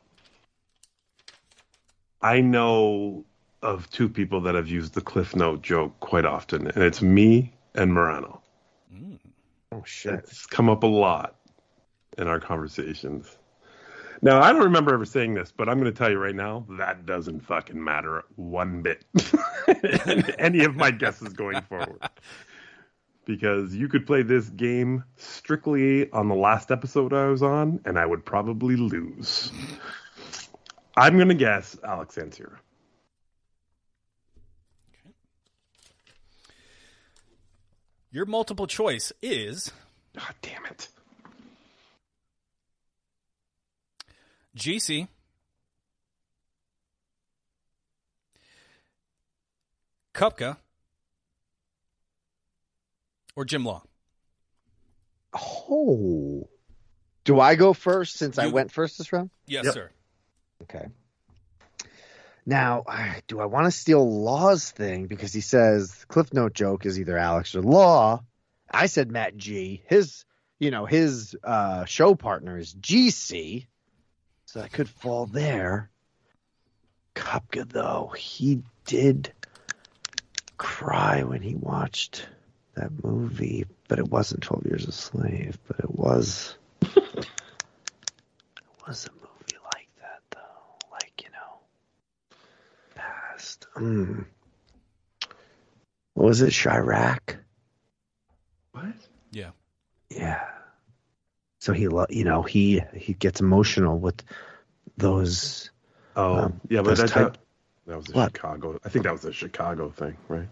I know of two people that have used the Cliff Note joke quite often, and it's me and Morano. Oh shit. It's come up a lot in our conversations. Now, I don't remember ever saying this, but I'm going to tell you right now that doesn't fucking matter one bit. any of my guesses going forward. Because you could play this game strictly on the last episode I was on, and I would probably lose. I'm going to guess Alex Ansira. Your multiple choice is God damn it. GC, Kupka, or Jim Law. Oh. Do I go first since I went first this round? Yes, Yep. sir. Okay. Now, do I want to steal Law's thing because he says Cliff Note joke is either Alex or Law? I said Matt G. His, you know, his uh, show partner is GC, so I could fall there. Kupka, though, he did cry when he watched that movie, but it wasn't Twelve Years a Slave, but it was. it was a movie like that, though. Like you know, past. Mm. What was it? Chi-Raq. What? Yeah. Yeah. So he, lo- you know, he he gets emotional with those. Oh, um, yeah, but those that, type- that, that was a What? Chicago. I think that was a Chicago thing, right?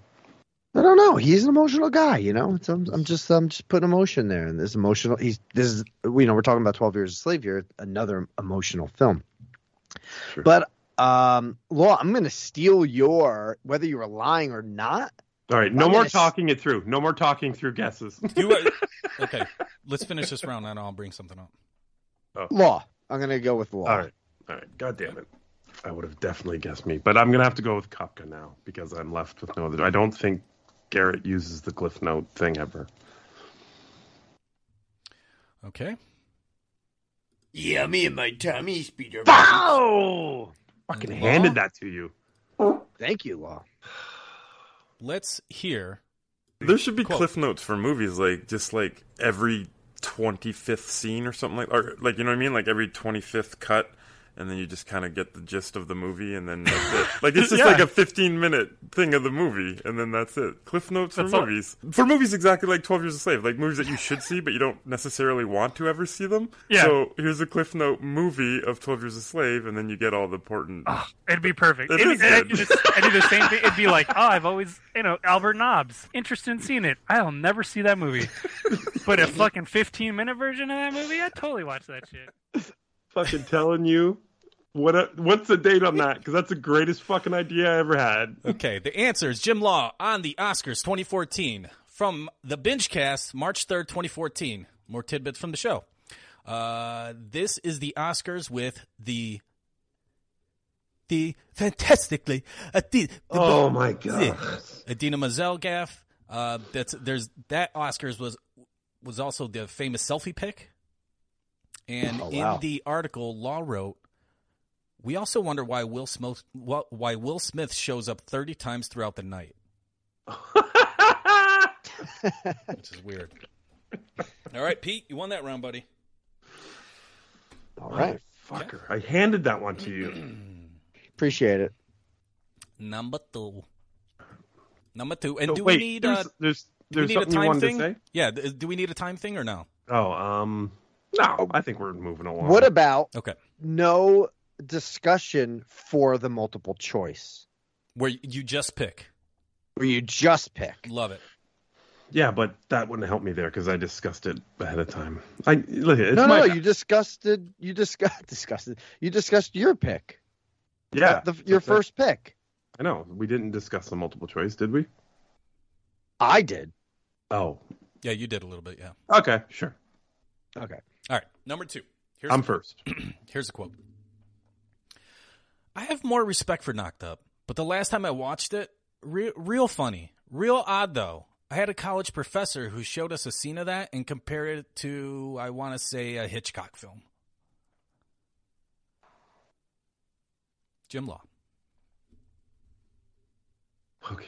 I don't know. He's an emotional guy, you know. It's, I'm, I'm just I'm just putting emotion there, and this emotional. He's this is you know we're talking about Twelve Years a Slave here, another emotional film. Sure. But um, Law, I'm going to steal your whether you were lying or not. All right, no I'm more gonna s- talking it through. No more talking through guesses. You, okay, let's finish this round and I'll bring something up. Oh. Law. I'm going to go with Law. All right, all right. God damn it. I would have definitely guessed me, but I'm gonna have to go with Kopka now because I'm left with no other. I don't think Garrett uses the Cliff Note thing ever. Okay. Yeah, me and my Tommy speeder. Oh, Fucking Law? handed that to you. thank you, Law. Let's hear. There should be Quote. cliff notes for movies, like just like every twenty fifth scene or something like, or like you know what I mean, like every twenty fifth cut, and then you just kind of get the gist of the movie, and then that's it. Like it's just Yeah. like a fifteen minute thing of the movie, and then that's it. Cliff notes for That's all- movies, for movies exactly like Twelve Years a Slave, like movies that you should see but you don't necessarily want to ever see them. Yeah. So here's a cliff note movie of Twelve Years a Slave, and then you get all the important. Ah, it'd be perfect. It It'd, is it'd, good. it'd, it'd do the same thing. It'd be like, oh, I've always, you know, Albert Nobbs, interested in seeing it. I'll never see that movie. but a fucking 15 minute version of that movie, I'd totally watch that shit. Fucking telling you. What? A, what's the date on that? Because that's the greatest fucking idea I ever had. Okay, the answer is Jim Law on the Oscars 2014 from the Binge Cast, March 3rd, 2014. More tidbits from the show. Uh, this is the Oscars with the the fantastically uh, the, the- Oh, my God. Idina Menzel gaff. Uh, that's there's that Oscars was was also the famous selfie pic, and Oh, wow. in the article, Law wrote, "We also wonder why Will Smith why Will Smith shows up thirty times throughout the night." Which is weird. All right, Pete, you won that round, buddy. All right. Fucker. I handed that one to you. Appreciate it. Number two. Number two. And So do wait, we need there's- uh, there's- do there's we need a something you time wanted to thing? say? Yeah. Do we need a time thing or no? Oh, um, no, I think we're moving along. What about okay? No discussion for the multiple choice, Where you just pick. where you just pick. Love it. Yeah, but that wouldn't help me there because I discussed it ahead of time. I look. It's no, my, no, you discussed it. You discussed discussed it. You discussed your pick. yeah, The- your that's it. first pick. I know we didn't discuss the multiple choice, did we? I did. Oh, Yeah, you did a little bit. Yeah. okay, sure. Okay. All right. Number two. Here's I'm the- first. Here's a quote. I have more respect for Knocked Up, but the last time I watched it, re- real funny, real odd though. I had a college professor who showed us a scene of that and compared it to, I want to say, a Hitchcock film. Jim Law. Okay.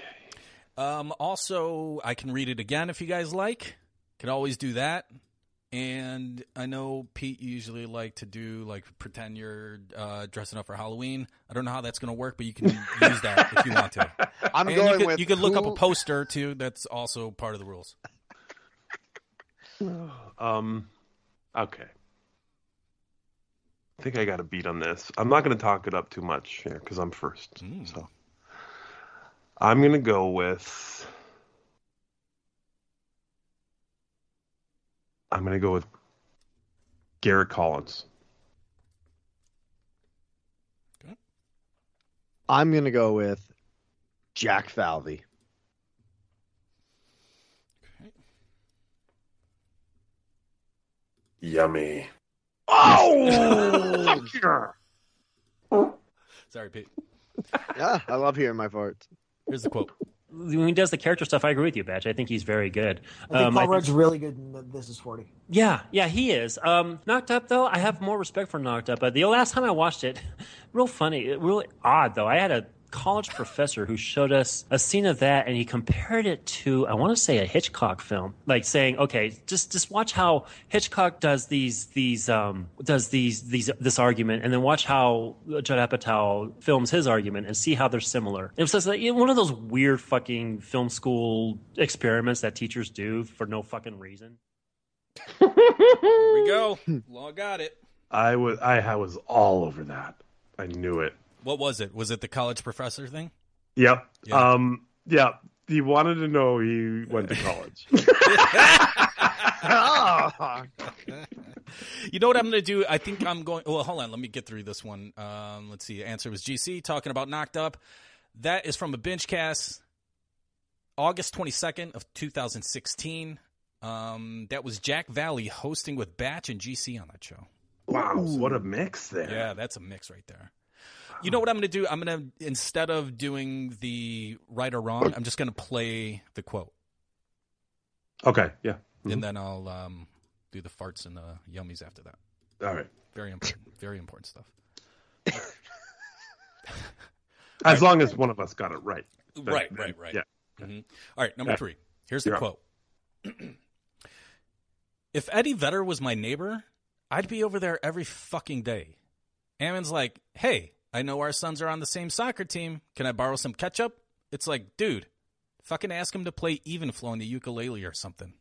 Um, also, I can read it again if you guys like. Can always do that. And I know Pete usually like to do like pretend you're uh, dressing up for Halloween. I don't know how that's going to work, but you can use that if you want to. I'm And going you could, with you could look up a poster too. That's also part of the rules. Um, okay. I think I got a beat on this. I'm not going to talk it up too much here because I'm first. So I'm going to go with. I'm going to go with Garrett Collins. I'm gonna go with Jack Falvey. Yummy. Oh, Sorry, Pete. Yeah, I love hearing my farts. Here's the quote. When he does the character stuff, I agree with you, Batch. I think he's very good. I think Um, Paul I think- Rudd's really good in the- This Is 40. Yeah, yeah, he is. Um, Knocked Up though, I have more respect for Knocked Up. But the last time I watched it, real funny, really odd though. I had a college professor who showed us a scene of that, and he compared it to I want to say a Hitchcock film, like saying, okay, just just watch how Hitchcock does these these um does these these this argument, and then watch how Judd Apatow films his argument, and see how they're similar. It was just like you know, one of those weird fucking film school experiments that teachers do for no fucking reason. Here we go. Law got it. I was I was all over that. I knew it. What was it? Was it the college professor thing? Yep. Yeah. Um. Yeah. He wanted to know he went to college. You know what I'm going to do? I think I'm going. Well, hold on. Let me get through this one. Um, let's see. Answer was GC talking about knocked up. That is from a binge cast, August 22nd of 2016. Um, that was Jack Falvey hosting with Batch and GC on that show. wow, what a mix there. Yeah, that's a mix right there. You know what I'm going to do? I'm going to instead of doing the right or wrong, I'm just going to play the quote, Okay. Yeah. and then I'll um, do the farts and the yummies after that. All right. Very important. Very important stuff. As long as one of us got it right. Then- Right, then- right, right. Yeah. Mhm. All right, number Yeah. three. Here's the You're quote. if Eddie Vedder was my neighbor, I'd be over there every fucking day. Ammon's like, hey, I know our sons are on the same soccer team. Can I borrow some ketchup? It's like, dude, fucking ask him to play even flow on the ukulele or something.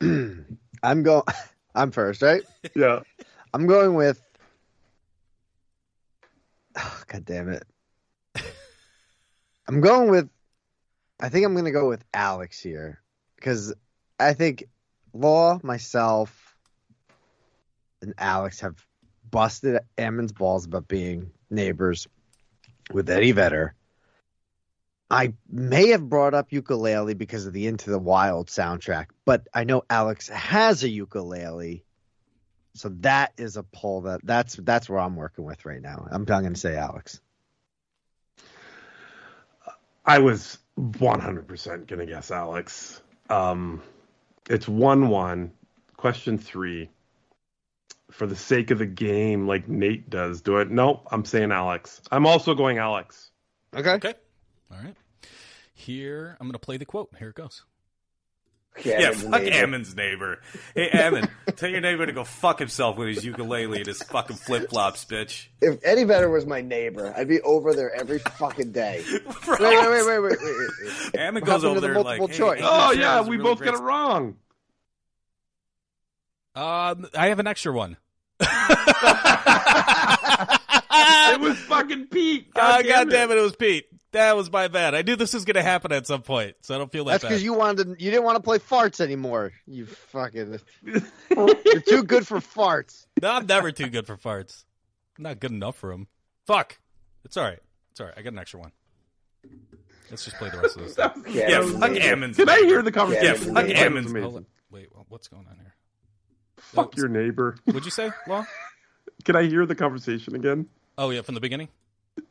I'm going. I'm first, right? Yeah. I'm going with. Oh, God damn it. I'm going with. I think I'm going to go with Alex here because I think Law, myself, and Alex have busted Ammon's balls about being neighbors with Eddie Vedder. I may have brought up ukulele because of the Into the Wild soundtrack, but I know Alex has a ukulele. So that is a poll that that's that's where I'm working with right now. I'm, I'm going to say Alex. I was 100% going to guess Alex. Um, it's 1 1. Question three. For the sake of the game, like Nate does, do it. Nope, I'm saying Alex. I'm also going Alex. Okay. Okay. All right. Here, I'm going to play the quote. Here it goes. Yeah, fuck Ammon's neighbor. Hey, Ammon, tell your neighbor to go fuck himself with his ukulele and his fucking flip flops, bitch. If Eddie Vedder was my neighbor, I'd be over there every fucking day. Wait, wait, wait, wait, wait, wait, wait, wait. Ammon goes over to the there multiple like, choice? Angry Oh, yeah, we really both great got it wrong. Um, I have an extra one. It was fucking Pete. God ah, damn God damn it, it was Pete. That was my bad. I knew this was going to happen at some point, so I don't feel that That's because you wanted to, you didn't want to play farts anymore. You fucking You're too good for farts. No, I'm never too good for farts. I'm not good enough for them. Fuck. It's all right. It's all right. I got an extra one. Let's just play the rest of this. Thing. Yeah, Yeah, fuck amazing. Ammon's Can I hear the conversation? Yeah, fuck Ammon's- amazing. Hold on. Wait, what's going on here? Fuck your neighbor. What'd you say, Law? Can I hear the conversation again? Oh yeah, from the beginning.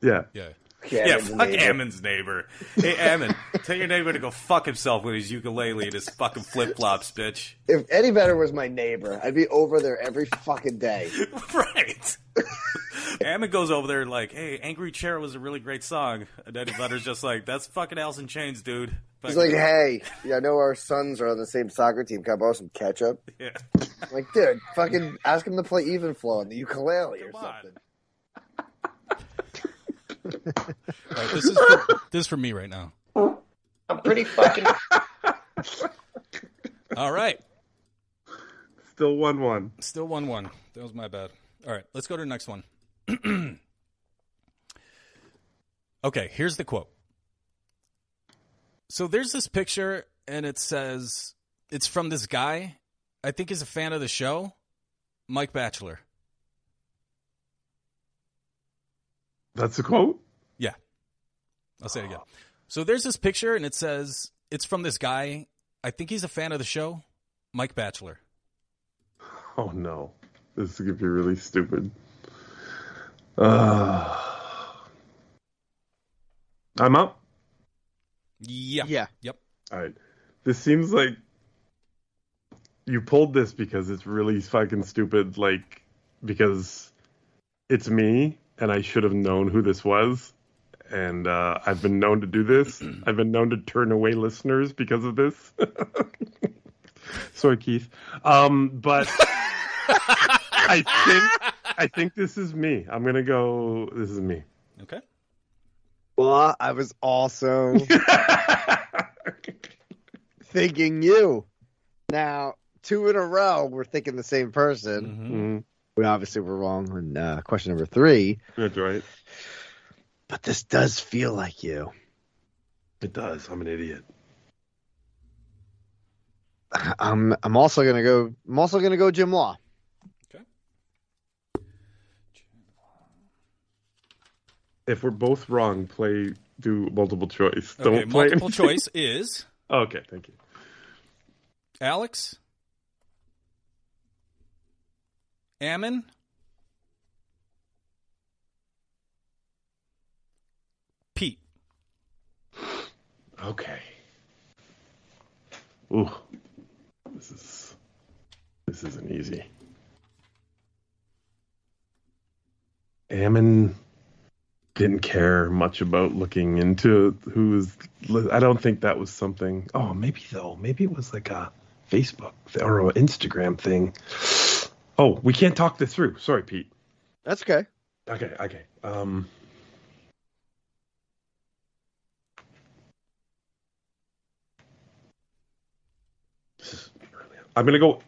Yeah. Yeah. Yeah, fuck Ammon's neighbor. Hey, Ammon, tell your neighbor to go fuck himself with his ukulele and his fucking flip flops, bitch. If Eddie Vedder was my neighbor, I'd be over there every fucking day. Right. Ammon goes over there like, hey, Angry Chair was a really great song. And Eddie Vedder's just like, that's fucking Alice in Chains, dude. He's like, hey, yeah, I know our sons are on the same soccer team. Can I borrow some ketchup? Yeah. I'm like, dude, fucking ask him to play even flow on the ukulele or something. All right, this is for, this is for me right now. I'm pretty fucking. All right. Still one one. Still one one. That was my bad. All right, let's go to the next one. okay, here's the quote. So there's this picture, and it says it's from this guy. I think he's a fan of the show, Mike Batchelor. That's a quote? Yeah. I'll say it again. So there's this picture, and it says it's from this guy. I think he's a fan of the show, Mike Batchelor. Oh no. This is gonna be really stupid. Uh, I'm up. Yeah. Yeah. Yep. All right. This seems like you pulled this because it's really fucking stupid. Like because it's me, and I should have known who this was. And uh, I've been known to do this. I've been known to turn away listeners because of this. Sorry, Keith. Um, but I think I think this is me. I'm gonna go. This is me. Okay. Well, I was also thinking you. Now, two in a row, we're thinking the same person. Mhm. We obviously were wrong on uh, question number three, That's right. but this does feel like you. It does. I'm an idiot. I'm I'm also gonna go. I'm also gonna go Jim Law. If we're both wrong, play do multiple choice. Okay, Don't play multiple anything. choice is Okay, thank you. Alex, Ammon, Pete. Okay. Ooh, this is this isn't easy. Ammon didn't care much about looking into who was. I don't think that was something. Oh, maybe though. Maybe it was like a Facebook or an Instagram thing. Oh, we can't talk this through. Sorry, Pete. That's okay. Okay, okay. Um. this is really- I'm gonna go.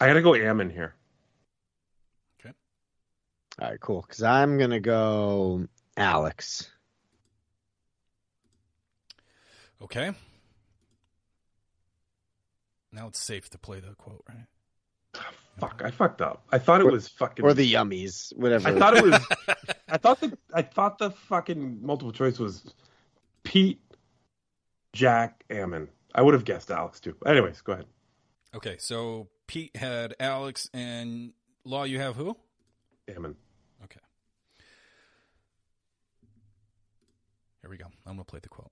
I gotta go Ammon here. Okay. All right, cool. Because I'm gonna go Alex. Okay. Now it's safe to play the quote, right? Fuck, I fucked up. I thought it Or- was fucking or the yummies, whatever. I thought it was. I thought the I thought the fucking multiple choice was Pete, Jack, Ammon. I would have guessed Alex too. Anyways, go ahead. Okay, so Pete had Alex and Law. You have who? Ammon. Okay. Here we go. I'm gonna play the quote.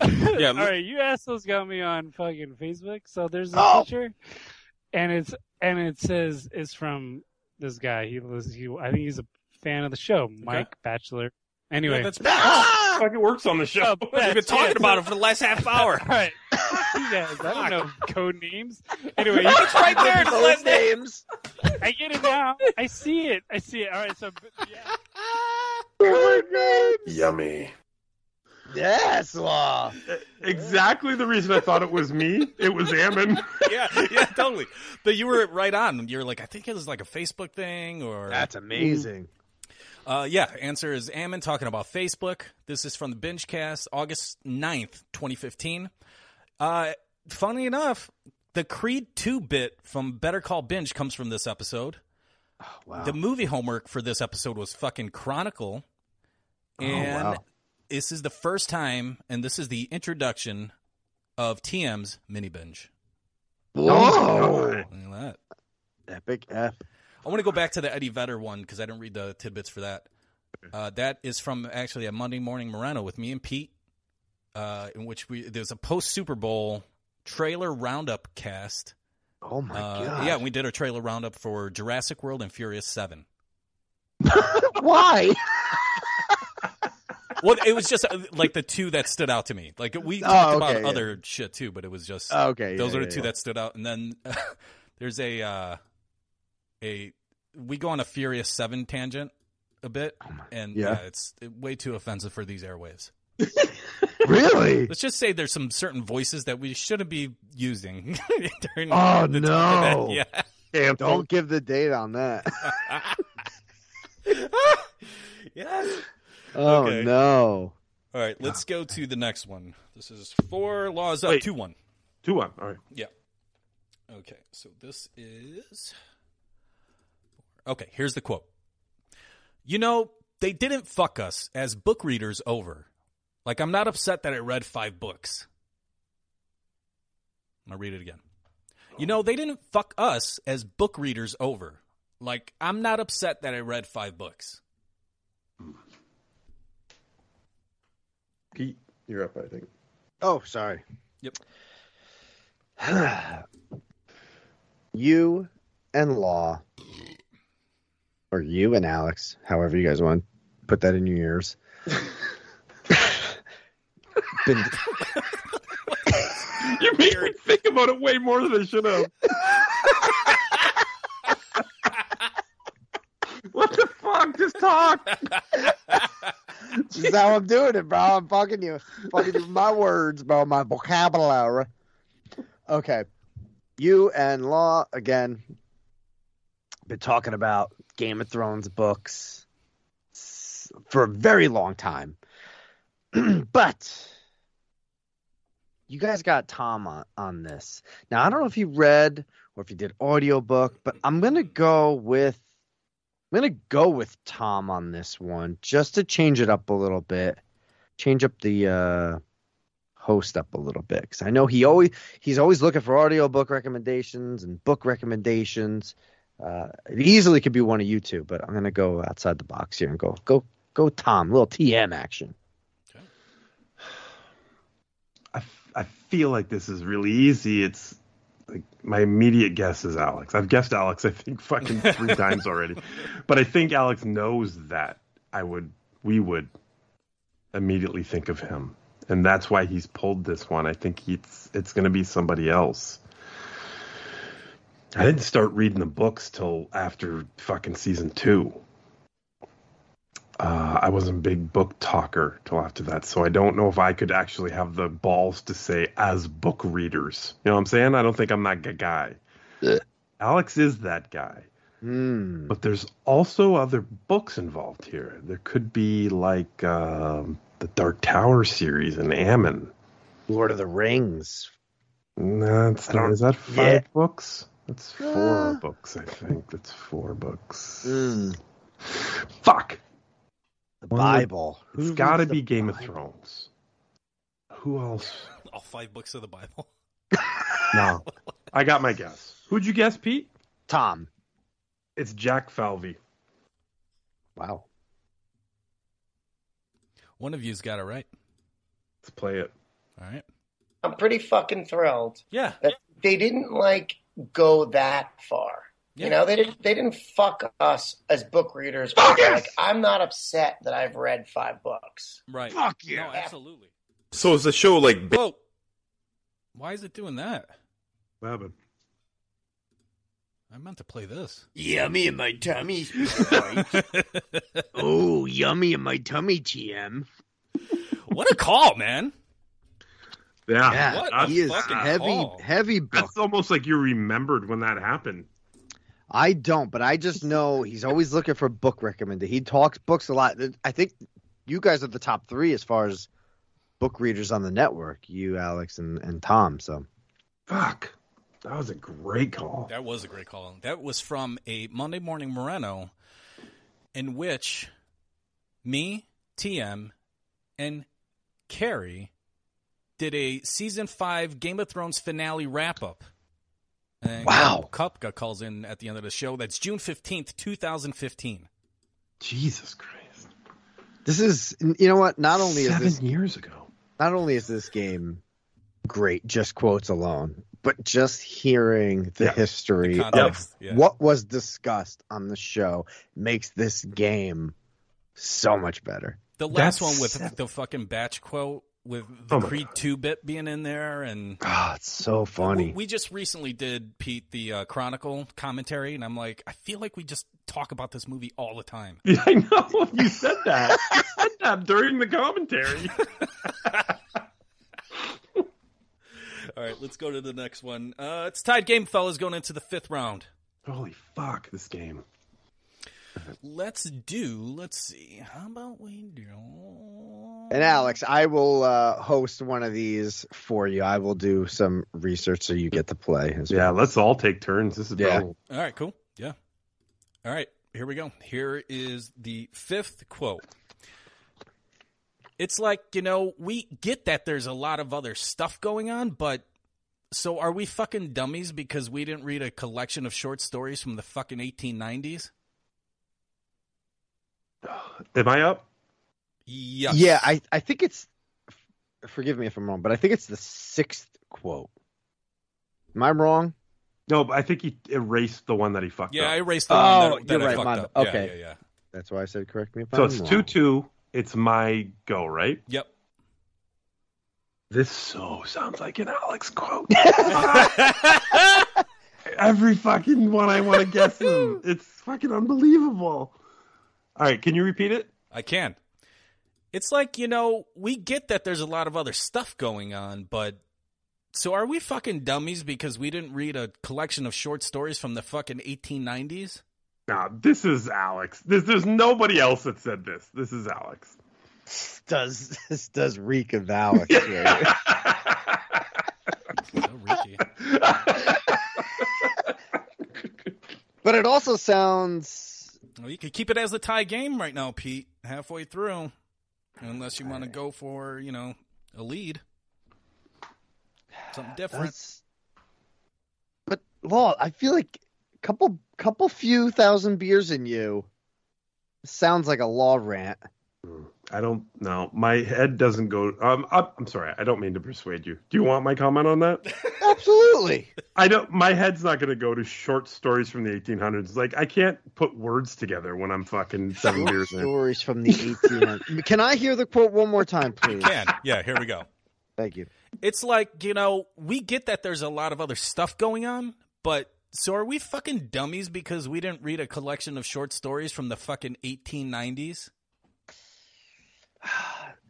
yeah. All right, you assholes got me on fucking Facebook. So there's a Oh. picture, and it's and it says it's from this guy. He was he. I think he's a fan of the show, Mike Bachelor. Anyway, Yeah, that's ah! fucking works on the show. Oh, We've been talking yeah. about it for the last half hour. All right, you guys. I don't know code names. Anyway, It's right there, it's Code last names. I get it now. I see it. I see it. All right, so yeah. Yummy. Yes, Law. Exactly the reason I thought it was me. It was Ammon. yeah, yeah, totally. But you were right on. You're like, I think it was like a Facebook thing, or That's amazing. Uh, yeah, answer is Ammon talking about Facebook. This is from the Binge Cast, August 9th, 2015. Uh, funny enough, the Creed 2 bit from Better Call Binge comes from this episode. wow. The movie homework for this episode was fucking Chronicle. And wow. this is the first time, and this is the introduction of TM's mini binge. Whoa. Look at that. Epic F. I want to go back to the Eddie Vedder one because I didn't read the tidbits for that. Uh, that is from actually a Monday Morning Moreno with me and Pete, uh, in which we there's a post Super Bowl trailer roundup cast. Oh my Uh, god. Yeah, we did a trailer roundup for Jurassic World and Furious Seven. Why? Well, it was just uh, like the two that stood out to me. Like we Oh, talked okay, about yeah. other shit too, but it was just Oh, okay, Those yeah, are the yeah, two that stood out, and then there's a uh, a we go on a Furious Seven tangent a bit, and yeah. Yeah. it's way too offensive for these airwaves. Really? Let's just say there's some certain voices that we shouldn't be using. during Oh the no. that. Yeah. Don't give the date on that. yes. Oh Okay. no. All right, let's go to the next one. This is four laws up, Wait. two one. Two one. All right. Yeah. Okay, so this is. Okay, here's the quote. You know, they didn't fuck us as book readers over. Like, I'm not upset that I read five books. I'm going to read it again. You know, they didn't fuck us as book readers over. Like, I'm not upset that I read five books. Pete, you're up. I think. Oh, sorry. Yep. you and Law, or you and Alex, however you guys want, put that in your ears. Been, You made me think about it way more than I should have. what the fuck? Just talk. this is how I'm doing it, bro. I'm fucking you, fucking you with my words, bro, my vocabulary. Okay, you and Law again. Been talking about Game of Thrones books for a very long time, but you guys got Tom on, on this. Now I don't know if you read or if you did audiobook, but I'm gonna go with I'm gonna go with Tom on this one just to change it up a little bit, change up the uh, host up a little bit because I know he always he's always looking for audiobook recommendations and book recommendations. Uh, it easily could be one of you two, but I'm gonna go outside the box here and go go go Tom, little TM action. I, f- I feel like this is really easy. It's like my immediate guess is Alex. I've guessed Alex, I think, fucking three times already. But I think Alex knows that I would, we would immediately think of him. And that's why he's pulled this one. I think it's it's going to be somebody else. I didn't start reading the books till after fucking season two. Uh, I wasn't a big book talker till after that, so I don't know if I could actually have the balls to say as book readers. You know what I'm saying? I don't think I'm that g- guy. Alex is that guy. Hmm. But there's also other books involved here. There could be like um, the Dark Tower series and Ammon. Lord of the Rings. That's I don't- is that five Yeah. books? That's four Uh. books, I think. That's four books. Mm. Fuck. The One of the- Bible. It's Who got to be Game of Thrones. Who else? All five books of the Bible. No. I got my guess. Who'd you guess, Pete? Tom. It's Jack Falvey. Wow. One of you's got it right. Let's play it. All right. I'm pretty fucking thrilled. Yeah. That they didn't like go that far. Yeah. You know, they didn't they didn't fuck us as book readers. Fuck Like I'm not upset that I've read five books. Right. Fuck yeah. No, absolutely. So is the show like? ba- Whoa. Why is it doing that? What happened? I meant to play this. Yummy in my tummy. oh, yummy in my tummy, TM. What a call, man. Yeah. Yeah, What that's- he is fucking heavy, call. heavy book. That's almost like you remembered when that happened. I don't, but I just know he's always looking for book recommended. He talks books a lot. I think you guys are the top three as far as book readers on the network. You, Alex, and, and Tom. So Fuck. That was a great call. That was a great call. That was from a Monday Morning Moreno in which me, TM, and Carrie did a season five Game of Thrones finale wrap up. And Wow. Kupka calls in at the end of the show. That's June 15th, 2015. Jesus Christ. this is, you know what? Not only is this years ago. not only is this game great, just quotes alone, but just hearing the Yeah. history The of yeah. what was discussed on the show makes this game so much better. The last That's one with seven- the fucking batch quote with the Oh Creed 2 bit being in there and God, it's so funny. We, we just recently did Pete the uh, Chronicle commentary, and I'm like, I feel like we just talk about this movie all the time. Yeah, I know. You said that. you said that during the commentary. All right, let's go to the next one. Uh, it's tied game, fellas, going into the fifth round. Holy fuck, this game. Let's do. Let's see. How about we do? And Alex, I will uh, host one of these for you. I will do some research so you get to play. As Yeah, well. let's all take turns. This is Yeah. brutal. All right, cool. Yeah. All right, here we go. Here is the fifth quote. It's like, you know, we get that there's a lot of other stuff going on, but so are we fucking dummies because we didn't read a collection of short stories from the fucking 1890s? Am I up? Yes. Yeah, I, I think it's. Forgive me if I'm wrong, but I think it's the sixth quote. Am I wrong? No, but I think he erased the one that he fucked Yeah, up. Yeah, I erased the Oh, one that, oh, that you're I right, fucked my- up. Okay. Yeah, yeah, That's why I said correct me if so I'm it's wrong. 2 2. It's my go, right? Yep. This so sounds like an Alex quote. Every fucking one I want to guess him. It's fucking unbelievable. All right, can you repeat it? I can. It's like, you know, we get that there's a lot of other stuff going on, but so are we fucking dummies because we didn't read a collection of short stories from the fucking 1890s? Nah, this is Alex. This, there's nobody else that said this. This is Alex. Does this does reek of Alex? right? So Ricky. but it also sounds. Well, you could keep it as a tie game right now, Pete, halfway through. Unless you want to go for, you know, a lead. Something different. That's, but Law, I feel like a couple couple few thousand beers in you sounds like a law rant. I don't know. My head doesn't go. Um, I'm, I'm sorry. I don't mean to persuade you. Do you want my comment on that? Absolutely. I don't. My head's not going to go to short stories from the 1800s. Like I can't put words together when I'm fucking seven years in. Stories from the 1800s. Can I hear the quote one more time, please? Can. Yeah, here we go. Thank you. It's like, you know, we get that there's a lot of other stuff going on, but so are we fucking dummies because we didn't read a collection of short stories from the fucking 1890s?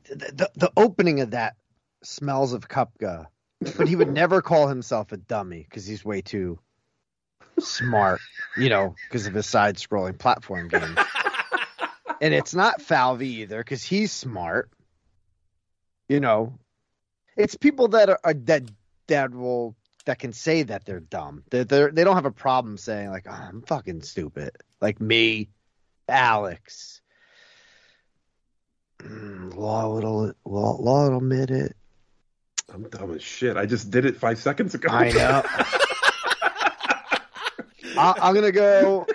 The, the, the opening of that smells of Kupka, but he would never call himself a dummy because he's way too smart, you know, because of his side-scrolling platform game. and it's not Falvey either because he's smart. You know, it's people that are, are that that will that can say that they're dumb. They're, they're they don't have a problem saying like, oh, "I'm fucking stupid," like me, Alex. Mm, law will law, law will admit it. I'm dumb as shit. I just did it five seconds ago. I know. I, I'm gonna go.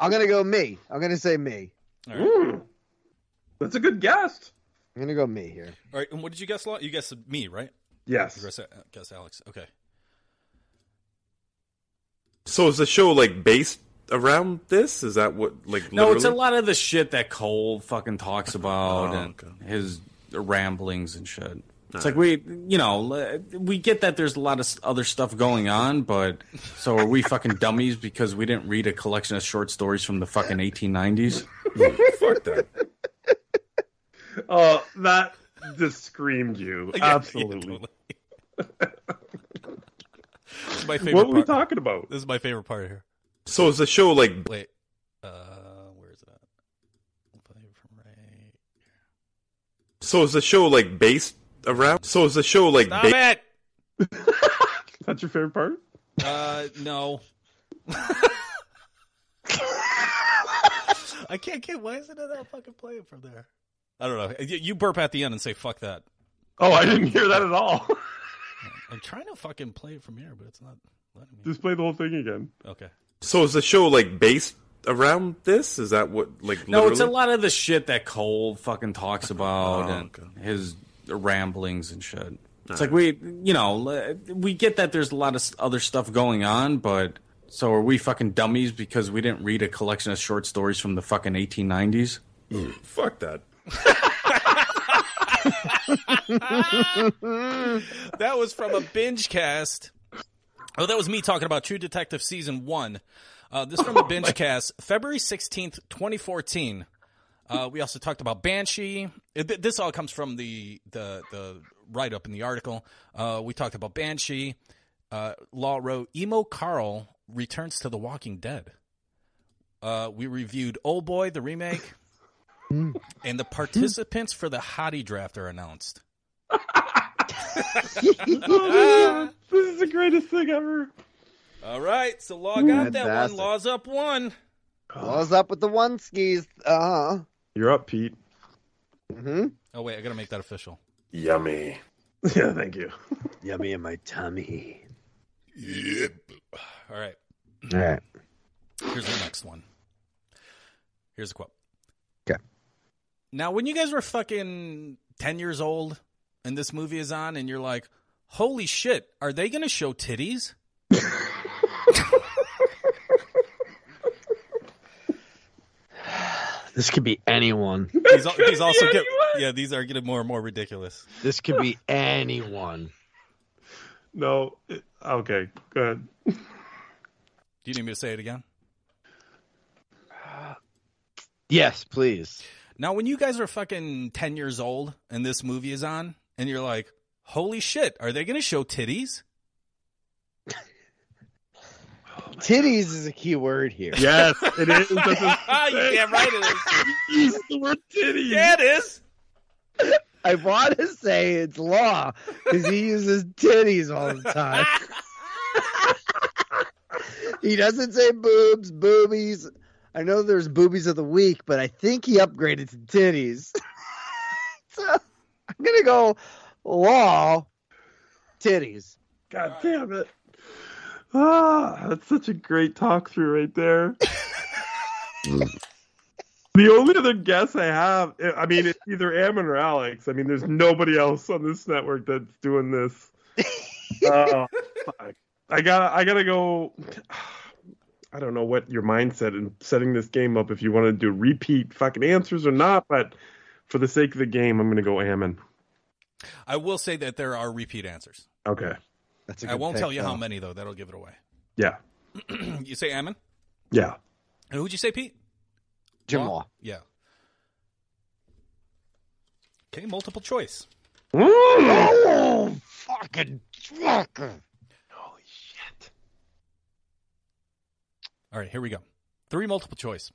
I'm gonna go me. I'm gonna say me. Mm. That's a good guess. I'm gonna go me here. All right, and what did you guess? Law? You guessed me, right? Yes. You guessed, guessed Alex. Okay. So is the show like based around this? Is that what like? No, it's a lot of the shit that Cole fucking talks oh, about Oh, and his ramblings and shit. It's All like we, you know, we get that there's a lot of other stuff going on, but so are we fucking dummies because we didn't read a collection of short stories from the fucking 1890s? Fuck that. Oh, that just screamed you. Yeah, yeah, Absolutely. This is my favorite What were we part. talking about? This is my favorite part here. So is the show like? Wait, uh, where is it at? Play it from right. So is the show like based around? So is the show like? Stop ba- it! That's your favorite part? Uh, no. I can't get. Why isn't it that fucking playing from there? I don't know. You you burp at the end and say "fuck that." Oh, I didn't hear that at all. I'm trying to fucking play it from here, but it's not letting me. Just play the whole thing again. Okay. So is the show like based around this? Is that what like? No, it's a lot of the shit that Cole fucking talks about Oh, and his ramblings and shit. It's Alright. like we, you know, we get that there's a lot of other stuff going on, but so are we fucking dummies because we didn't read a collection of short stories from the fucking 1890s? Mm. Fuck that. that was from a binge cast. Oh, that was me talking about True Detective season one. Uh, this from a binge cast, February sixteenth, twenty fourteen. Uh, we also talked about Banshee. It- This all comes from the the, the write up in the article. Uh, we talked about Banshee. Uh, Law wrote Emo Carl returns to The Walking Dead. Uh, we reviewed Old Boy, the remake, and the participants for the Hottie draft are announced. Oh, this is the greatest thing ever. All right, so Law got that one. Fantastic. Law's up one. What's up with the one skis? Uh huh. You're up, Pete. Mm-hmm. Oh wait, I gotta make that official. Yummy. Yeah, thank you. Yummy in my tummy. Yep. All right. All right. Here's the next one. Here's a quote. Okay. Now, when you guys were fucking 10 years old and this movie is on and you're like, holy shit, are they going to show titties? This could be anyone. These, al- these also get, yeah, these are getting more and more ridiculous. This could be anyone. No. it- okay, go ahead. Do you need me to say it again? Yes, please. Now, when you guys are fucking 10 years old and this movie is on and you're like, holy shit, are they going to show titties? Titties is a key word here. Yes, it is. That's a- you damn right it is. You used the word titties. Yeah, it is. I want to say it's law because he uses titties all the time. he doesn't say boobs, boobies. I know there's boobies of the week, but I think he upgraded to titties. so I'm gonna go law titties. God damn it. Ah, that's such a great talk through right there. the only other guess I have, I mean, it's either Ammon or Alex. I mean, there's nobody else on this network that's doing this. Fuck. I gotta, I gotta go. I don't know what your mindset in setting this game up if you want to do repeat fucking answers or not, but for the sake of the game, I'm gonna go Ammon. I will say that there are repeat answers. Okay. That's a I good I won't pick, tell you how many, though. That'll give it away. Yeah. you say Ammon? Yeah. And who'd you say, Pete? Jim Law. Yeah. Okay, multiple choice. Mm. Oh, fucking fucker. Holy shit. All right, here we go. Three multiple choice.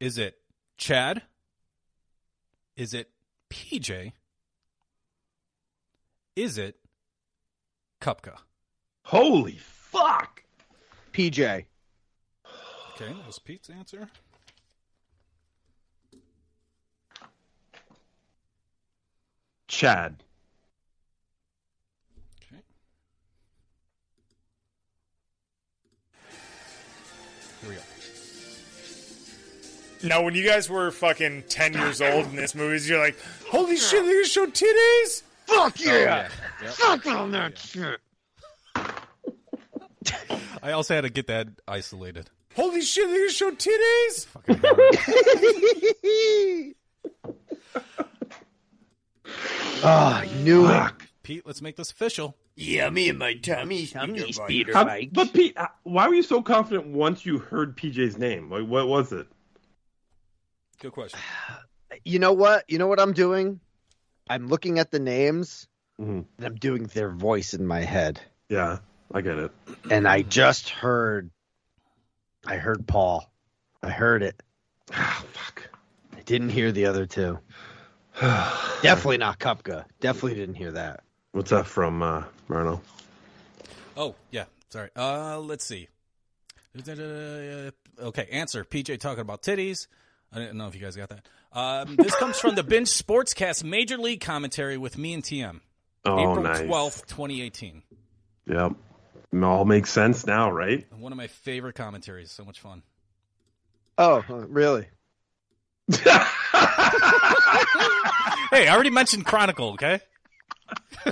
Is it Chad? Is it PJ? Is it Kupka? Holy fuck! PJ. Okay, that was Pete's answer. Chad. Now, when you guys were fucking 10 years old in this movie, you're like, holy shit, they're gonna show titties? Fuck yeah. Oh, yeah. Yep. Fuck on that shit. I also had to get that isolated. Holy shit, they're gonna show titties? Ah, I knew it. Pete, let's make this official. Yeah, me and my Tommy Speeder bike. How- but Pete, uh, why were you so confident once you heard PJ's name? Like, what was it? Good question. You know what? You know what I'm doing? I'm looking at the names Mhm. and I'm doing their voice in my head. Yeah, I get it. And I just heard I heard Paul. I heard it. Ah, fuck. I didn't hear the other two. Definitely not Kupka. Definitely didn't hear that. What's that from, uh, Marno? Oh, yeah. Sorry. Uh, let's see. Okay, answer. PJ talking about titties. I didn't know if you guys got that. Um, this comes from the Binge Sportscast Major League Commentary with me and TM. Oh, April nice. 12th, 2018. Yep. It all makes sense now, right? One of my favorite commentaries. So much fun. Oh, uh, really? hey, I already mentioned Chronicle, okay?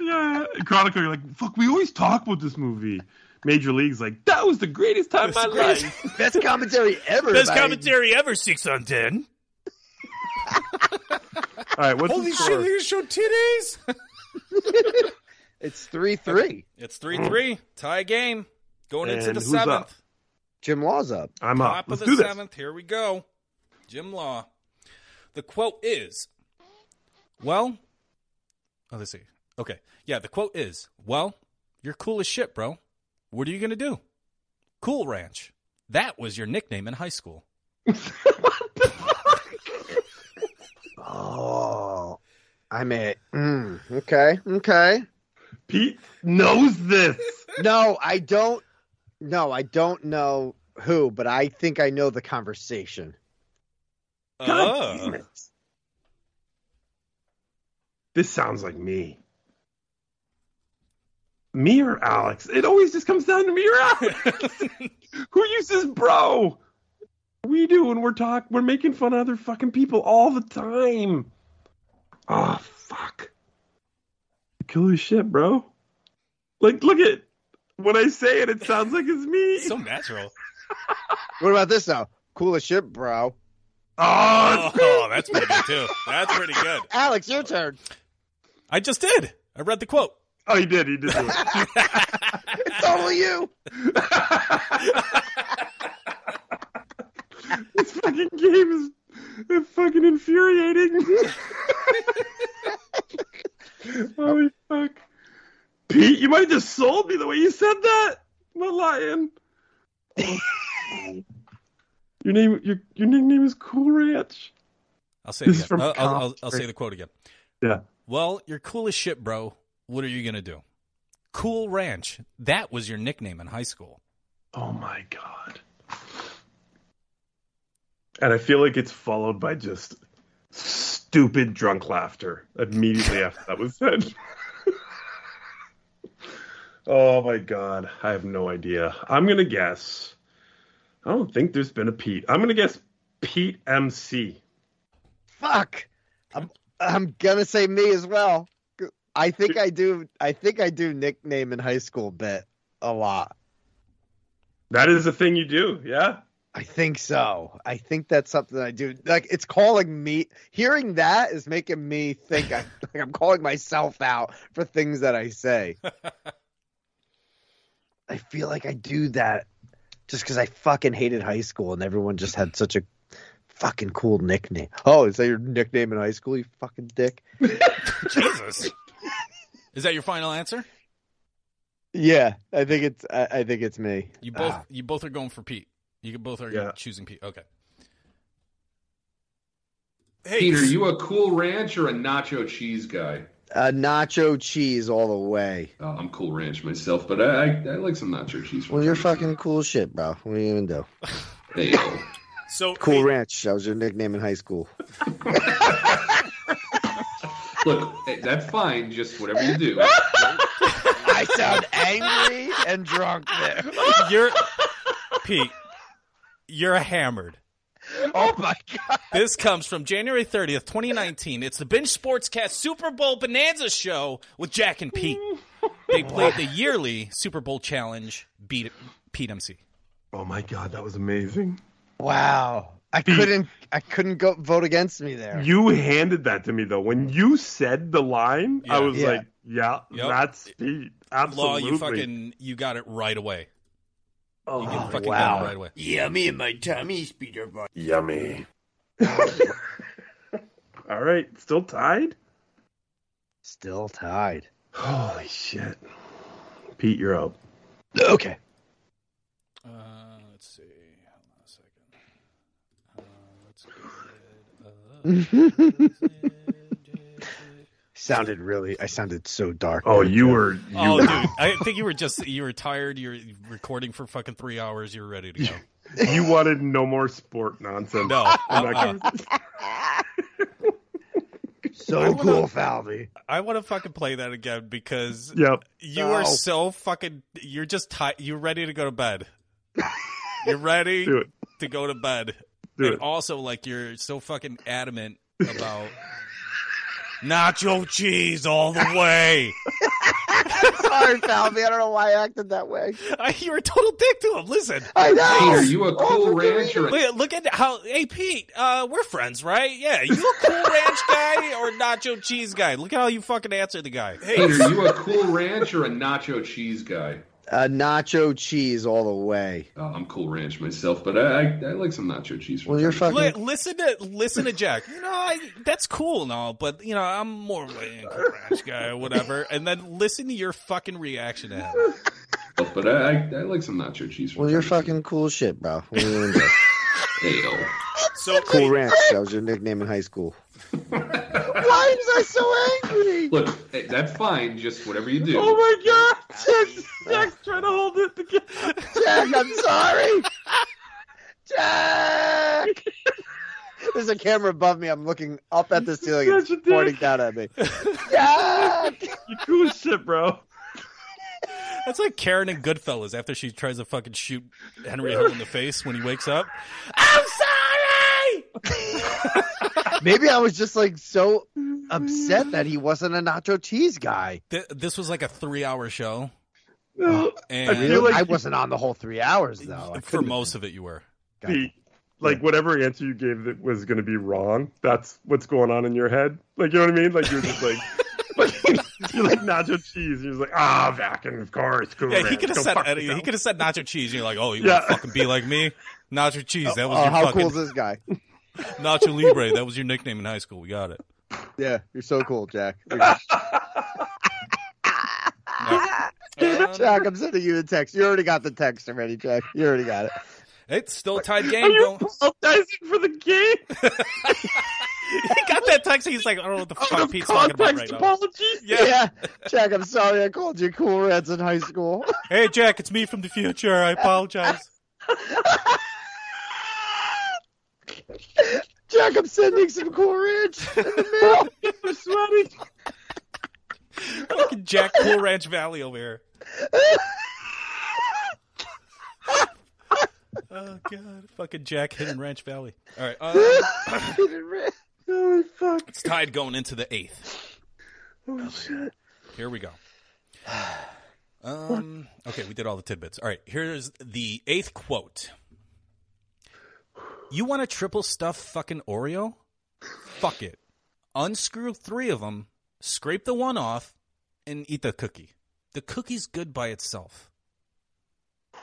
yeah. Chronicle, you're like, fuck, we always talk about this movie. Major League's like, that was the greatest time of my That's life. Best commentary ever. Best by- commentary ever, 6 on 10. All right, what's Holy the shit, score? they're gonna show titties? It's 3 3. It's 3 3. Tie game. Going into the who's seventh. up? Jim Law's up. I'm up. Top Let's of do the this. seventh. Here we go. Jim Law. The quote is, well, oh, let's see. Okay. Yeah, the quote is, well, you're cool as shit, bro. What are you going to do? Cool Ranch. That was your nickname in high school. Oh, I'm a. Mm, okay, okay. Pete knows this. No, I don't. No, I don't know who, but I think I know the conversation. God damn it. This sounds like me. Me or Alex? It always just comes down to me or Alex. Who uses bro? We do when we're talk. We're making fun of other fucking people all the time. Oh fuck! Cool as shit, bro. Like, look at when I say it, it sounds like it's me. So natural. What about this though? Cool as shit, bro. Ah, oh, Oh, that's pretty good, too. That's pretty good. Alex, your turn. I just did. I read the quote. Oh, he did. He did. Do it. It's totally you. this fucking game is fucking infuriating. Holy fuck. Pete, you might have just sold me the way you said that. I'm not lying. your name, your your nickname is Cool Ranch. I'll say it This is again. I'll, I'll, I'll, I'll say the quote again. Yeah. Well, you're cool as shit, bro. What are you going to do? Cool Ranch. That was your nickname in high school. Oh my god. And I feel like it's followed by just stupid drunk laughter immediately after that was said. oh my god. I have no idea. I'm going to guess. I don't think there's been a Pete. I'm going to guess Pete MC. Fuck. I'm I'm gonna say me as well. I think I do. I think I do nickname in high school bit a lot. That is a thing you do, yeah? I think so. I think that's something I do. Like it's calling me. Hearing that is making me think I, like I'm calling myself out for things that I say. I feel like I do that just because I fucking hated high school and everyone just had such a fucking cool nickname. Oh, is that your nickname in high school? You fucking dick. Jesus. Is that your final answer? Yeah, I think it's. I, I think it's me. You both Ah. you both are going for Pete. You both are Yeah. choosing Pete. Okay. Peter, you a cool ranch or a nacho cheese guy? Uh, nacho cheese all the way. Oh, I'm Cool Ranch myself, but I, I, I like some nacho cheese. Well, you're fucking cool shit, bro. What are you gonna do? Hey. So Cool Ranch. That was your nickname in high school. Look, that's fine. Just whatever you do. I sound angry and drunk there. You're Pete. You're hammered. Oh my god! This comes from January 30th, 2019. It's the Binge Sportscast Super Bowl Bonanza Show with Jack and Pete. They played the yearly Super Bowl Challenge. Beat Pete MC. Oh my god, that was amazing. Wow. I couldn't. I couldn't go vote against me there. You handed that to me though. When you said the line, I was Yeah. like, "Yeah, Yep. that's Pete." Absolutely. Law, you fucking you got it right away. Oh, you can fucking wow. get it right away. Yummy in my tummy, Peter Pan. Yummy. All right, still tied. Still tied. Holy shit, Pete, you're up. Okay. Uh, let's see. Hold on a second. Uh, let's go ahead. Sounded really. I sounded so dark. Oh, you too. were. Oh, you Oh, were, dude, I think you were just you were tired. You're recording for fucking three hours. You're ready to go. you wanted no more sport nonsense. No, in that uh-uh. conversation. so cool, Falvey. I want to fucking play that again because Yep. you No. are oh. so fucking. You're just tired. You're ready to go to bed. You're ready to go to bed, Do and it. also like you're so fucking adamant about nacho cheese all the way. Sorry, Falvey. I don't know why I acted that way. I, you're a total dick to him. Listen. I know. Hey, are you a Cool Ranch or a Look, look at how. Hey, Pete, uh, we're friends, right? Yeah, you a cool ranch guy or nacho cheese guy? Look at how you fucking answer the guy. Hey, are you a Cool Ranch or a nacho cheese guy? Uh, nacho cheese all the way. Oh, I'm Cool Ranch myself, but I, I, I like some nacho cheese. Well, you're fucking. Li- listen to listen to Jack. You know, I, that's cool and all, but you know, I'm more of a cool ranch guy or whatever. And then listen to your fucking reaction to him. time. But I, I, I like some nacho cheese. Well, you're time to time. fucking cool shit, bro. What are you gonna do? Hey, yo. So Cool Ranch. That was your nickname in high school. Why was I so angry? Look, hey, that's fine. Just whatever you do. Oh my god, Jack's, Jack's trying to hold it together. Jack, I'm sorry. Jack. There's a camera above me. I'm looking up at the ceiling. It's pointing down at me. Jack. You cool as shit, bro. That's like Karen and Goodfellas after she tries to fucking shoot Henry Hill in the face when he wakes up. I'm sorry. Maybe I was just like so upset that he wasn't a nacho cheese guy. Th- this was like a three-hour show, No, and I feel like I wasn't on the whole three hours though. I for most of it, you were. Pete, like whatever answer you gave that was going to be wrong, that's what's going on in your head. Like you know what I mean? Like you're just like, like you're like nacho cheese. You're like ah, back and of course, cool. Yeah, he could have said fuck any- he could have said nacho cheese. And you're like, oh, you Yeah. want to fucking be like me? Nacho cheese. That was Oh, your how fucking cool is this guy? Nacho Libre. That was your nickname in high school. We got it. Yeah, you're so cool, Jack. Jack, I'm sending you the text. You already got the text already, Jack. You already got it. It's still a tied Are game. you Going. apologizing for the game? he got that text. He's like, I don't know what the fuck Out Pete's talking about right context now. apologies? Yeah. Jack, I'm sorry I called you cool reds in high school. Hey, Jack, it's me from the future. I apologize. Jack, I'm sending some cool ranch in the mail. I'm sweaty. fucking Jack Cool Ranch Valley over here. Oh god, fucking Jack Hidden Ranch Valley. All right, Oh fuck. it's tied going into the eighth. Oh shit. Here we go. Um, okay, we did all the tidbits. All right, here's the eighth quote. You want a triple stuffed fucking Oreo? Fuck it. Unscrew three of them, scrape the one off, and eat the cookie. The cookie's good by itself.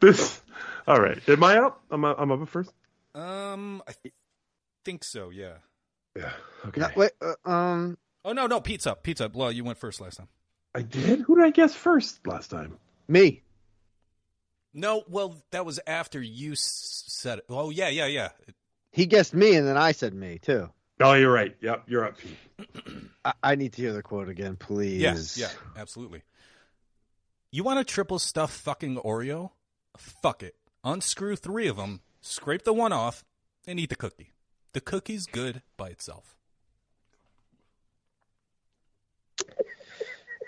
This. All right. Am I up? I'm up, I'm up at first. Um, I th- think so. Yeah. Yeah. Okay. No, wait, uh, um, Oh no, no, pizza, up. Pete's. Well, you went first last time. I did. Who did I guess first last time? me. No, well, that was after you said it. Oh yeah, yeah, yeah. He guessed me, and then I said me too. Oh, you're right. Yep, you're up, I, I need to hear the quote again, please. Yes, yeah, absolutely. You want a triple stuffed fucking Oreo? Fuck it. Unscrew three of them, scrape the one off, and eat the cookie. The cookie's good by itself.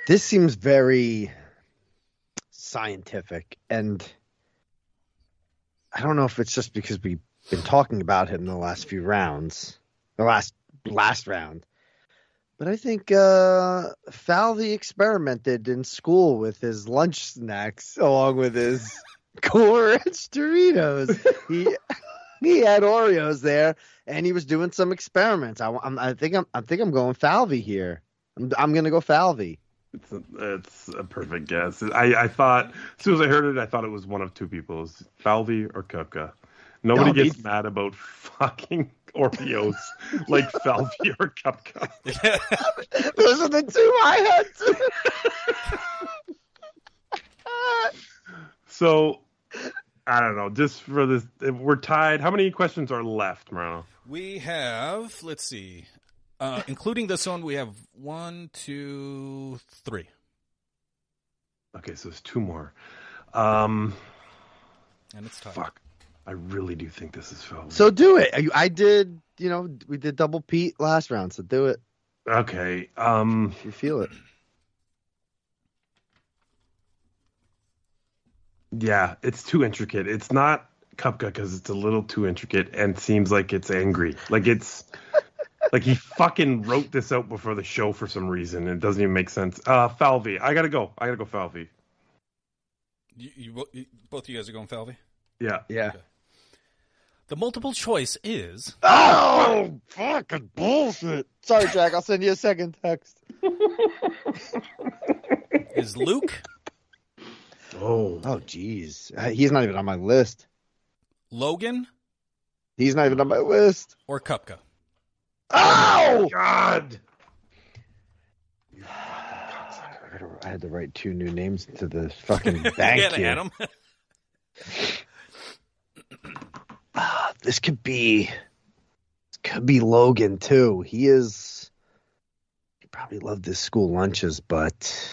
This seems very scientific, and I don't know if it's just because we've been talking about him in the last few rounds, the last last round. But I think uh, Falvey experimented in school with his lunch snacks along with his Cool Ranch Doritos. He he had Oreos there, and he was doing some experiments. I, I'm, I think I'm I think I'm going Falvey here. I'm I'm gonna go Falvey. It's a, it's a perfect guess. I, I thought as soon as I heard it, I thought it was one of two people: it was Falvey or Kupka. Nobody No, gets mad about fucking Oreos like Falvey or Kupka. Those are the two I had. So I don't know. Just for this, if we're tied. How many questions are left, Morano? We have, let's see, uh, including this one, we have one, two, three. Okay, so there's two more. Um, And it's tied. fuck. I really do think this is Falvey. So do it. I, I did. You know, we did double Pete last round, so do it. Okay. Um, you feel it. Yeah, it's too intricate. It's not Kupka because it's a little too intricate and seems like it's angry. Like it's like he fucking wrote this out before the show for some reason. It doesn't even make sense. Uh, Falvey, I gotta go. I gotta go Falvey. You, you, you- both of you guys are going Falvey? Yeah. Yeah. The multiple choice is Oh, fucking bullshit. Sorry, Jack. I'll send you a second text. is Luke, Oh. Oh, jeez. Uh, He's not even on my list. Logan, He's not even on my list. or Kupka? Oh God. I had to write two new names to the fucking bank gotta here. add 'em. Ah, this could be this could be Logan too. He is he probably loved his school lunches, but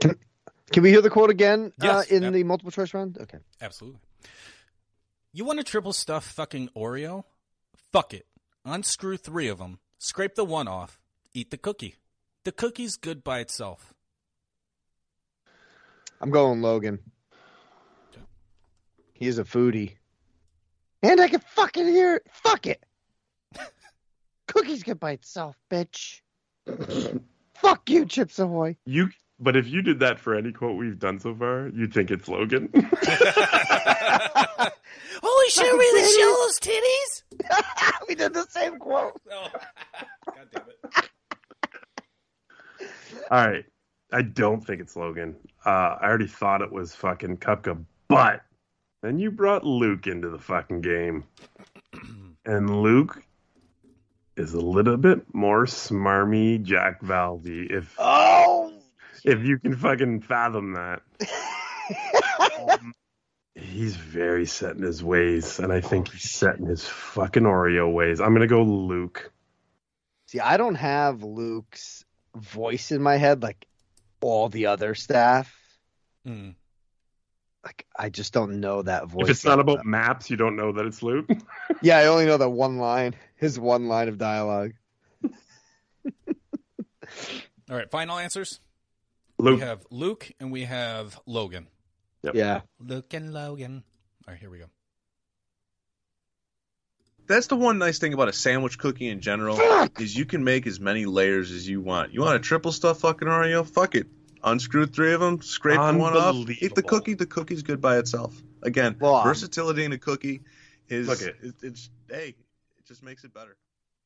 can can we hear the quote again uh, Yes. in Yep. the multiple choice round? Okay. Absolutely. You want a triple stuff fucking Oreo? Fuck it. Unscrew three of them, scrape the one off, eat the cookie. The cookie's good by itself. I'm going Logan. He is a foodie. And I can fucking hear it. Fuck it. Cookies good by itself, bitch. Fuck you, Chips Ahoy. You. But if you did that for any quote we've done so far, you'd think it's Logan. Holy shit, really show those titties? we did the same quote. God damn it. All right. I don't think it's Logan. Uh, I already thought it was fucking Kupka, but then you brought Luke into the fucking game. And Luke is a little bit more smarmy Jack Falvey if Oh if you can fucking fathom that. Um, he's very set in his ways, and I think he's set in his fucking Oreo ways. I'm gonna go Luke. See, I don't have Luke's voice in my head like all the other staff. Mm. Like I just don't know that voice. If it's not about maps, you don't know that it's Luke. Yeah, I only know that one line. His one line of dialogue. All right, final answers. Luke. We have Luke and we have Logan. Yeah. Luke and Logan. All right, here we go. That's the one nice thing about a sandwich cookie in general is you can make as many layers as you want. You want a triple stuff fucking Oreo? Fuck it. Unscrew three of them, scrape the one off, eat the cookie. The cookie's good by itself. Again, Well, um, versatility in a cookie is Look it. it, it's hey, it just makes it better.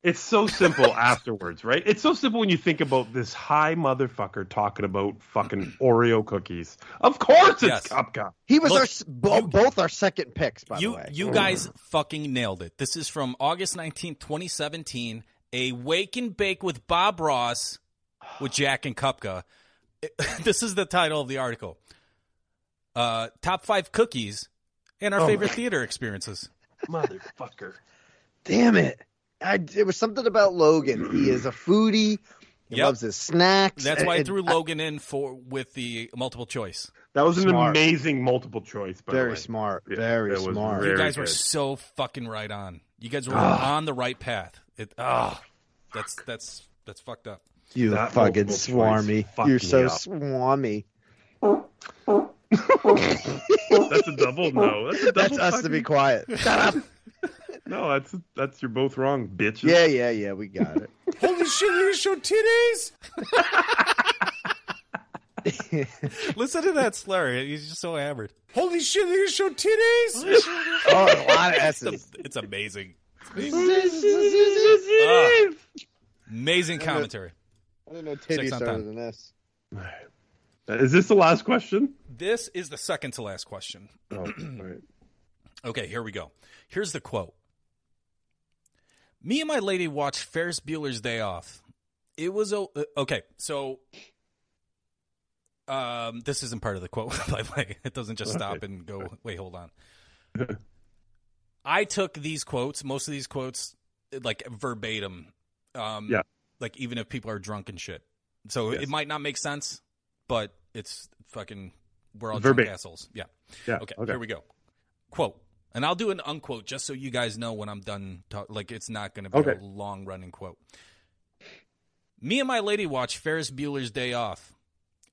It's so simple afterwards, right? It's so simple when you think about this high motherfucker talking about fucking Oreo cookies. Of course it's Yes. Kupka. He was Look, our s- bo- both our second picks, by you the way. you guys fucking nailed it. This is from August 19th, 2017. A Wake and Bake with Bob Ross with Jack and Kupka. This is the title of the article. Uh, top five cookies And our Oh, favorite theater experiences. Motherfucker. Damn it! I, it was something about Logan. He is a foodie. He Yep. loves his snacks. That's why I and- threw Logan in for with the multiple choice. That was an amazing multiple choice. By the Very way. smart. Yeah, very it was smart. You very guys were so fucking right on. You guys were Ah. on the right path. It oh, that's that's that's fucked up. You That fucking multiple swarmy. fucked You're so up. swarmy. That's a double no. That's a double. That's us to be quiet. Shut up. No, that's that's you're both wrong, bitches. Yeah, yeah, yeah. We got it. Holy shit! You show titties. Listen to that slur. He's just so hammered. Holy shit! You show titties. Oh, a lot of It's, S's. it's amazing. It's amazing. Ah, amazing commentary. I didn't know titties on started ten. in this. Is this the last question? This is the second to last question. Oh, all right. Okay, here we go. Here's the quote. Me and my lady watched Ferris Bueller's Day Off. It was a uh, okay. So, um, this isn't part of the quote, by the way. It doesn't just stop and go. Wait, hold on. I took these quotes, most of these quotes, like verbatim. Um, Yeah. Like even if people are drunk and shit, so Yes. it might not make sense, but it's fucking. We're all Verbatim. drunk assholes. Yeah. Yeah, Okay, okay. Here we go. Quote, and I'll do an unquote just so you guys know when I'm done. Talk- like it's not going to be Okay. a long running quote. Me and my lady watched Ferris Bueller's Day Off.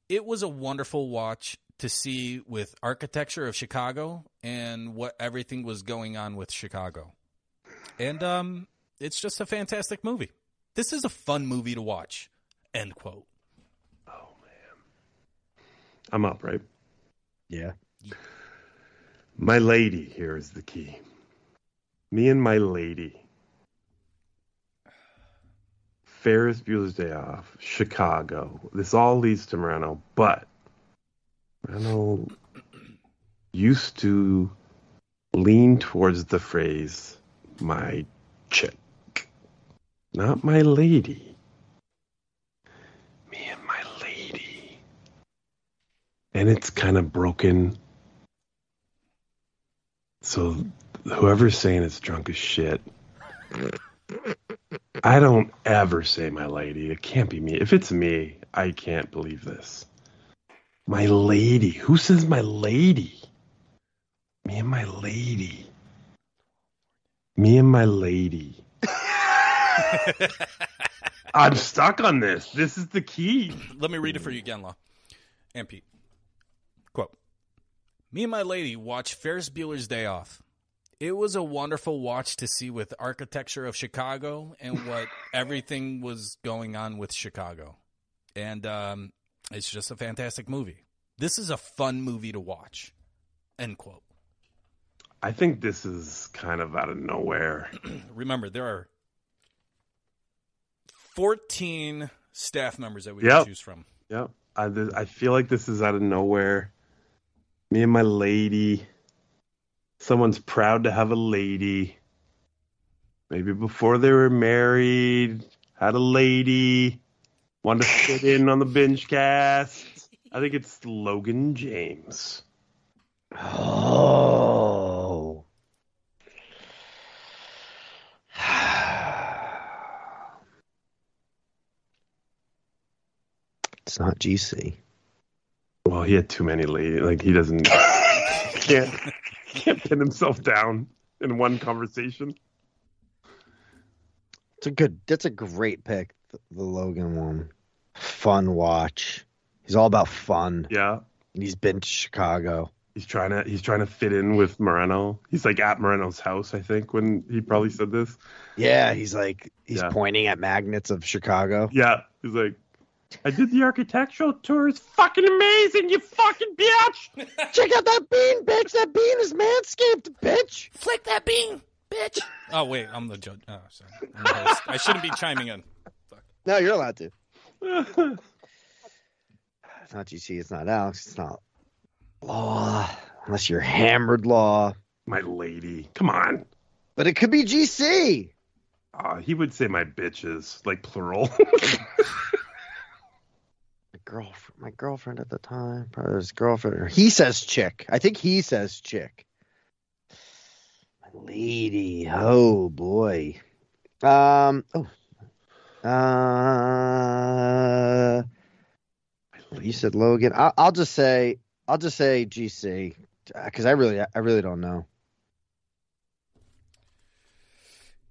It was a wonderful watch to see with architecture of Chicago and what everything was going on with Chicago. And um it's just a fantastic movie. This is a fun movie to watch. End quote. Oh man, I'm up, right? Yeah. My lady here is the key. Me and my lady. Ferris Bueller's Day Off, Chicago. This all leads to Moreno, but Moreno used to lean towards the phrase, my chick. Not my lady. Me and my lady. And it's kind of broken. So whoever's saying it's drunk as shit, I don't ever say my lady. It can't be me. If it's me, I can't believe this. My lady. Who says my lady? Me and my lady. Me and my lady. I'm stuck on this. This is the key. Let me read it for you again, Law. And Pete. Quote Me and my lady watched Ferris Bueller's Day Off. It was a wonderful watch to see with architecture of Chicago and what everything was going on with Chicago. And um, it's just a fantastic movie. This is a fun movie to watch. End quote. I think this is kind of out of nowhere. Remember, there are 14 staff members that we Yep. can choose from. Yep. I, th- I feel like this is out of nowhere. Me and my lady. Someone's proud to have a lady. Maybe before they were married, had a lady. Wanted to fit in on the binge cast. I think it's Logan James. Oh. It's not GC. Well, he had too many ladies. Like he doesn't can't can't pin himself down in one conversation. It's a good. That's a great pick. The, the Logan one, fun watch. He's all about fun. Yeah. And he's been to Chicago. He's trying to he's trying to fit in with Moreno. He's like at Moreno's house, I think, when he probably said this. Yeah, he's like he's Yeah. pointing at magnets of Chicago. Yeah, he's like, I did the architectural tour. It's fucking amazing, you fucking bitch. Check out that bean, bitch. That bean is manscaped, bitch. Flick that bean, bitch. Oh wait, I'm the judge. Oh, sorry. I'm. I shouldn't be chiming in. Fuck. No, you're allowed to. It's not GC. It's not Alex. It's not Law. Unless you're hammered Law. My lady, come on. But it could be GC. Uh, he would say my bitches, like plural. Girlfriend, my girlfriend at the time, probably his girlfriend. He says chick. I think he says chick. My lady, oh boy. Um. Oh. Uh. You said Logan. I, I'll just say. I'll just say GC because I really, I really don't know.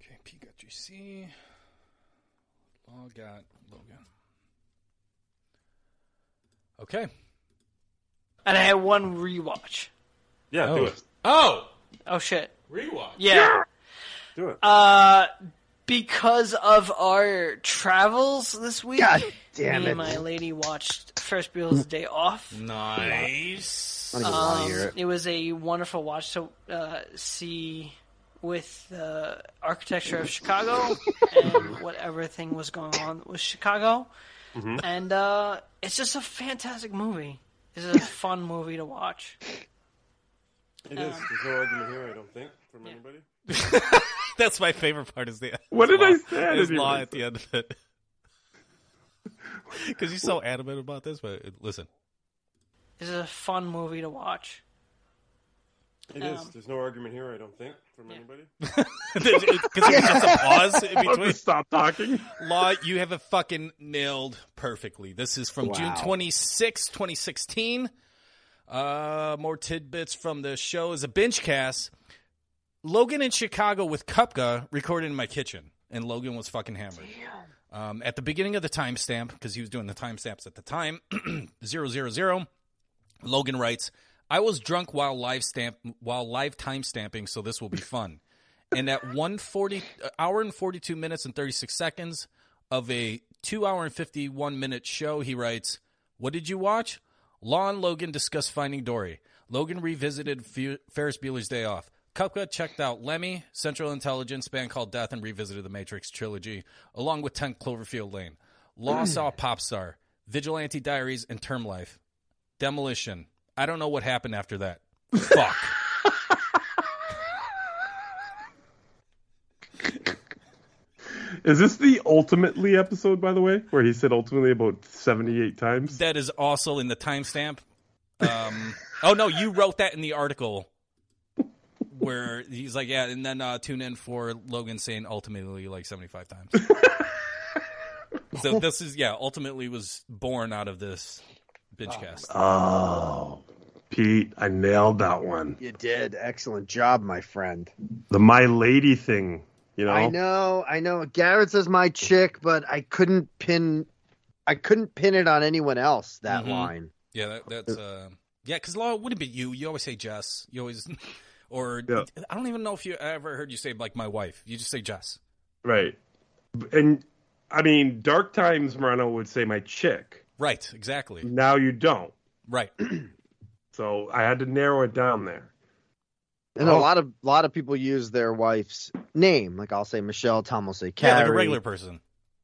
Okay, P got GC. Law got Logan. Okay. And I had one rewatch. Yeah, oh. do it. Oh! Oh shit. Rewatch. Yeah. Do it. Uh, because of our travels this week, God damn me it. and my lady watched Ferris Bueller's Day Off. Nice. I don't wanna Um, hear it. it was a wonderful watch to uh, see with the architecture of Chicago and whatever thing was going on with Chicago. Mm-hmm. And uh, it's just a fantastic movie. It's a fun movie to watch. It is. There's no argument here, I don't think, from anybody. That's my favorite part. Is the what did I law- say? I Is didn't law at the end of it? Because he's so adamant about this. But listen, This is a fun movie to watch. It is. Um, There's no argument here, I don't think, from anybody. because it's just a pause in between. Stop talking. Law, you have it fucking nailed perfectly. This is from June Wow. 26, 2016. Uh, more tidbits from the show is a binge cast. Logan in Chicago with Kupka recorded in my kitchen, and Logan was fucking hammered. Um, at the beginning of the timestamp, because he was doing the timestamps at the time, zero zero zero. Logan writes, "I was drunk while live stamp while live time stamping, so this will be fun." and at one forty uh, hour and forty two minutes and thirty six seconds of a two hour and fifty one minute show, he writes, "What did you watch? Law and Logan discuss Finding Dory. Logan revisited Fe- Ferris Bueller's Day Off. Kupka checked out Lemmy, Central Intelligence, Band Called Death, and revisited the Matrix trilogy, along with 10 Cloverfield Lane. Law saw Popstar, Vigilante Diaries, and Term Life. Demolition. I don't know what happened after that. Fuck. Is this the ultimately episode, by the way, where he said ultimately about seventy-eight times? that is also in the timestamp. Um, oh no, you wrote that in the article where he's like, yeah, and then uh, tune in for Logan saying ultimately like seventy five times. so this is yeah, ultimately was born out of this binge cast. Oh, Pete, I nailed that one. You did. Excellent job, my friend. The My Lady thing, you know. I know, I know. Garrett says my chick, but I couldn't pin, I couldn't pin it on anyone else. That Mhm. line. Yeah, that, that's uh, yeah, because law wouldn't be you. You always say Jess. You always, or Yeah. I don't even know if you ever heard you say like my wife. You just say Jess. Right. And I mean, Dark Times Moreno would say my chick. Right. Exactly. Now you don't. Right. So I had to narrow it down there. And Oh. a lot of a lot of people use their wife's name. Like I'll say Michelle, Tom will say Carrie. Yeah, like a regular person.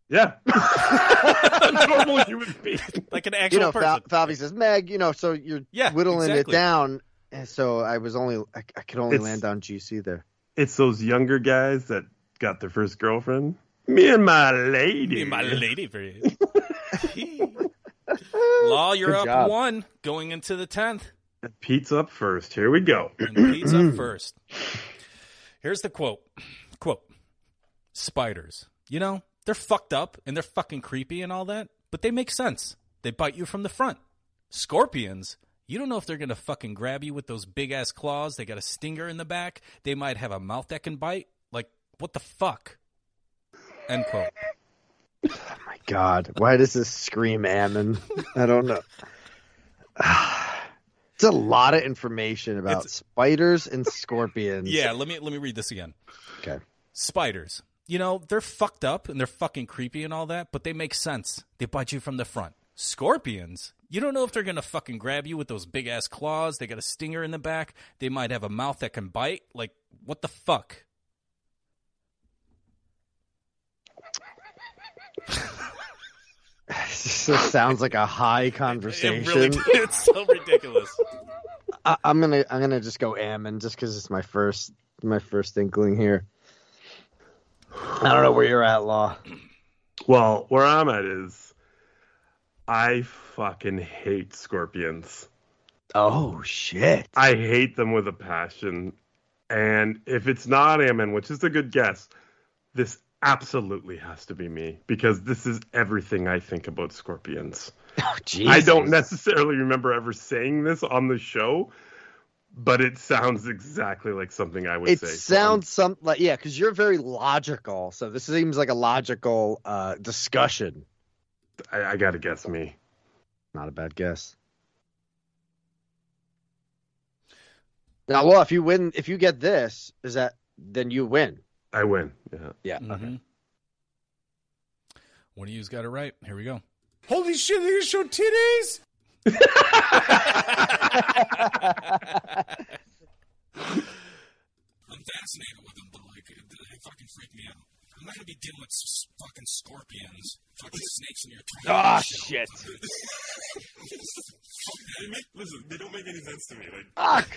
Yeah. a normal human being. Like an actual You know, person. Fal- Falvey says Meg. You know, so you're Yeah, whittling exactly. it down. And so I was only, I, I could only It's- land on GC there. It's those younger guys that got their first girlfriend. Me and my lady. Me and my lady for you. Law, you're Good up job. one going into the tenth. Pete's up first. Here we go. And Pete's up first. Here's the quote. Quote. Spiders. You know, they're fucked up and they're fucking creepy and all that, but they make sense. They bite you from the front. Scorpions, you don't know if they're gonna fucking grab you with those big ass claws. They got a stinger in the back. They might have a mouth that can bite. Like, what the fuck? End quote. Oh my God, why does this scream Ammon? I don't know. It's a lot of information about spiders and scorpions. Yeah, let me let me read this again. Okay. Spiders. You know, they're fucked up and they're fucking creepy and all that, but they make sense. They bite you from the front. Scorpions. You don't know if they're gonna fucking grab you with those big ass claws. They got a stinger in the back. They might have a mouth that can bite. Like, what the fuck? This just sounds like a high conversation. It really it's so ridiculous. I, I'm gonna I'm gonna just go Ammon just because it's my first my first inkling here. I don't know where you're at, Law. Well, where I'm at is I fucking hate scorpions. Oh shit. I hate them with a passion. And if it's not Ammon, which is a good guess, this absolutely has to be me because this is everything I think about scorpions. I don't necessarily remember ever saying this on the show, but it sounds exactly like something I would It say. It sounds some like yeah, because you're very logical. So this seems like a logical uh, discussion. I, I got to guess me. Not a bad guess. Now, well, if you win, if you get this, is that then you win? I win. Yeah. Yeah. Mhm. One of you's got it right. Here we go. Holy shit, they're gonna show titties! I'm fascinated with them, but like, they fucking freak me out. I'm not gonna be dealing with s- fucking scorpions, fucking snakes in your toilet. Ah, and shit. They make, listen, they don't make any sense to me. Like, Fuck.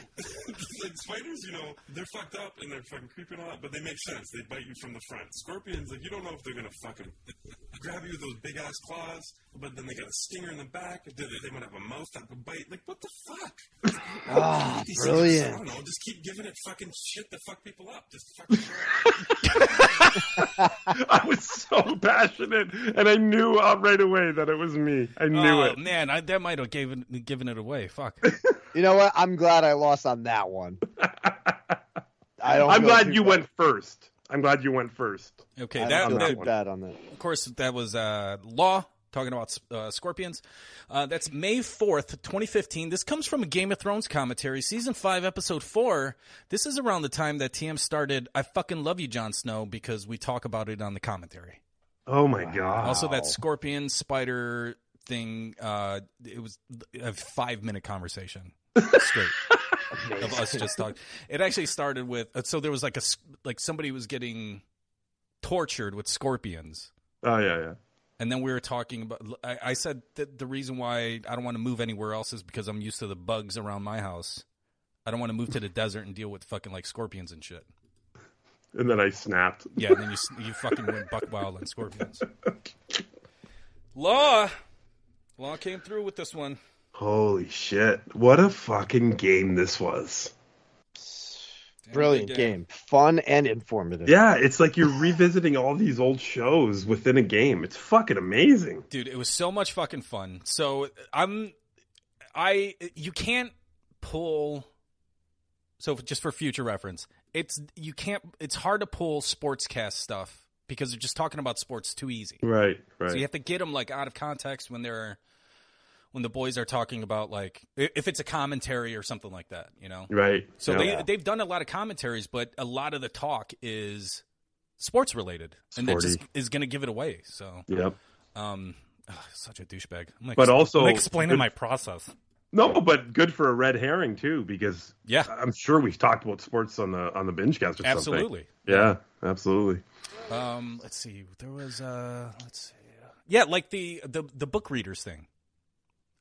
like spiders, you know, they're fucked up and they're fucking creepy and all that, but they make sense. They bite you from the front. Scorpions, like, you don't know if they're gonna fucking grab you with those big ass claws, but then they got a stinger in the back. They, they might have a mouth that could bite. Like, what the fuck? Ah, These brilliant. things, I don't know. Just keep giving it fucking shit to fuck people up. Just fucking. I was so passionate, and I knew uh, right away that it was me. I knew oh, it. man, I, that might have given given it away. Fuck. You know what? I'm glad I lost on that one. I don't. I'm glad you bad. went first. I'm glad you went first. Okay, I that, don't that too bad on that. Of course, that was uh, Law talking about uh, scorpions. Uh, that's May 4th, 2015. This comes from a Game of Thrones commentary, season 5, episode 4. This is around the time that TM started I fucking love you, Jon Snow, because we talk about it on the commentary. Oh my god! Also, that scorpion spider thing, uh, it was a five minute conversation straight. of us just talking. It actually started with uh, so there was like a like somebody was getting tortured with scorpions. Oh yeah, yeah. And then we were talking about. I, I said that the reason why I don't want to move anywhere else is because I'm used to the bugs around my house. I don't want to move to the desert and deal with fucking like scorpions and shit. And then I snapped. Yeah, and then you you fucking went buck wild on scorpions. Law, Law came through with this one. Holy shit! What a fucking game this was. Brilliant Good game. fun and informative. Yeah, it's like you're revisiting all these old shows within a game. It's fucking amazing. dude it was so much fucking fun so i'm i you can't pull so just for future reference it's you can't it's hard to pull sportscast stuff because they're just talking about sports too easy Right, right. so you have to get them like out of context when they're when the boys are talking about like if it's a commentary or something like that you know Right, so yeah. they they've done a lot of commentaries but a lot of the talk is sports related and that just is going to give it away so Yep. um, ugh, such a douchebag. I'm like, But also- I'm explaining good- my process. No, but good for a red herring too, because yeah, I'm sure we've talked about sports on the on the binge cast or something. Absolutely. Yeah, absolutely. Um, let's see. There was uh, let's see. Yeah, like the the the book readers thing.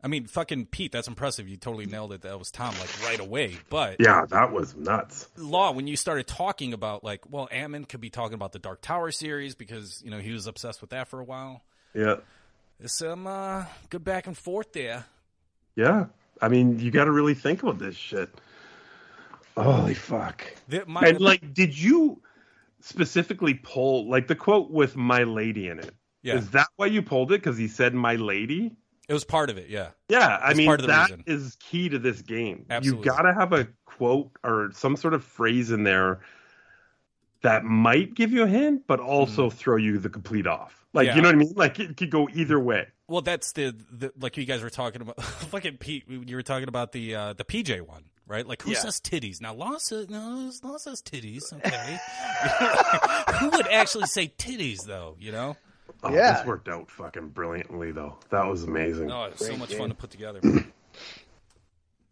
I mean, fucking Pete, that's impressive. You totally nailed it. That was Tom, like right away. But Yeah, that was nuts. Law, when you started talking about like, well, Ammon could be talking about the Dark Tower series because you know he was obsessed with that for a while. Yeah, There's some uh, good back and forth there. yeah. I mean, you got to really think about this shit. Holy fuck! The- my- and like, did you specifically pull like the quote with "my lady" in it? Yeah. Is that why you pulled it? Because he said "my lady." It was part of it. Yeah. Yeah, I mean part of the that reason. is key to this game. Absolutely. You got to have a quote or some sort of phrase in there that might give you a hint, but also throw you the complete off. Like Mm. Yeah. you know what I mean? Like it could go either way. Well, that's the, the like you guys were talking about. Fucking Pete, you were talking about the uh, the PJ one, right? Like who Yeah. says titties? Now Law says no, Law says titties. Okay, who would actually say titties though? You know? Oh, Yeah. this worked out fucking brilliantly though. That was amazing. Oh, it's so much game. fun to put together.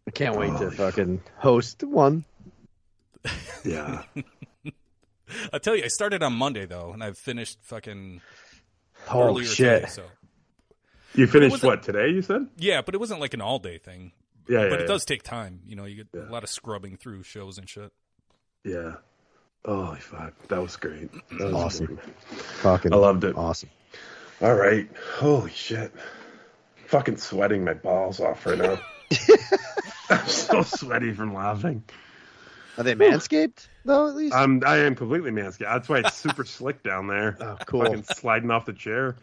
I can't wait to oh, fucking host one. Yeah. I tell you, I started on Monday though, and I've finished fucking Oh earlier shit! today. So You finished what today? You said? yeah, but it wasn't like an all day thing. Yeah, yeah, but it yeah. does take time. You know, you get a lot of scrubbing through shows and shit. Yeah. Holy fuck, that was great. That was Awesome. great. Fucking I loved it. Awesome. All right. Holy shit. Fucking sweating my balls off right now. I'm so sweaty from laughing. Are they manscaped though? At least. I'm I am completely manscaped. That's why it's super slick down there. Oh, cool. Fucking sliding off the chair.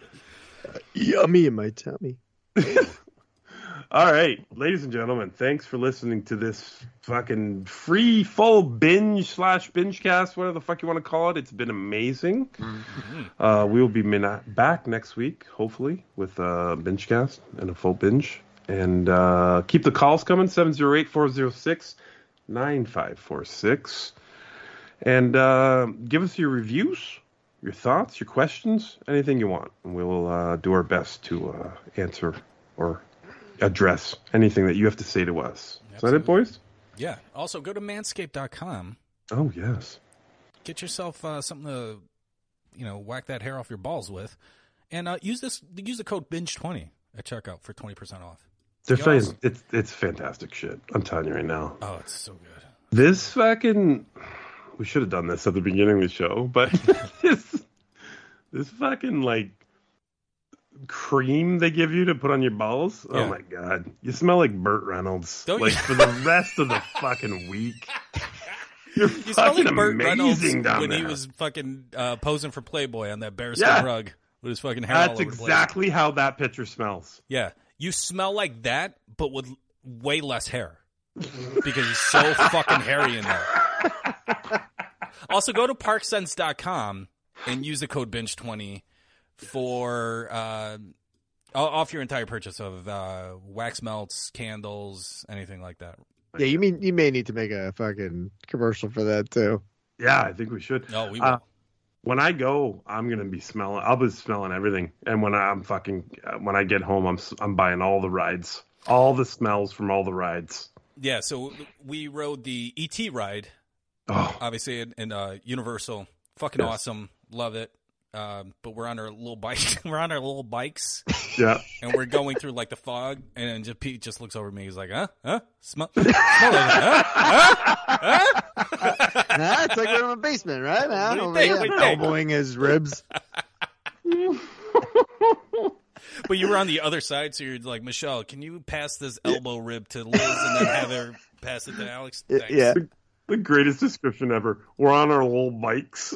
Yummy in my tummy. All right, ladies and gentlemen, thanks for listening to this fucking free full binge slash binge cast, whatever the fuck you want to call it. It's been amazing. Uh, we will be min- back next week, hopefully, with a binge cast and a full binge. And uh, keep the calls coming 708 406 9546. And uh, give us your reviews, your thoughts, your questions, anything you want. And we'll uh, do our best to uh, answer or address anything that you have to say to us. Is that it, boys? Yeah. Also, go to manscaped.com. Oh, yes. Get yourself uh, something to, you know, whack that hair off your balls with, and uh, use this. Use the code binge twenty at checkout for twenty percent off. They're Y'all- fan- it's, it's fantastic shit. I'm telling you right now. Oh, it's so good. This fucking. We should have done this at the beginning of the show, but this, this fucking, like, cream they give you to put on your balls. Yeah. Oh my god. You smell like Burt Reynolds. Don't like you? for the rest of the fucking week. You're You smell like Burt Reynolds when he was fucking uh, posing for Playboy on that bearskin Yeah. rug with his fucking hair That's over the place. exactly how that picture smells. Yeah, you smell like that, but with way less hair because he's so fucking hairy in there. Also, go to parksense.com and use the code binge20 for uh, off your entire purchase of uh, wax melts, candles, anything like that. Yeah, you mean you may need to make a fucking commercial for that too. Yeah, I think we should. No, we Uh, will. when I go, I'm gonna be smelling. I'll be smelling everything. And when I'm fucking, uh, when I get home, I'm s- I'm buying all the rides, all the smells from all the rides. Yeah, so we rode the ET ride, Oh. obviously in, in uh, Universal. Fucking Yes. awesome, love it. Um, but we're on our little bike. we're on our little bikes. Yeah. and we're going through like the fog, and just Pete just looks over at me. He's like, "Huh? Huh? Smell? smell like it? Huh? Huh? Huh?" Nah, it's like we're in a basement, right? Huh? What do you think? here, What do elbowing his ribs. But you were on the other side, so you're like, Michelle, can you pass this elbow rib to Liz and then have her pass it to Alex? Thanks. The, the greatest description ever. We're on our little bikes.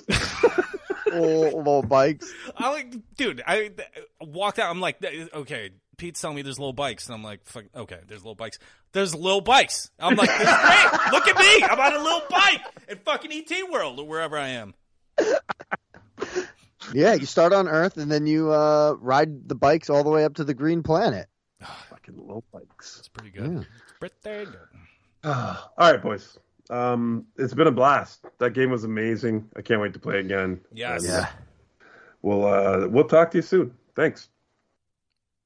Little, little bikes. I like, dude. I walked out. I'm like, okay. Pete's telling me there's little bikes, and I'm like, fuck, okay, there's little bikes. There's little bikes. I'm like, this is great. Look at me. I'm on a little bike in fucking ET World or wherever I am. Yeah, you start on Earth and then you uh, ride the bikes all the way up to the green planet. fucking little bikes. It's pretty good. Pretty good. all right, boys. Um, it's been a blast. That game was amazing. I can't wait to play again. Yes. And, uh, We'll uh, we'll talk to you soon. Thanks.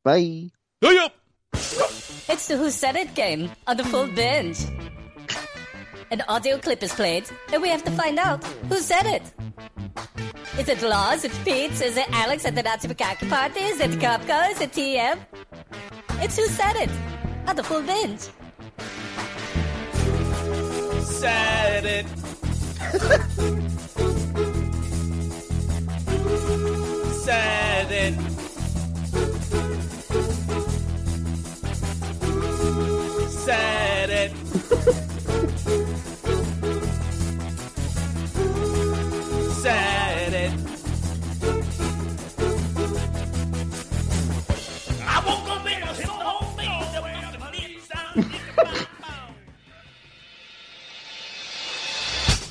Bye. It's the Who Said It game on the full binge. An audio clip is played, and we have to find out who said it. Is it Laws? Is it Pete? Is it Alex at the Nazi Macaque party? Is it Kapka? Is it TM? It's Who Said It on the full binge. Said it. Said it. Said